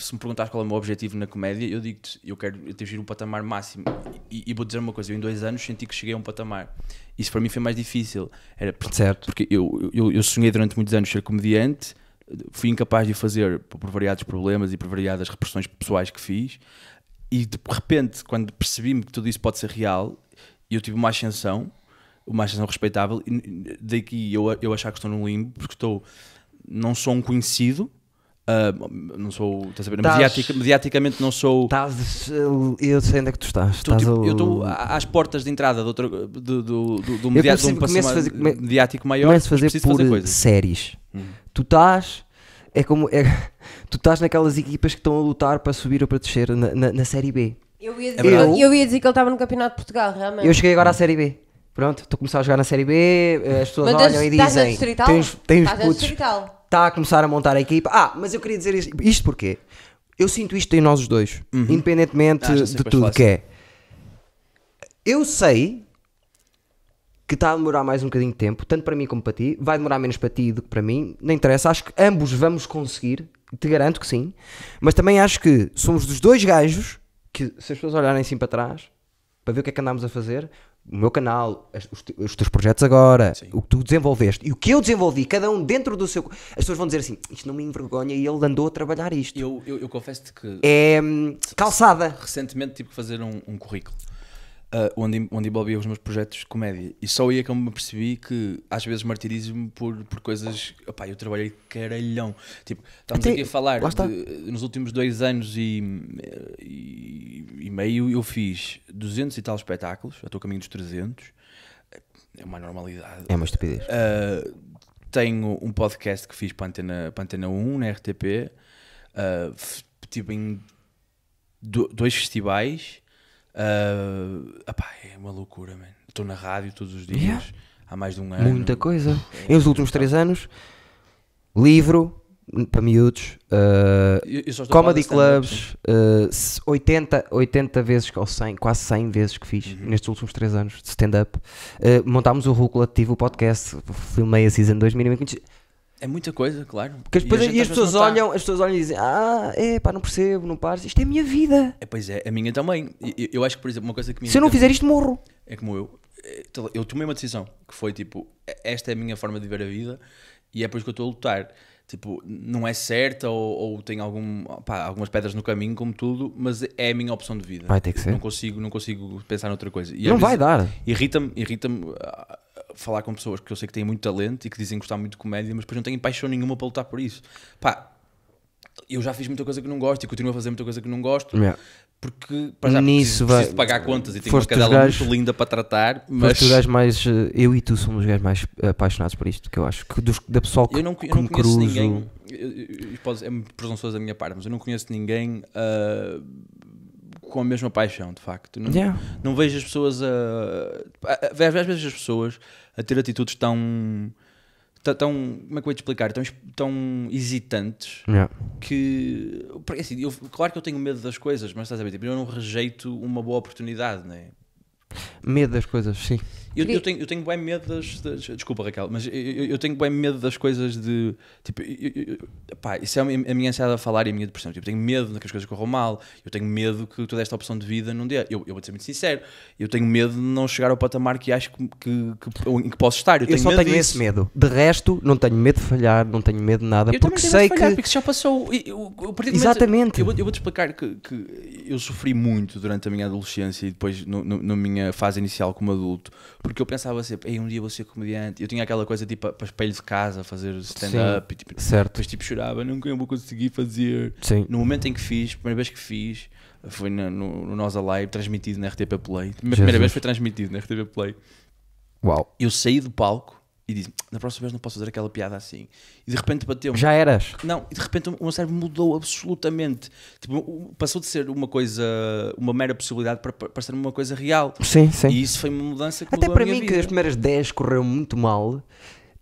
Se me perguntares qual é o meu objetivo na comédia, eu digo-te, eu quero atingir um patamar máximo. E, e vou dizer uma coisa: eu em dois anos senti que cheguei a um patamar. Isso para mim foi mais difícil. Era porque Certo. porque eu, eu, eu sonhei durante muitos anos ser comediante, fui incapaz de fazer por, por variados problemas e por variadas repressões pessoais que fiz, e de repente, quando percebi-me que tudo isso pode ser real, eu tive uma ascensão, uma ascensão respeitável, e daqui eu, eu achar que estou num limbo, porque estou, não sou um conhecido. Ah, não sou, estás a ver, mediaticamente não sou Estás, uh, eu sei onde é que tu estás. Estou, estás tipo, a- eu estou às portas de entrada de outro, do, do, do, do, Eu media- de um fazer- mediático maior, Começo a fazer preciso por fazer coisas. séries. Uhum. Tu estás. É como. é- tu estás naquelas equipas que estão a lutar para subir ou para descer na, na, na Série B. Eu ia, É dizer, verdade. eu ia dizer que ele estava no Campeonato de Portugal, realmente. Eu cheguei agora à Série B. Pronto, estou a começar a jogar na Série B. As pessoas Mas olham e dizem. Distrital? Tens, tens Estás na putos. Está a começar a montar a equipa. Ah, mas eu queria dizer isto, isto porquê? Eu sinto isto em nós os dois, independentemente Ah, de vais tudo que é. Eu sei que está a demorar mais um bocadinho de tempo, tanto para mim como para ti. Vai demorar menos para ti do que para mim, não interessa. Acho que ambos vamos conseguir, te garanto que sim. Mas também acho que somos dos dois gajos que, se as pessoas olharem assim para trás, para ver o que é que andamos a fazer, o meu canal, os, te- os teus projetos agora, Sim. o que tu desenvolveste e o que eu desenvolvi, cada um dentro do seu. As pessoas vão dizer assim: isto não me envergonha e ele andou a trabalhar isto. Eu, eu, eu confesso-te que É hum, calçada. recentemente tive que fazer um, um currículo ah, onde, onde envolvia os meus projetos de comédia e só aí é que eu me percebi que às vezes martirizo-me por, por coisas. Opá, eu trabalhei caralhão. Tipo, estamos Até- aqui a falar de- nos últimos dois anos e, e, e meio eu fiz 200 e tal espetáculos, já estou a caminho dos 300. É uma normalidade. É uma estupidez. Uh, tenho um podcast que fiz para a Antena, para a Antena 1 na RTP. Uh, f- tipo, em do- dois festivais. Ah, epá, é uma loucura, man. Estou na rádio todos os dias. Yeah. Há mais de um ano. Muita coisa. Em os últimos três anos, livro para miúdos, uh, Eu- eu comedy clubs, uh, s- 80, 80 vezes, ou 100, quase 100 vezes que fiz Uhum. nestes últimos três anos de stand-up. Uh, montámos o Rúcula, tive o podcast, filmei a season 2020. sim. É muita coisa, claro. Porque E depois, e às as pessoas tá. olham, as pessoas olham e dizem: Ah, é pá, não percebo, não pares, isto é a minha vida. É, pois é, a minha também. E- Eu, eu acho que, por exemplo, uma coisa que me Se eu não fizer isto, morro. é como eu. eh, Eu tomei uma decisão que foi tipo: esta é a minha forma de ver a vida e é por isso que eu estou a lutar. Tipo, não é certa ou, ou tem algum, pá, algumas pedras no caminho, como tudo, mas é a minha opção de vida. Vai ter que ser. Não consigo, não consigo pensar noutra coisa. E não vai vezes dar. Irrita-me irrita-me ah, falar com pessoas que eu sei que têm muito talento e que dizem gostar muito de comédia, mas depois não têm paixão nenhuma para lutar por isso. Pá, eu já fiz muita coisa que não gosto e continuo a fazer muita coisa que não gosto Yeah. porque para já Nisso preciso, vai- preciso de pagar contas e tenho uma os cadela gajos- muito linda para tratar, Mas tu gajos mais. uh, Eu e tu somos os gajos mais apaixonados por isto, que eu acho que dos, da pessoal que, eu não, eu que não conheço cruzo. ninguém. eu- eu- eu- é muito presunçoso da minha parte, mas eu não conheço ninguém ah, com a mesma paixão, de facto. Não, Yeah. não vejo as pessoas a, Às vezes as pessoas a ter atitudes tão. tão- como é que eu vou te explicar? Tão, tão hesitantes Yeah. que. Porque, assim, eu- claro que eu tenho medo das coisas, mas estás a ver? Tipo, eu não rejeito uma boa oportunidade, não é? Medo das coisas, sim. Eu, eu tenho, eu tenho bem medo das, das- Desculpa, Raquel, mas eu, eu- tenho bem medo das coisas de. Tipo, eu- eu- pá, isso é a minha, ansiedade a falar e a minha depressão. Tipo, eu tenho medo de que as coisas corram mal, eu tenho medo que toda esta opção de vida não dê. Eu, eu vou ser muito sincero, eu tenho medo de não chegar ao patamar que acho que, que, que- em que posso estar. Eu, Eu, tenho só medo tenho disso. esse medo. De resto, não tenho medo de falhar, não tenho medo de nada, Eu porque sei medo de falhar, que. porque isso já passou. Exatamente. momento- eu, vou, eu vou te explicar que, que eu sofri muito durante a minha adolescência e depois no, no- na minha fase inicial como adulto, porque eu pensava sempre, Ei, um dia vou ser comediante. Eu tinha aquela coisa tipo para espelho de casa, fazer stand-up tipo, Certo. depois tipo chorava, nunca eu vou conseguir fazer. Sim. No momento em que fiz, primeira vez que fiz, foi no, no Nós Alive, transmitido na RTP Play. A primeira vez foi transmitido na RTP Play Uau. eu saí do palco e disse: na próxima vez não posso fazer aquela piada assim. E de repente bateu-me. Já eras. Não, e de repente o meu cérebro mudou absolutamente. Tipo, passou de ser uma coisa, uma mera possibilidade para, para ser uma coisa real. Sim, sim. E isso foi uma mudança que Até para mim, que vida. as primeiras 10 correram muito mal,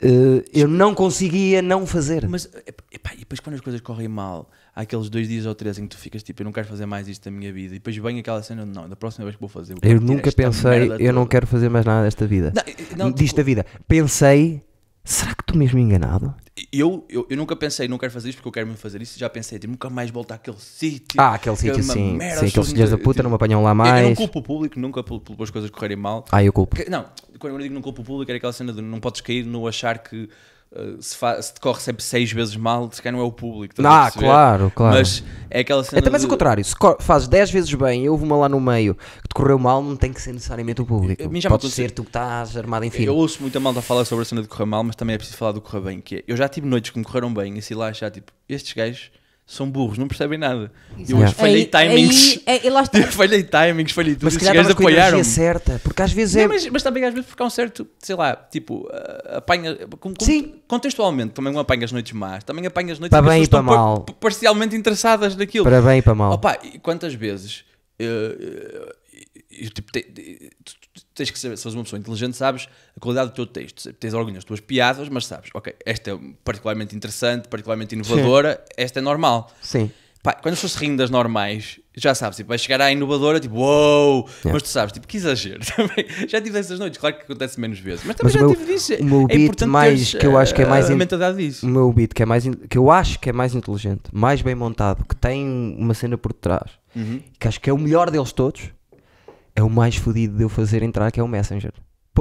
eh, eu não conseguia não fazer. Mas, epá, e depois quando as coisas correm mal, há aqueles dois dias ou três em que tu ficas tipo, eu não quero fazer mais isto da minha vida. E depois vem aquela cena, não, da próxima vez que vou fazer. Eu tirar nunca pensei, eu não toda." quero fazer mais nada desta vida. Não, não, Disto da vida. Pensei, será que estou mesmo enganado? eu, eu, eu nunca pensei, não quero fazer isto porque eu quero mesmo fazer isso. Já pensei, tipo, nunca mais voltar àquele sítio. Ah, aquele que é sítio sim. merda, Sim, aqueles filhos da não- puta não me apanham lá Eu- Eu não mais. culpo o público nunca pelas coisas correrem mal. Ah, eu culpo. Não, quando eu digo não culpo o público, era aquela cena de não podes cair no achar que uh, se, se te corre sempre seis vezes mal, se calhar não é o público. Ah, claro, claro. Mas é aquela cena. Até mais de- o contrário, se fazes 10 vezes bem e houve uma lá no meio que te correu mal, não tem que ser necessariamente o público. A mim já Pode aconteceu- ser tu que estás armado em Eu fino. ouço muita malta falar sobre a cena de correr mal, mas também é preciso falar do correr bem. Que é, eu já tive noites que me correram bem e assim lá achar tipo, estes gajos são burros, não percebem nada. Eu Yeah. hoje falhei timings. Aí, aí, lá <laughs> está. Eu falhei timings, falhei tudo. Mas se calhar a certa, porque às vezes é. Não, mas, mas também às vezes porque há um certo, sei lá, tipo, uh, apanha. com- com- Sim. Contextualmente também não apanhas noites más, também apanhas noites Para bem e para mal. par- parcialmente interessadas naquilo. Para bem e para mal. Opa, e quantas vezes uh, uh, tipo, te- te- tu- tens que saber, se és uma pessoa inteligente, sabes a qualidade do teu texto, tens orgulho nas tuas piadas, mas sabes, ok, esta é particularmente interessante, particularmente inovadora, esta é normal. Sim. Pá, quando as pessoas se riem das normais, já sabes, tipo, vai chegar à inovadora, tipo, uou, Yeah. mas tu sabes, tipo, que exagero <laughs> também. Já tive essas noites, claro que acontece menos vezes, mas também Mas já meu- tive disso. o meu é beat mais- que eu acho que é mais a in- disso. O meu beat que é mais in- que eu acho que é mais inteligente, mais bem montado, que tem uma cena por trás, Uhum. que acho que é o melhor deles todos, é o mais fodido de eu fazer entrar, que é o Messenger.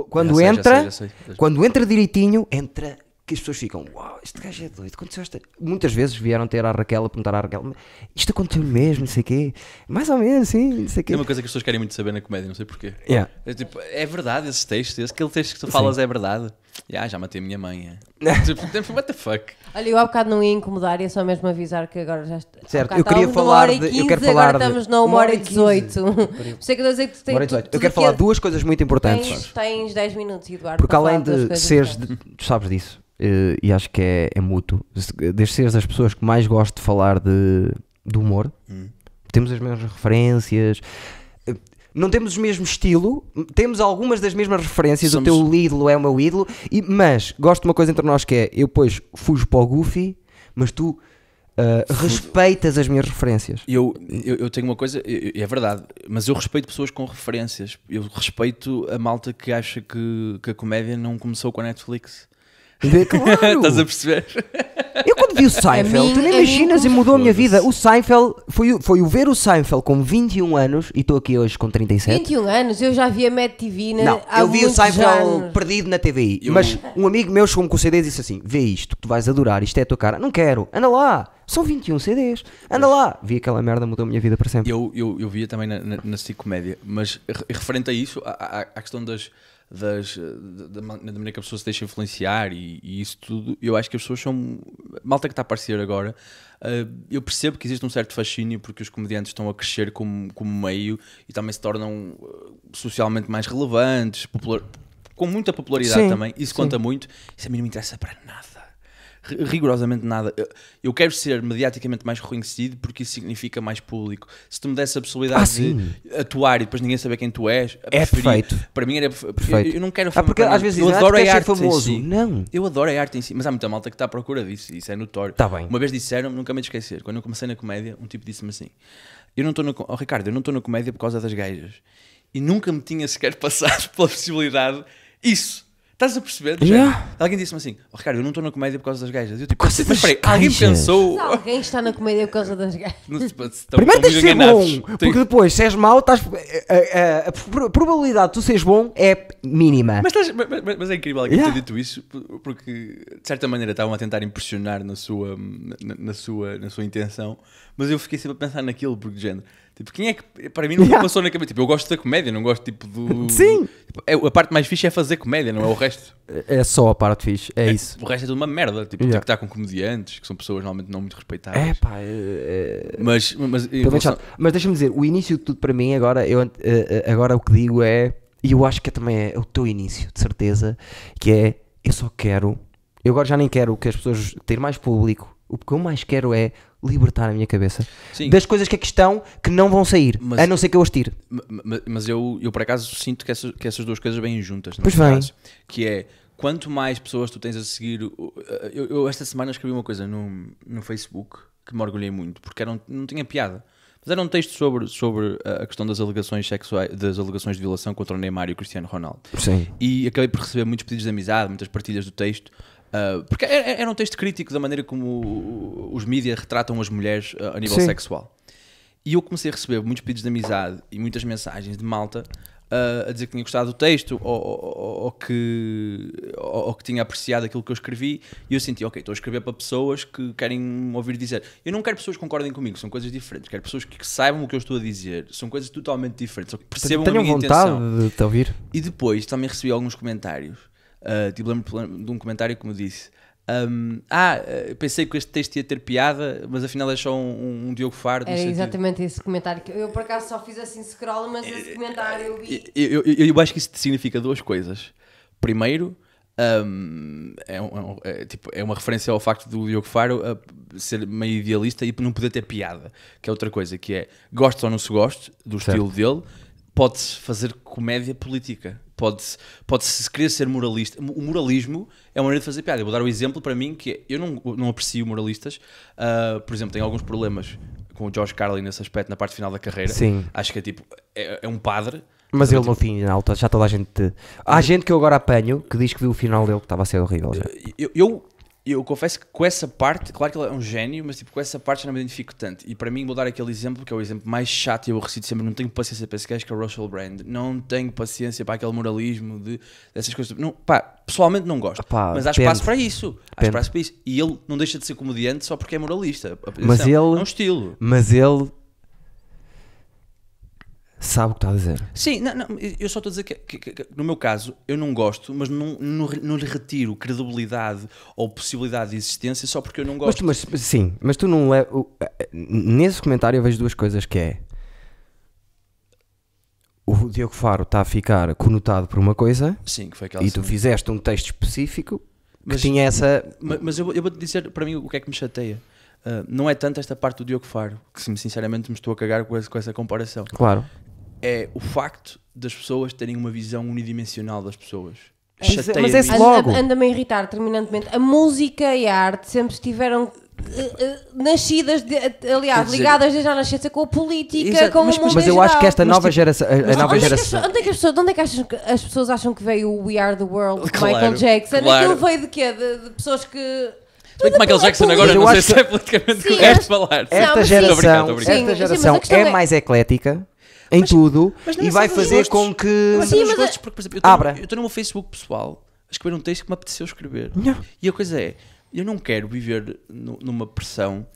Quando Já sei, já entra, sei, já sei, já sei. quando entra direitinho, entra que as pessoas ficam, uau, este gajo é doido, aconteceu esta... Muitas vezes vieram ter à Raquel a perguntar à Raquel, isto aconteceu mesmo, não sei o quê, mais ou menos, sim, não sei o quê. É uma coisa que as pessoas querem muito saber na comédia, não sei porquê. Yeah. É, tipo, é verdade esse- aquele texto que tu falas é verdade. Já, já matei a minha mãe. é. <laughs> tipo, what the fuck? Olha, eu há bocado não ia incomodar, ia só mesmo avisar que agora já está. Certo, eu queria estávamos numa falar hora e de- eu 15, quero falar agora de- estamos na 1 uma hora e e 18. Sei que eu dizer que tu tens. Agora, tu- 18. Eu quero que falar é- duas coisas muito importantes. Tens, tens 10 minutos, Eduardo. Porque além de seres, que de- tu sabes disso, eh, e acho que é, é mútuo, de seres das pessoas que mais gosto de falar de, de humor, Hum. temos as mesmas referências. Não temos o mesmo estilo, temos algumas das mesmas referências. Somos- O teu ídolo é o meu ídolo, e- mas gosto de uma coisa entre nós que é: eu depois fujo para o Goofy, mas tu ah, respeitas as minhas referências. Eu, eu, eu tenho uma coisa, eu- é verdade, mas eu respeito pessoas com referências. Eu respeito a malta que acha que, que a comédia não começou com a Netflix. Claro! <laughs> Estás a perceber? Eu quando vi o Seinfeld, tu nem imaginas e mudou a minha vida. O Seinfeld foi, o- foi o ver o Seinfeld com 21 anos e estou aqui hoje com 37. 21 anos, eu já via Mad TV na, Não, há eu vi o Seinfeld anos. perdido na TVI. Eu- Mas um amigo meu chegou-me com o CD e disse assim: Vê isto, que tu vais adorar, isto é a tua cara. Não quero, anda lá. São 21 CDs, anda lá. Vi aquela merda, mudou a minha vida para sempre. Eu, eu, eu via também na, na, na SIC Comédia, mas re- referente a isso, à, à- à questão das, das, eh, da, da maneira que a pessoa se deixa influenciar e, e isso tudo, eu acho que as pessoas são. Malta que está a aparecer agora, eh, eu percebo que existe um certo fascínio porque os comediantes estão a crescer como, como meio e também se tornam eh, socialmente mais relevantes, popular- com muita popularidade Sim, também. Isso sim. conta muito. Isso a mim não me interessa para nada. Ri- rigorosamente nada. Eu- quero ser mediaticamente mais reconhecido porque isso significa mais público. Se tu me desse a possibilidade Ah, de sim. atuar e depois ninguém saber quem tu és, É preferia- perfeito. Para mim era perfe- Perfeito. Eu, eu não quero Ah, fama porque para às vezes eu "Ah, adoro a arte famoso. em si. Não. Eu adoro a arte em si, mas há muita malta que está à procura disso, isso é notório. Tá bem. Uma vez disseram, nunca me esquecer, quando eu comecei na comédia, um tipo disse-me assim: Eu não estou na. co- Oh, Ricardo, eu não estou na comédia por causa das gajas. E nunca me tinha sequer <laughs> passado pela possibilidade isso. Estás a perceber? Yeah. Alguém disse-me assim: oh, Ricardo, eu não estou na comédia por causa das gajas. Eu tipo, mas das espera aí, alguém pensou. Se alguém está na comédia por causa das gajas. Não se- estão- Primeiro tens de ser bom, porque depois, se és mau, estás, a, a- a pro- probabilidade de tu seres bom é mínima. Mas, estás- mas- mas- mas é incrível alguém Yeah. ter dito isso, por- porque de certa maneira estavam a tentar impressionar na sua, na, na sua, na sua intenção, mas eu fiquei sempre a pensar naquilo, porque de género, tipo, quem é que, para mim nunca Yeah. passou na cabeça, tipo, eu gosto da comédia, não gosto tipo do... <laughs> Sim. tipo, é, a parte mais fixe é fazer comédia, não é o resto. É só a parte fixe, é isso. O resto é tudo uma merda, tipo, Yeah. ter que estar com comediantes, que são pessoas normalmente não muito respeitadas. É pá, é, é- Mas, mas, relação-. Mas deixa-me dizer, o início de tudo para mim, agora, eu, eh, eh, agora o que digo é, e eu acho que também é o teu início, de certeza, que é, eu só quero, eu agora já nem quero que as pessoas ter mais público, o que eu mais quero é libertar a minha cabeça Sim. das coisas que aqui estão que não vão sair, Mas- a não ser que eu as tire. Ma- ma- Mas eu, eu por acaso sinto que, essas- que essas duas coisas vêm juntas. Pois neste vem. caso. que é quanto mais pessoas tu tens a seguir. o- Eu, eu esta semana escrevi uma coisa no, no Facebook que me orgulhei muito, porque era um- não tinha piada. Mas era um texto sobre, sobre a a questão das alegações sexuais, das alegações de violação contra o Neymar e o Cristiano Ronaldo. Sim. E acabei por receber muitos pedidos de amizade, muitas partilhas do texto, ah, porque era, era um texto crítico da maneira como os mídias retratam as mulheres ah, a nível Sim. sexual. E eu comecei a receber muitos pedidos de amizade e muitas mensagens de malta ah, a dizer que tinha gostado do texto ou, ou- ou que, ou, ou que tinha apreciado aquilo que eu escrevi. E eu senti, ok, estou a escrever para pessoas que querem ouvir dizer. Eu não quero pessoas que concordem comigo, são coisas diferentes. Quero pessoas que saibam o que eu estou a dizer. São coisas totalmente diferentes, que percebam a Tenham minha vontade intenção. de te ouvir. E depois também recebi alguns comentários. Uh, tipo, lembro de um comentário que me disse: um, Ah, uh, pensei que este texto ia ter piada, mas afinal é só um, um Diogo Era sentido- exatamente esse comentário que eu por acaso só fiz assim scroll, mas esse comentário eu vi. Eu, eu, eu acho que isso significa duas coisas. Primeiro, um, é, um- é, tipo, é uma referência ao facto do Diogo Faro uh, ser meio idealista e não poder ter piada. Que é outra coisa, que é gosto ou não se goste do Certo. estilo dele, pode-se fazer comédia política. Pode-se pode -se querer ser moralista. O moralismo é uma maneira de fazer piada. Eu vou dar um exemplo para mim que é, eu não, não aprecio moralistas. Uh, por exemplo, tenho alguns problemas com o George Carlin nesse aspecto, na parte final da carreira. Sim. Acho que é tipo, é, é um padre. Mas ele no final, tá- já toda a gente. Há gente que eu agora apanho que diz que viu o final dele que estava a ser horrível já. Eu, eu, eu confesso que com essa parte, claro que ele é um gênio, mas tipo, com essa parte já não me identifico tanto. E para mim, vou dar aquele exemplo que é o exemplo mais chato e eu recito sempre: não tenho paciência para esse gajo, que é o Russell Brand. Não tenho paciência para aquele moralismo de, dessas coisas. Não, pá, pessoalmente não gosto, Pá, mas há espaço para isso. Há espaço para isso. E ele não deixa de ser comediante só porque é moralista. Mas ele- É um estilo. Mas ele. Sabe o que está a dizer. Sim, não, não, eu só estou a dizer que, que- que- que, no meu caso, eu não gosto, mas não, não, não lhe retiro credibilidade ou possibilidade de existência só porque eu não Mas, gosto. tu- mas sim, mas tu não é. o- Nesse comentário eu vejo duas coisas que é. O Diogo Faro está a ficar conotado por uma coisa Sim, que foi aquela e tu fizeste um texto específico que Mas- tinha essa. Ma- Mas eu, vou- eu vou-te dizer para mim o que é que me chateia. Uh, não é tanto esta parte do Diogo Faro, que sinceramente me estou a cagar com essa, com essa comparação. Claro. É o facto das pessoas terem uma visão unidimensional das pessoas. Mas- Chateia-me mas esse logo. Anda- Anda-me a irritar terminantemente. A música e a arte sempre estiveram eh, eh, nascidas, de- aliás, dizer- ligadas desde a nascença com a política, Exato, com mas- o mundo Mas eu acho geral. que esta nova tipo- geração. A, a mas nova Onde é, que as, geração. pessoas- onde é que as pessoas, de onde é que achas que as pessoas acham que veio o We Are the World de Claro, Michael Jackson? claro. Aquilo veio de quê? De, de pessoas que. Bem que Michael a Jackson agora Eu não sei acho se é politicamente Sim, correto falar. Esta sim. geração. Sim, esta geração é é- mais eclética em tudo mas e é vai fazer gostos. com que. Mas Sim, é dos mas gostos, é- porque, por exemplo, eu Abra. estou no meu Facebook pessoal a escrever um texto que me apeteceu escrever. Não. E a coisa é, eu não quero viver nu- numa pressão.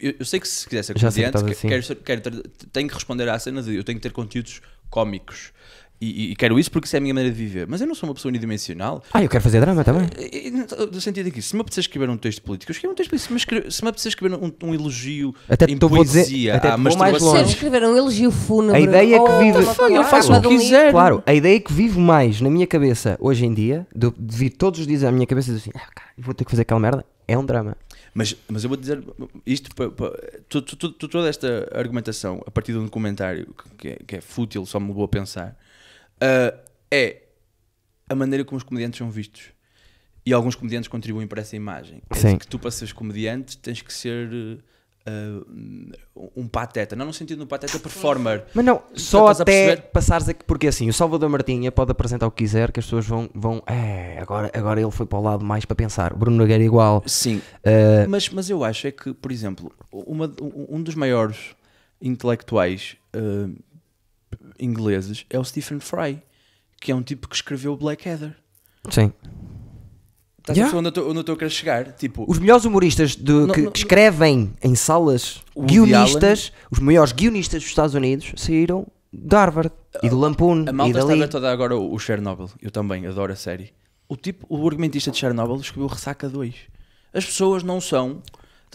Eu, eu sei que se quiser ser Já sei que comediante, que- assim. quero, quero ter- tenho que responder à cena de eu tenho que ter conteúdos cómicos. E, e- quero isso porque isso é a minha maneira de viver. Mas eu não sou uma pessoa unidimensional. Ah, eu quero fazer drama também. No sentido que, se me apetecer escrever um texto político, eu escrevo um texto político. Se escrever, se me apetecer escrever um, um elogio Até em vou dizer- poesia até à masturbação. Sempre escrever um elogio fúnebre. A ideia é que vive- eu faço o que quiser. Claro, a ideia que vive mais na minha cabeça hoje em dia, de, de vir todos os dias à minha cabeça e dizer assim, ah, cara, vou ter que fazer aquela merda, é um drama. Mas, mas eu vou dizer isto, pa- pa- tu- tu- tu- toda esta argumentação a partir de um documentário que é, que é fútil, só me vou a pensar, ah, é a maneira como os comediantes são vistos. E alguns comediantes contribuem para essa imagem. É Sim. que tu, para seres comediante, tens que ser ah, um pateta. Não no sentido de um pateta performer. Mas não, só até passares aqui, porque assim, o Salvador Martinha pode apresentar o que quiser, que as pessoas vão, vão é, agora, agora ele foi para o lado mais para pensar. Bruno Nogueira igual. Sim, Eh, mas, mas eu acho é que, por exemplo, uma- um dos maiores intelectuais ah, ingleses é o Stephen Fry, que é um tipo que escreveu Blackadder. sim. Estás Yeah. a perceber onde eu estou- a querer chegar? Tipo, Os melhores humoristas de- Não, que, não, que escrevem em salas Woody guionistas, os maiores guionistas dos Estados Unidos saíram de Harvard e do Lampoon a e malta está a dali. ver toda agora o o Chernobyl. Eu também adoro a série. O tipo, o argumentista de Chernobyl escreveu Ressaca 2. As pessoas não são.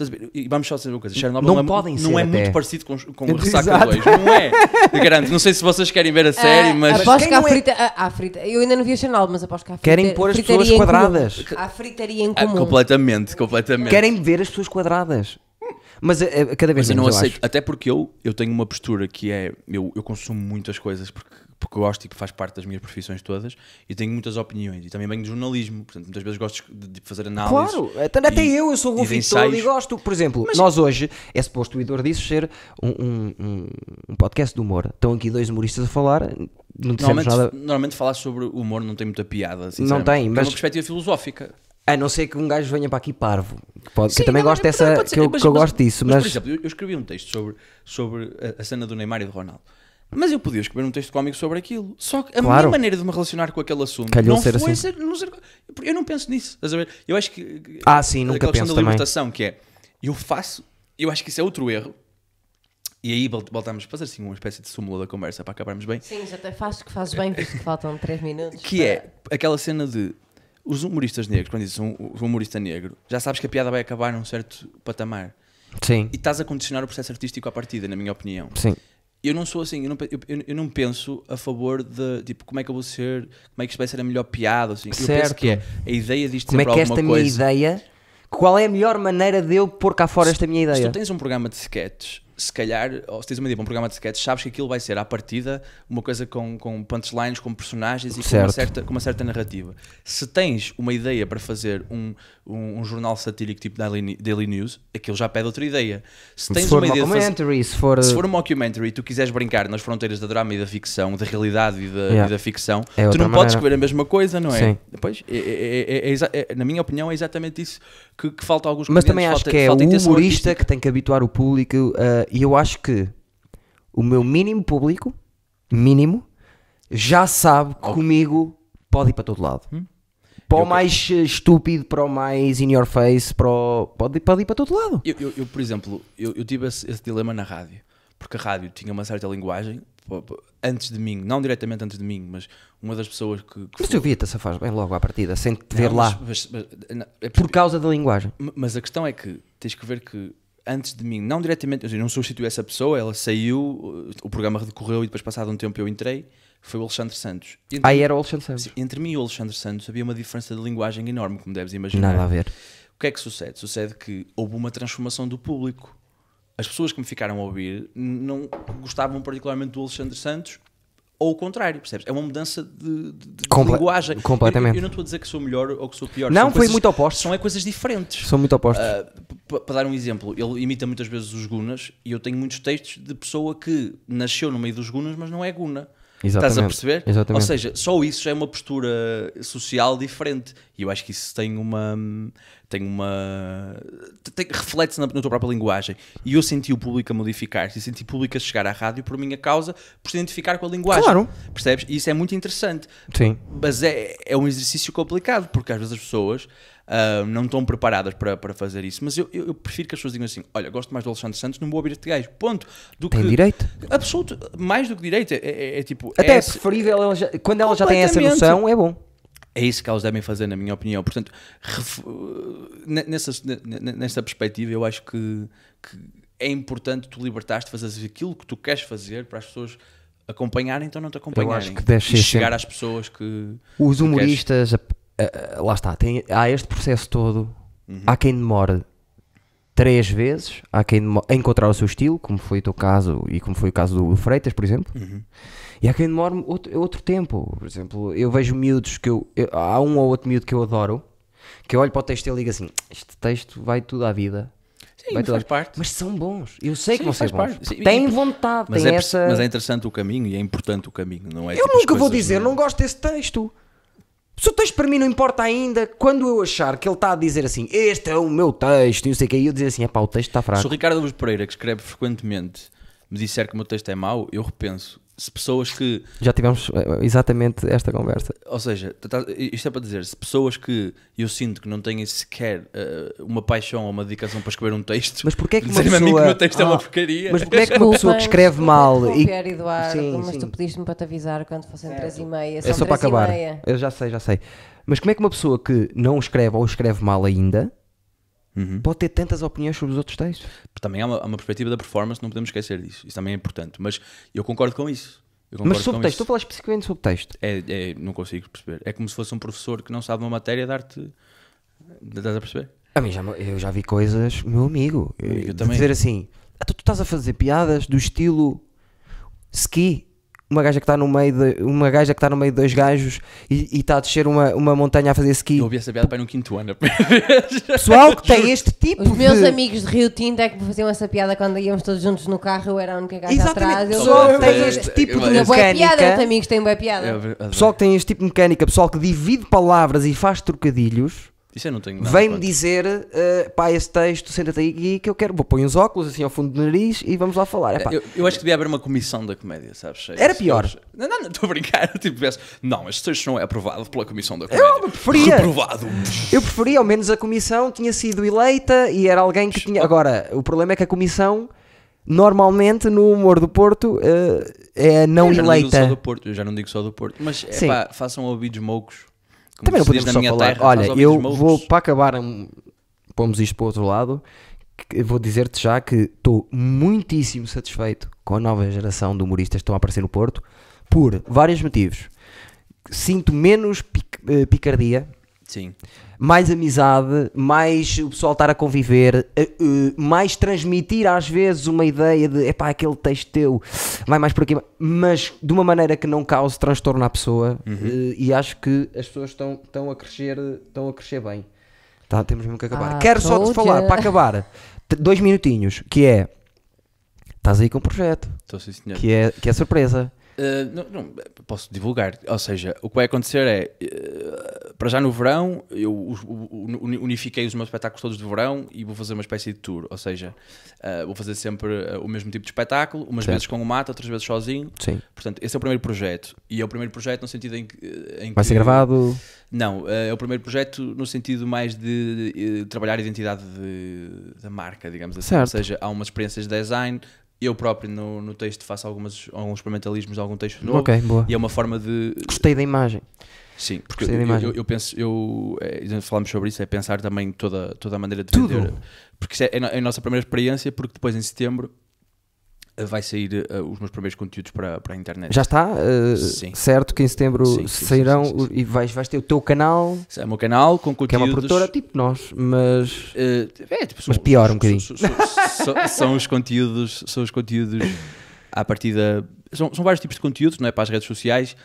Estás a ver? E vamos só dizer uma coisa: Chernobyl Não não, é, podem não ser é até. muito parecido com, com <laughs> Exato. Ressaca 2. Não é? Eu garanto. Não sei se vocês querem ver a série, Ah, mas. aposto que há não é- frita, há frita. Eu ainda não vi a Chernobyl, mas aposto que há frita, Querem pôr as pessoas quadradas. Há fritaria em Ah, comum. completamente, completamente. Querem ver as pessoas quadradas. Mas eh, eh, cada vez Mas eu não menos, eu aceito, acho. até porque eu, eu tenho uma postura que é, eu, eu consumo muitas coisas porque, porque gosto e que faz parte das minhas profissões todas e tenho muitas opiniões e também venho de jornalismo, portanto muitas vezes gosto de, fazer análises. Claro, até, até e- eu, eu sou golfinho todo e gosto. Por exemplo, nós hoje, é suposto o Idor disse ser um, um, um- um podcast de humor. Estão aqui dois humoristas a falar, não Normalmente, nada. normalmente falar sobre humor não tem muita piada, sinceramente, tem, mas- É uma perspectiva filosófica. A não ser que um gajo venha para aqui parvo. Que, pode- que Sim, eu também não, gosto mas dessa. ser, que eu, mas- que eu mas- gosto disso, Mas, mas. por exemplo, eu, eu escrevi um texto sobre, sobre a, a cena do Neymar e do Ronaldo. Mas eu podia escrever um texto cómico sobre aquilo. Só que a Claro. minha maneira de me relacionar com aquele assunto Calhou não ser foi assim. ser, não ser- Eu não penso nisso. Eu acho que. Ah, sim, nunca aquela questão penso da também. libertação, que é. Eu faço. Eu acho que isso é outro erro. E aí vol- voltamos a fazer assim uma espécie de súmula da conversa para acabarmos bem. Sim, já te fazes que fazes bem, visto que faltam 3 minutos. Que é aquela cena de os humoristas negros, quando dizes um humorista negro, já sabes que a piada vai acabar num certo patamar. Sim, E estás a condicionar o processo artístico à partida, na minha opinião. sim. Eu não sou assim, eu não, eu, eu- não penso a favor de tipo como é que eu vou ser, como é que isto vai ser a melhor piada. Assim. Eu penso Certo. que é a ideia disto Como é que esta minha coisa. ideia. Qual é a melhor maneira de eu pôr cá fora esta minha Se ideia? tu tens um programa de sketches, se calhar, ou se tens uma ideia para um programa de sketches, sabes que aquilo vai ser à partida uma coisa com, com punchlines, com personagens e com uma, certa, com uma certa narrativa. Se tens uma ideia para fazer um, um, um jornal satírico tipo Daily, Daily News, aquilo já pede outra ideia. Se tens se for uma ideia fazer. documentary, se for. Se for um mockumentary e tu quiseres brincar nas fronteiras da drama e da ficção, da realidade e da, Yeah. e da ficção, É tu não podes maneira. escrever a mesma coisa, não é? Sim. Depois, é, é- é- é é- na minha opinião, é exatamente isso que, que falta a alguns Mas também acho falta- que é o humorista que tem que habituar o público uh, e eu acho que o meu mínimo público, mínimo, já sabe que comigo pode ir para todo lado. Hum? Para o Eu que- mais eh, estúpido, para o mais in your face, para o... pode, ir- pode ir para todo lado. Eu, eu- por exemplo, eu, tive esse, esse dilema na rádio, porque a rádio tinha uma certa linguagem, antes de mim, não diretamente antes de mim, mas uma das pessoas que. que Mas eu vi-te a safar bem logo à partida, sem te Não, ver mas- lá, mas- mas- não, é por causa da linguagem. Mas a questão é que tens que ver que antes de mim, não diretamente, eu não substituí essa pessoa, ela saiu, o programa decorreu e depois, passado um tempo, eu entrei. Foi o Alexandre Santos. Entre, Aí era o Alexandre Santos. sim, entre mim e o Alexandre Santos havia uma diferença de linguagem enorme, como deves imaginar. Nada a ver. O que é que sucede? Sucede que houve uma transformação do público. As pessoas que me ficaram a ouvir não gostavam particularmente do Alexandre Santos ou o contrário, percebes? É uma mudança de, de- de Comple- linguagem. completamente. Eu, eu não estou a dizer que sou melhor ou que sou pior. Não, São foi coisas- muito oposto. São é coisas diferentes. São muito opostos. P- para dar um exemplo, ele imita muitas vezes os Gunas e eu tenho muitos textos de pessoa que nasceu no meio dos Gunas, mas não é Guna. Estás a Exatamente. perceber? Exatamente. Ou seja, só isso já é uma postura social diferente. E eu acho que isso tem uma. Tem uma. reflete-se na, na tua própria linguagem. E eu senti o público a modificar-se e senti o público a chegar à rádio por minha causa, por se identificar com a linguagem. Claro. Percebes? E isso é muito interessante. Sim. Mas é, é um exercício complicado, porque às vezes as pessoas ah, não estão preparadas para, para fazer isso. Mas eu, eu, eu prefiro que as pessoas digam assim: olha, gosto mais do Alexandre Santos, não vou ouvir este gajo. Ponto. Do Tem que, direito. Absoluto. Mais do que direito. É, é- é tipo. Até é é, preferível, ela já- quando ela já tem essa noção, é bom. é isso que elas devem fazer, na minha opinião. Portanto, ne- nessa, ne- ne- nessa perspectiva, eu acho que, que é importante tu libertares de fazer aquilo que tu queres fazer para as pessoas acompanharem, então não te acompanharem. que deve e ser chegar sempre- às pessoas que. Os queres. humoristas, a- a- a- lá está, tem, há este processo todo. Uhum. Há quem demore três vezes, há quem demore a encontrar o seu estilo, como foi o teu caso e como foi o caso do Freitas, por exemplo. Uhum. E há quem demore outro, outro tempo. Por exemplo, eu vejo miúdos que eu, eu- Há um ou outro miúdo que eu adoro, que eu olho para o texto e ele digo assim: Este texto vai tudo à vida. Sim, vai tudo à faz vida." parte. Mas são bons. Eu sei que Sim, vão ser faz bons. parte. Têm vontade, Mas têm é, essa. mas é interessante o caminho e é importante o caminho, não é? Eu tipo nunca vou dizer, não gosto desse texto. Se o texto para mim não importa ainda, quando eu achar que ele está a dizer assim, este é o meu texto, e não sei o que, e eu dizer assim, é pá, o texto está Se o fraco. Ricardo Luz Pereira, que escreve frequentemente, me disser que o meu texto é mau, eu repenso. Se pessoas que Já tivemos eh, exatamente esta conversa. Ou seja, isto é para dizer, se pessoas que eu sinto que não têm sequer eh, uma paixão ou uma dedicação para escrever um texto, Mas porquê é que uma dizerem-me a mim que o pessoa- meu texto é uma Ah, porcaria. Mas porquê é que uma pessoa que escreve mal e. Eduardo, Sim, mas sim. tu pediste-me para te avisar quando fossem três e meia. É só para acabar. Eu já sei, já sei. Mas como é que uma pessoa que não escreve ou escreve mal ainda Uhum. pode ter tantas opiniões sobre os outros textos? Também há uma, há uma perspectiva da performance, não podemos esquecer disso. Isso também é importante. Mas eu concordo com isso. Eu concordo Mas sobre texto, estou a falar especificamente sobre texto. É, é- não consigo perceber. É como se fosse um professor que não sabe uma matéria dar-te. Estás a perceber? A mim já, eu já vi coisas, meu amigo, Eu de também. dizer assim, "Ah, tu, tu estás a fazer piadas do estilo ski, uma gaja que está no meio de uma gaja que está no meio de dois gajos e está a descer uma, uma montanha a fazer ski. Eu ouvi essa piada para no quinto ano. <laughs> Pessoal que tem este tipo Os meus de amigos de Rio Tinto é que faziam essa piada quando íamos todos juntos no carro, eu era a única gaja Exatamente, atrás. Eu pessoal que tem este tipo de boa piada, mecânica, tenho amigos têm boa piada. É pessoal que tem este tipo de mecânica, pessoal que divide palavras e faz trocadilhos, Isso eu não tenho nada. vem-me dizer, eh, pá, esse texto, senta-te aí que eu quero, vou pôr uns óculos assim ao fundo do nariz e vamos lá falar. Epá, Eu, eu acho que devia haver uma comissão da comédia, sabes? Era pior. Não, não, não, estou a brincar. <laughs> Tipo, não, este texto não é aprovado pela comissão da comédia. Eu preferia. Reprovado. Eu preferia, ao menos a comissão tinha sido eleita e era alguém que tinha. Agora, o problema é que a comissão, normalmente no humor do Porto, eh, é não eu já não digo só do eleita. Porto, eu já não digo só do Porto, mas é pá, façam ouvidos moucos. Como Também não podemos só falar. terra, Olha, eu vou para acabar, pomos isto para o outro lado. Vou dizer-te já que estou muitíssimo satisfeito com a nova geração de humoristas que estão a aparecer no Porto por vários motivos. Sinto menos pic- eh, picardia, Sim. mais amizade, mais o pessoal estar a conviver, eh, mais transmitir às vezes uma ideia de epá, aquele texto teu vai mais por aqui, mas de uma maneira que não cause transtorno à pessoa eh, e acho que as pessoas estão, estão, a, crescer, estão a crescer bem. Tá, temos mesmo que acabar. Ah, Quero só te falar, para acabar, dois minutinhos, que é estás aí com um projeto, Estou sim, senhor. que é, que é surpresa. Uh, não, não, posso divulgar. Ou seja, o que vai acontecer é, uh, para já no verão, eu unifiquei os meus espetáculos todos de verão e vou fazer uma espécie de tour. Ou seja, uh, vou fazer sempre o mesmo tipo de espetáculo, umas Certo. vezes com o mato, outras vezes sozinho. Sim. Portanto, esse é o primeiro projeto. E é o primeiro projeto no sentido em que. Em Vai que- ser gravado. Não, é o primeiro projeto no sentido mais de, eh, trabalhar a identidade de- da marca, digamos assim. Certo. Ou seja, há umas experiências de design. Eu próprio no, no texto faço algumas, alguns experimentalismos de algum texto novo. Ok, boa. E é uma forma de. Gostei da imagem. Sim, porque eu, imagem. eu, eu penso, eu, é, falamos sobre isso, é pensar também toda, toda a maneira de Tudo. vender. Porque isso é, é é a nossa primeira experiência, porque depois em setembro vai sair uh, os meus primeiros conteúdos para, para a internet. Já está? uh, certo que em setembro Sim, sim, sairão sim, e vais, vais ter o teu canal, É o meu canal com conteúdos. que é uma produtora tipo nós, mas. Uh, é, tipo, Mas pior um bocadinho. São os conteúdos, são os conteúdos à partida. São, são vários tipos de conteúdos, não é? Para as redes sociais,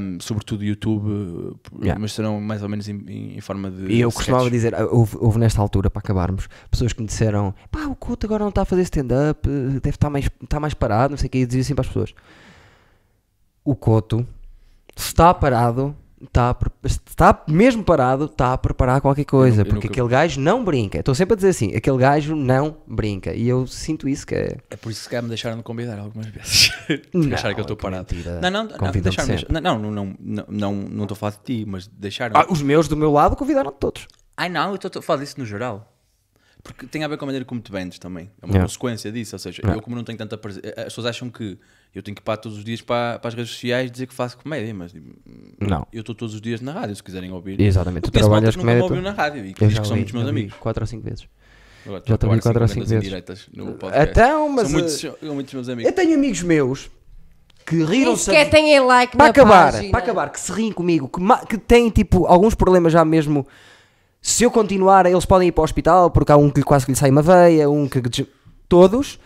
um, sobretudo YouTube, Yeah. mas serão mais ou menos em, em- forma de. E eu sketch. costumava dizer, houve, houve nesta altura, para acabarmos, pessoas que me disseram: pá, o Couto agora não está a fazer stand-up, deve estar mais, está mais parado, não sei o que. E dizia assim para as pessoas: o Couto, se está parado, está, está mesmo parado, está a preparar qualquer coisa, eu porque nunca- aquele gajo não brinca. Estou sempre a dizer assim: aquele gajo não brinca. E eu sinto isso que é. É por isso que me deixaram de convidar algumas vezes. <laughs> Não, acharam que eu estou parado. mentira. Não, não, não, deixaram sempre. não, não, não, não, não, não, estou a falar de ti, mas deixaram. Ah, os meus do meu lado convidaram todos. Ai não, eu estou a falar disso no geral. Porque tem a ver com a maneira como te vendes também. É uma Yeah. consequência disso. Ou seja, Yeah. eu como não tenho tanta presen- As pessoas acham que eu tenho que ir para todos os dias para, para as redes sociais dizer que faço comédia, mas tipo, Não. eu estou todos os dias na rádio, se quiserem ouvir. Exatamente, tu trabalhas que comédia. ouviu tu- na rádio e que diz que são muitos meus amigos. Quatro ou cinco vezes. Agora, Já estou a quatro ou acabar cinco cinco vezes. indiretas no podcast. Então, mas. são, muitos, eh, são muitos meus amigos. Eu tenho amigos meus que Nem riram-se. sequer têm like Para na acabar, página. para acabar, que se riem comigo, que, que têm tipo alguns problemas já mesmo. Se eu continuar, eles podem ir para o hospital porque há um que quase que lhe sai uma veia, um que. Todos.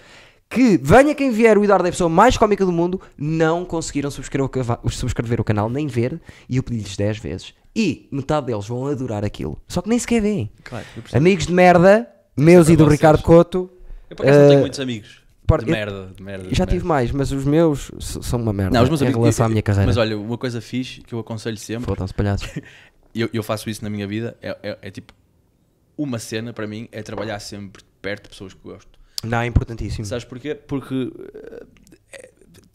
Que venha quem vier, o Eduardo é a pessoa mais cómica do mundo, não conseguiram subscrever o, subscrever o canal, nem ver, e eu pedi-lhes 10 vezes. E metade deles vão adorar aquilo. Só que nem sequer veem. Claro, eu. Amigos de merda, meus e do vocês. Ricardo Couto. Eu por acaso não tenho eh, muitos amigos. De eu- merda, de merda. de Já merda. tive mais, mas os meus são uma merda Não, os meus em amigos. relação à minha <laughs> carreira. Mas olha, uma coisa fixe que eu aconselho sempre, Foram-se palhaços. <laughs> eu, eu faço isso na minha vida, é, é- é tipo. Uma cena para mim é trabalhar sempre perto de pessoas que gosto. Não, é importantíssimo. Sabes porquê? Porque eh, é,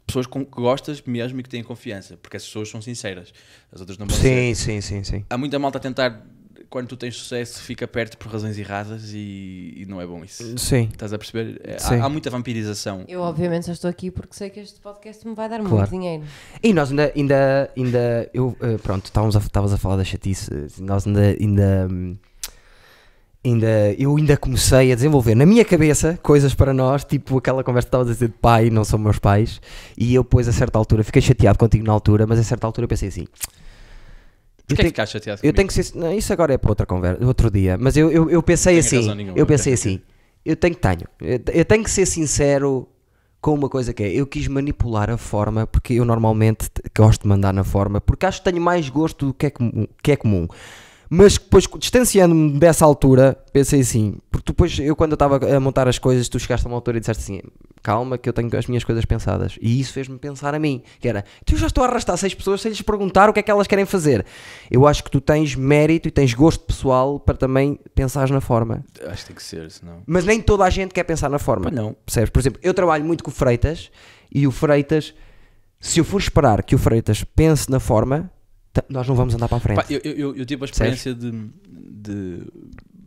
pessoas com que gostas mesmo e que têm confiança, porque essas pessoas são sinceras, as outras não vão ser. Sim, sim, sim, sim. Há muita malta a tentar, quando tu tens sucesso, fica perto por razões erradas e, e não é bom isso. Sim. Estás a perceber? É, Sim. há, há muita vampirização. Eu, obviamente, só estou aqui porque sei que este podcast me vai dar Claro. muito dinheiro. E nós ainda, ainda, ainda eu, eh, pronto, estávamos a, estavas a falar da chatice, eh, nós ainda, ainda, hum, ainda, eu ainda comecei a desenvolver na minha cabeça coisas para nós, tipo aquela conversa que estavas a dizer de pai, não são meus pais, e eu depois a certa altura, fiquei chateado contigo na altura, mas a certa altura eu pensei assim, eu Porquê é que tenho, ficaste chateado eu tenho que ser, não, isso agora é para outra conversa, outro dia, mas eu, eu, eu pensei assim, nenhuma, eu pensei assim, eu tenho que tenho, eu, eu tenho que ser sincero com uma coisa que é, eu quis manipular a forma, porque eu normalmente gosto de mandar na forma, porque acho que tenho mais gosto do que é. Que é comum. Mas depois, distanciando-me dessa altura, pensei assim, porque depois eu quando eu estava a montar as coisas, tu chegaste a uma altura e disseste assim, calma que eu tenho as minhas coisas pensadas. E isso fez-me pensar a mim, que era, tu já estou a arrastar seis pessoas sem lhes perguntar o que é que elas querem fazer. Eu acho que tu tens mérito e tens gosto pessoal para também pensares na forma. Acho que tem que ser, senão. Mas nem toda a gente quer pensar na forma. Não. Percebes? Por exemplo, eu trabalho muito com o Freitas e o Freitas, se eu for esperar que o Freitas pense na forma, nós não vamos andar para a frente. Pá, eu, eu, eu tive a experiência de, de,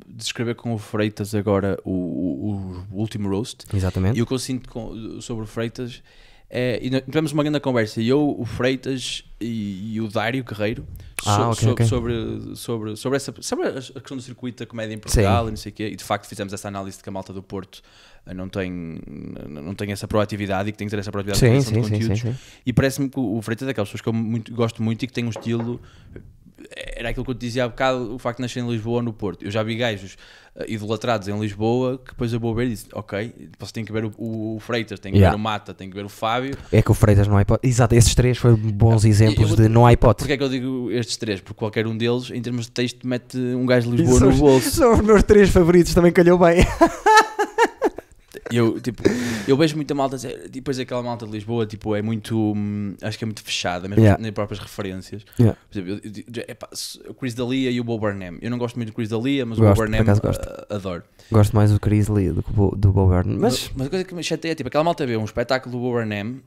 de escrever com o Freitas agora o, o, o último roast. Exatamente. E o que eu sinto com- sobre o Freitas é. E tivemos uma grande conversa, eu, o Freitas e, e o Dário Guerreiro so- Ah, ok, so- ok. sobre, sobre, sobre, essa, sobre a questão do circuito da comédia em Portugal e não sei o quê. E de facto fizemos essa análise de que a malta do Porto não tem, não tem essa proatividade e que tem que ter essa proatividade Sim, criação sim, de sim, sim, conteúdos. sim. E parece-me que o o Freitas é aquelas pessoas que eu muito, gosto muito e que tem um estilo. Era aquilo que eu te dizia há bocado, o facto de nascer em Lisboa ou no Porto. Eu já vi gajos eh, idolatrados em Lisboa que depois eu vou ver e disse: Ok, você tem que ver o, o Freitas, tem que Yeah. ver o Mata, tem que ver o Fábio. É que o Freitas não há hipótese. Exato, esses três foram bons exemplos vou- de não há hipótese. Porquê é que eu digo estes três? Porque qualquer um deles, em termos de texto, mete um gajo de Lisboa no bolso. São os meus três favoritos, também calhou bem. <laughs> E eu, tipo, eu vejo muita malta depois aquela malta de Lisboa, tipo, é muito, hum, acho que é muito fechada, mesmo Yeah. nas próprias referências. Yeah. Por exemplo, eu- epá, o Chris D'Elia e o Bo Burnham. Eu não gosto muito do Chris D'Elia, mas o Gosto, Bo por Burnham ah, adoro. Gosto mais do Chris Lee do que o do Bo Burnham. Mas Mas a coisa que me chateia é, tipo, aquela malta vê um espetáculo do Bo Burnham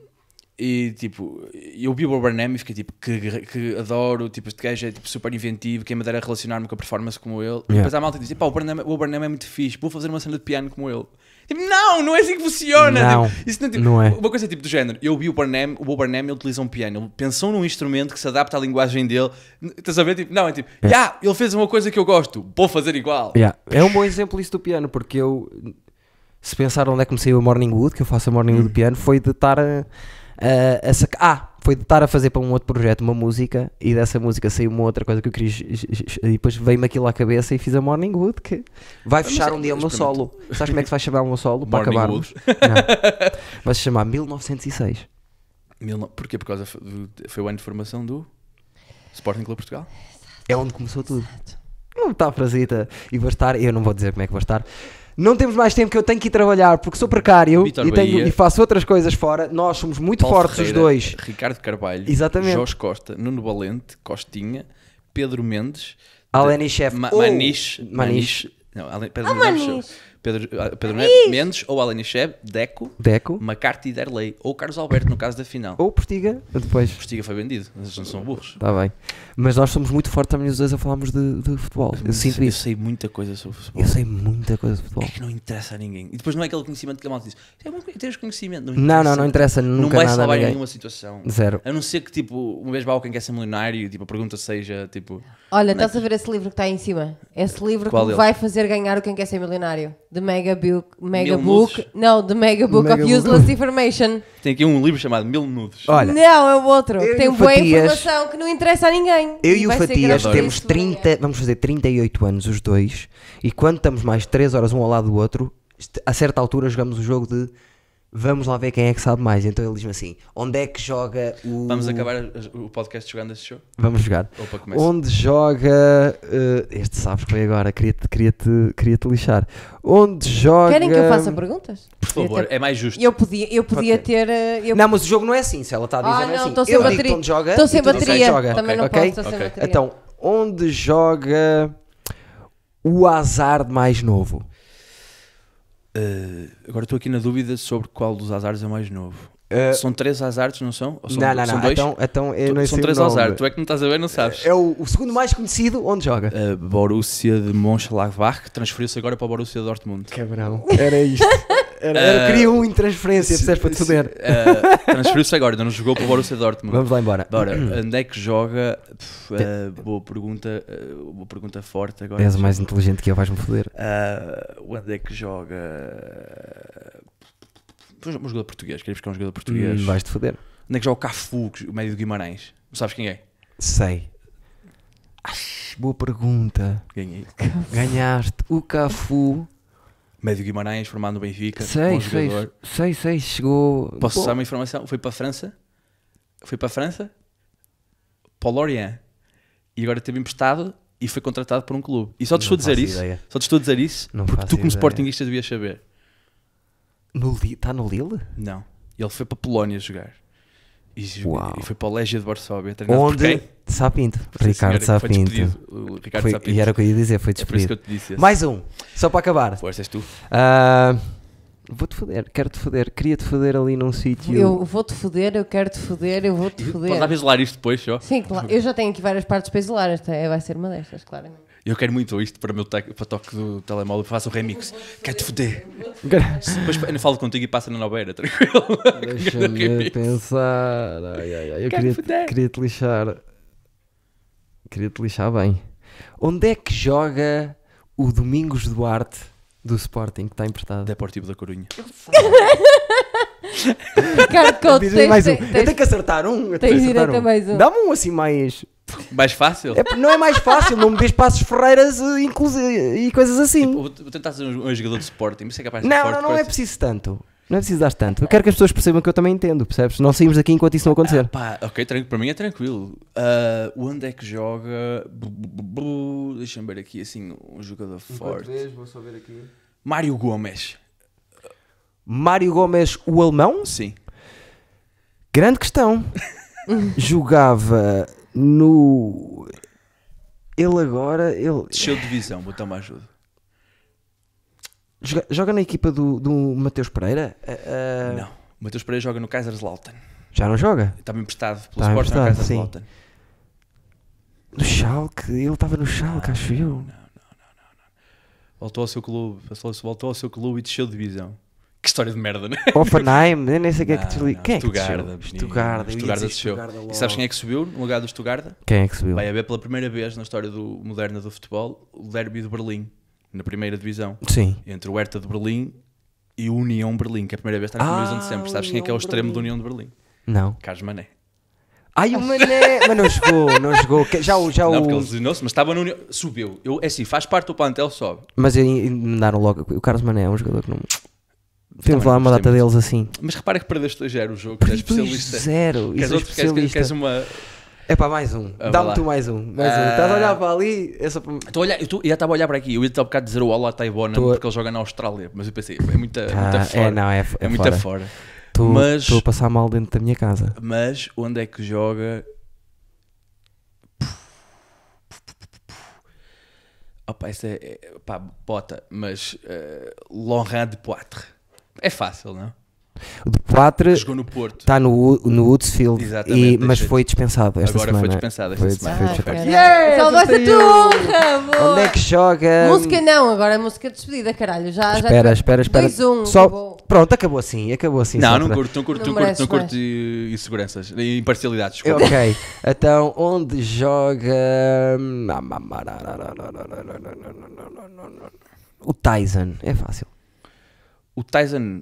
e, tipo, eu vi o Burnham e fiquei, tipo, que, que adoro, tipo, este gajo é, tipo, super inventivo, quem me dera relacionar-me com a performance como ele. E Yeah. depois há malta que diz, pá, o Burnham, o Burnham é muito fixe, vou fazer uma cena de piano como ele. Tipo, não, não é assim que funciona. Não, Tipo, isso não, tipo, não é. Uma coisa tipo do género, eu vi o Burnham, o Bo Burnham, ele utiliza um piano, ele pensou num instrumento que se adapta à linguagem dele. Estás a ver? Tipo, não, é tipo, já, ele fez uma coisa que eu gosto, vou fazer igual. Yeah. É um bom exemplo isso do piano, porque eu se pensar onde é que comecei o Morning Wood, que eu faço a Morning Wood piano, foi de estar a, a, a sacar. Ah, foi de estar a fazer para um outro projeto uma música e dessa música saiu uma outra coisa que eu queria. E depois veio-me aquilo à cabeça e fiz a Morning Wood, que vai fechar um dia o meu solo. Sabes como é que se vai chamar o meu solo? para acabarmos? Vai se chamar 1906. Mil no- Porquê? Por causa do, foi o ano de formação do Sporting Clube Portugal. É onde começou tudo. Não está frasita e vou estar, eu não vou dizer como é que vou estar. Não temos mais tempo que eu tenho que ir trabalhar porque sou precário e, tenho- Bahia. e faço outras coisas fora. Nós somos muito Paulo fortes Ferreira, os dois. Ricardo Carvalho, Exatamente. Jorge Costa, Nuno Valente, Costinha, Pedro Mendes, Aleni Chef Ma ou- Maniche, Maniche. não, Ale- Pedro, Ah, Mendes, Maniche. Pedro, ah, Pedro Mendes, Mendes ou Aleni Cheb, Deco, Deco McCarthy e Derlei ou Carlos Alberto no caso da final. ou Portiga. Depois. Postiga foi vendido, mas não são burros. Está bem. Mas nós somos muito fortes também os dois a falarmos de, de futebol. Eu sinto eu isso. sei muita coisa sobre futebol. Eu sei muita coisa de É futebol. que não interessa a ninguém. E depois não é aquele conhecimento que a malta diz. É bom que tens conhecimento. Não, Não, não, não interessa Não nunca vai nada a salvar ninguém. nenhuma situação. Zero. A não ser que, tipo, uma vez vá alguém quer ser milionário e tipo, a pergunta seja, tipo... Olha, estás a ver esse livro que está aí em cima? Esse livro Qual que deles? vai fazer ganhar o Quem Quer Ser Milionário. The Mega Book. Mega Mil Book. nudes? Não, The Mega Book Mega of Book. Useless Information. <laughs> Tem aqui um livro chamado Mil Nudes. Olha, Não, é o outro. eu que e tem o boa Fatias- informação que não interessa a ninguém. eu e o vai ser Fatias gratuito temos isso amanhã. 30, vamos fazer 38 anos os dois. E quando estamos mais 3 horas um ao lado do outro, a certa altura jogamos o jogo de vamos lá ver quem é que sabe mais. Então ele diz-me assim: onde é que joga o. Vamos acabar o podcast jogando esse show? Vamos jogar. Começar? Onde joga. eh, este sabes que foi agora, queria-te queria -te, queria -te lixar. Onde joga. Querem que eu faça perguntas? Por favor, é mais justo. Eu podia, eu podia ter. eh, Eu... Não, mas o jogo não é assim. Se ela está a dizer, Ah, não é não, assim. estou sem eu bateria. Estou sem bateria. joga. Também não Ok? posso, estou sem bateria. Então, onde joga o azar mais novo? Eh, agora estou aqui na dúvida sobre qual dos azares é mais novo. Eh, São três azares, não são? Ou são não, não, são não. dois? Então, então eu Tu- não são três azares. Tu é que não estás a ver, não sabes. É o, o segundo mais conhecido, onde joga? A Borussia de Mönchengladbach que transferiu-se agora para o Borussia Dortmund. Cabrão. Era isto. <laughs> Era, era, Eh, queria um em transferência, percebes para te foder. eh, transferiu-se agora, ainda não jogou para o Borussia Dortmund. Vamos lá embora. Bora, <clears throat> onde é que joga? Pff, eh, boa pergunta, eh, boa pergunta forte agora. És o mais inteligente que eu, vais-me foder. Ah, onde é que joga? Um jogador português, queria buscar um jogador português. Hum, vais-te foder. Onde é que joga o Cafu, o médio de Guimarães? Não sabes quem é? Sei. Ai, boa pergunta. Ganhei. Ganhaste o Cafu. Médio Guimarães, formado no Benfica. Sei, bom sei, jogador. sei, sei, chegou. Posso dar uma informação? Foi para a França? Foi para a França? Para o Lorient. E agora teve emprestado e foi contratado por um clube. E só te estou a dizer isso. ideia. Só te estou a dizer isso Não porque tu, como ideia. Sportingista, devias saber. Está no Lille? Não. Ele foi para a Polónia jogar. E, Uau. e foi para o Legia de Varsóvia. Onde? Sapinto. Ricardo Sapinto. Ricardo Foi- Sapinto. e era o que eu ia dizer, foi É por isso que despedido. eu te disse. Mais um, só para acabar. Força, és tu. Ah, Vou-te foder, quero-te foder, queria-te foder ali num sítio. Eu vou-te foder, eu quero-te foder, eu vou-te foder. para isolar isto depois, só. Sim, claro. Eu já tenho aqui várias partes para isolar. Esta é- vai ser uma destas, claramente. Eu quero muito isto para o meu para o toque do telemóvel. Faço o remix. Quero-te foder. Depois ainda falo contigo e passa na noveira, tranquilo. <laughs> Deixa-me pensar. Ai, ai, ai, eu Quero queria, queria te lixar. Queria te lixar bem. Onde é que joga o Domingos Duarte do Sporting que está emprestado? Deportivo da Corunha. Ricardo <laughs> Couto, tens, mais um. tens- Eu tenho que acertar um. eu tenho que tens acertar direito a mais um. Dá-me um assim mais. Mais fácil? É, não é mais fácil, não me vês passos Ferreiras eh, inclusive, e coisas assim. Vou, vou tentar ser um, um jogador de Sporting. Mas é capaz de Não, forte não, não é preciso tanto. Não é preciso dar tanto. Eu quero que as pessoas percebam que eu também entendo, percebes? Não saímos daqui enquanto isso não acontecer. Pá, ok, para mim é tranquilo. Ah, onde é que joga? Deixa-me ver aqui assim um jogador forte. vou só ver aqui. Mário Gomes. Mário Gomes, o alemão? Sim. Grande questão. <laughs> Jogava no. Ele agora. Ele Desceu de divisão, vou uma ajuda. joga, joga na equipa do, do Mateus Pereira? Ah, Não. O Matheus Pereira joga no Kaiserslautern. Já não joga? Estava emprestado pelo Sporting no Kaiserslautern. No Schalke? Ele estava no Schalke, acho eu. Voltou ao seu clube, voltou ao seu clube e desceu de divisão. Que história de merda, né? <laughs> Offenheim, nem sei quem é que desliga. Quem é que Stuttgart, desceu? menino. Stuttgart, Stuttgart desceu. E sabes quem é que subiu no lugar do Stuttgart? Quem é que subiu? Vai haver pela primeira vez na história do, moderna do futebol o derby de Berlim, na primeira divisão, Sim. entre o Hertha de Berlim e o União Berlim, que é a primeira vez que está na primeira divisão de Ah, sempre. Sabes quem é que é o extremo do Berlim. União de Berlim? Não. Carlos Mané. Ai, o Mané! Mas não jogou, não jogou. Que- Já, o- já Não, o. porque ele lesionou-se, mas estava no União. Subiu. Eu, é assim, faz parte do plantel, sobe. Mas mandaram logo. O Carlos Mané é um jogador que não. Temos lá uma data muito. deles assim. Mas repara que perdeste 2-0 o jogo, que és especialista. 2-0. Queres, é outro, queres, queres, especialista. queres uma. É para mais um. Ah, Dá-me tu mais um. Mais um. Ah. Estás a olhar para ali. É só para... Estou a olhar, eu, tô, eu já estava a olhar para aqui, eu ia-te há bocado dizer o Olá Taibona Tô a- porque ele joga na Austrália, mas eu pensei, é muita, Ah, muita fora. é, não, é, é é muita fora. fora. Estou Mas- estou a passar mal dentro da minha casa. Mas onde é que joga? Opa, essa é, é pá, bota, mas uh, Laurent de Poitre. É fácil, não? O de Poitre Jogou no Porto. está no, no Woodsfield, e, mas foi dispensado esta Agora semana. foi dispensado esta Foi- semana. Ah. Yeah, Salvaste a acertei turra, boa. Onde é que joga? Música não, agora é música de despedida, caralho. Já, Espera, já espera, espera. 2-1, Só- acabou. Pronto, acabou assim, acabou assim. não, só não curto, não curto, Não não curto, não curto e- inseguranças, e imparcialidades. desculpa. Ok, então onde joga o Tyson? É fácil. O Tyson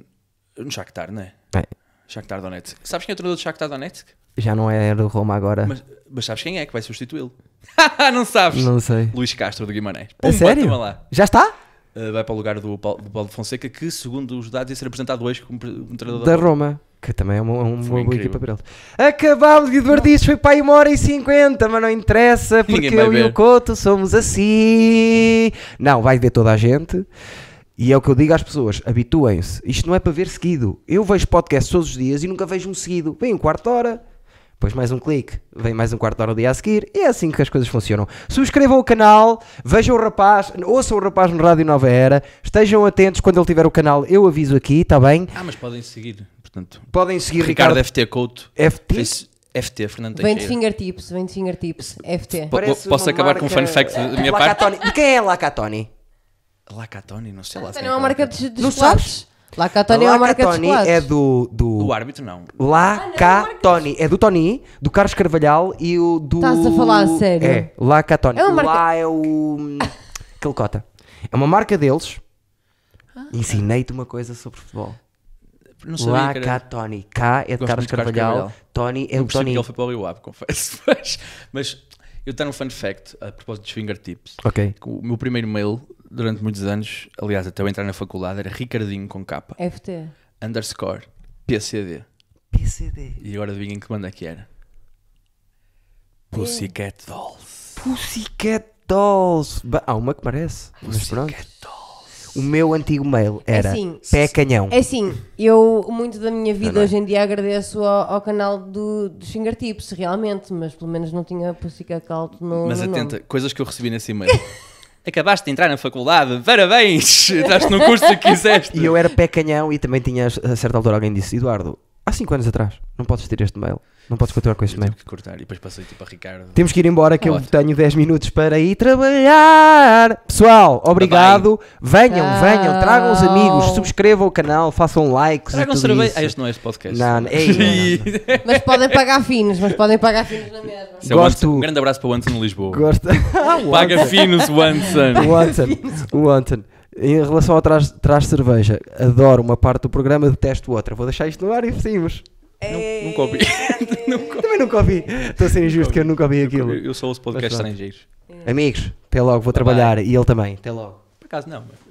no Shakhtar, não é? É. Shakhtar Donetsk. Sabes quem é o treinador do Shakhtar Donetsk? Já não é do Roma agora. Mas, mas sabes quem é que vai substituí-lo? <laughs> não sabes? Não sei. Luís Castro de Guimarães. A Pumba, sério? Já está? Uh, vai para o lugar do Paulo, do Paulo Fonseca, que segundo os dados ia ser apresentado hoje como, como treinador Da da Roma. Que também é uma, uma boa incrível. equipa para eles. Acabámos de divertir foi para aí uma hora e cinquenta, mas não interessa, porque eu e ver. o Couto somos assim. Não, vai ver toda a gente. E é o que eu digo às pessoas: habituem-se. Isto não é para ver seguido. Eu vejo podcasts todos os dias e nunca vejo um seguido. Vem um quarto de hora, depois mais um clique, vem mais um quarto de hora o dia a seguir. E é assim que as coisas funcionam. Subscrevam o canal, vejam o rapaz, ouçam o rapaz no Rádio Nova Era, estejam atentos quando ele tiver o canal. Eu aviso aqui, está bem? Ah, mas podem seguir. Portanto, Podem seguir Ricardo, Ricardo, FT Couto. FT. Fez FT, Fernando Vem de Teixeira. fingertips, vem de fingertips. FT. Parece posso acabar com um marca- fun fact da minha Lacatoni. De quem é Lacatoni? Lacatoni, não sei lá. tem é uma aquela marca de, de Não chocolates. Lacatoni é uma marca de Lacatoni chocolates. é do... do... O árbitro não. Lacatoni. É do Tony, do Carlos Carvalhal e o do... Estás a falar a sério? É, Lacatoni. É uma marca- Lá é o... Aquele cota. É uma marca deles. Ah. Ensinei-te uma coisa sobre futebol. Não sabia que era... Lacatoni. K é de Gosto Carlos muito de Carlos Carvalhal. Carvalhal. Tony é Não o percebi Tony. que ele foi para o Rio Ave, confesso. <laughs> Mas, mas eu tenho um fun fact a propósito dos fingertips. Ok. O meu primeiro mail, durante muitos anos, aliás, até eu entrar na faculdade, era Ricardinho com capa, FT. underscore, PCD. PCD. E agora adivinhem que banda é que era? Pussycat Dolls. Pussycat Dolls. Ba- Há uma que parece. Mas pronto. O meu antigo mail era assim, pé canhão. É assim, eu muito da minha vida Não, não é? hoje em dia agradeço ao, ao canal do, dos fingertips, realmente, mas pelo menos não tinha Pussycat Cult no, Mas no atenta, nome. coisas que eu recebi nesse e-mail. <laughs> Acabaste de entrar na faculdade, parabéns! <laughs> Entraste no curso que quiseste. E eu era pé canhão e também tinha, a certa altura, alguém disse: Eduardo, há 5 anos atrás, não podes ter este mail. Não podes continuar com mail. tive que cortar e depois passei tipo a Ricardo. Temos que ir embora que eu Ótimo. tenho 10 minutos para ir trabalhar. Pessoal, obrigado. Venham, Tchau. venham, tragam os amigos, subscrevam o canal, façam likes. Tragam cerveja. isso. Ah, este não é este podcast. Não, não, ei, não, não, <laughs> Mas podem pagar finos, mas podem pagar finos na mesma. Isso é Gosto- Anson. Um grande abraço para o Anson de Lisboa. Gosto. Paga finos o Anson. O Anton, o Anton. Em relação ao trás, trás cerveja, adoro uma parte do programa, detesto outra. Vou deixar isto no ar e seguimos. Nu- Nunca ouvi. <laughs> Também nunca ouvi. Estou a ser injusto que eu nunca ouvi aquilo. Eu sou os podcasts estrangeiros. Amigos, até logo, vou Bye trabalhar. E ele também. Até logo. Por acaso não, mas...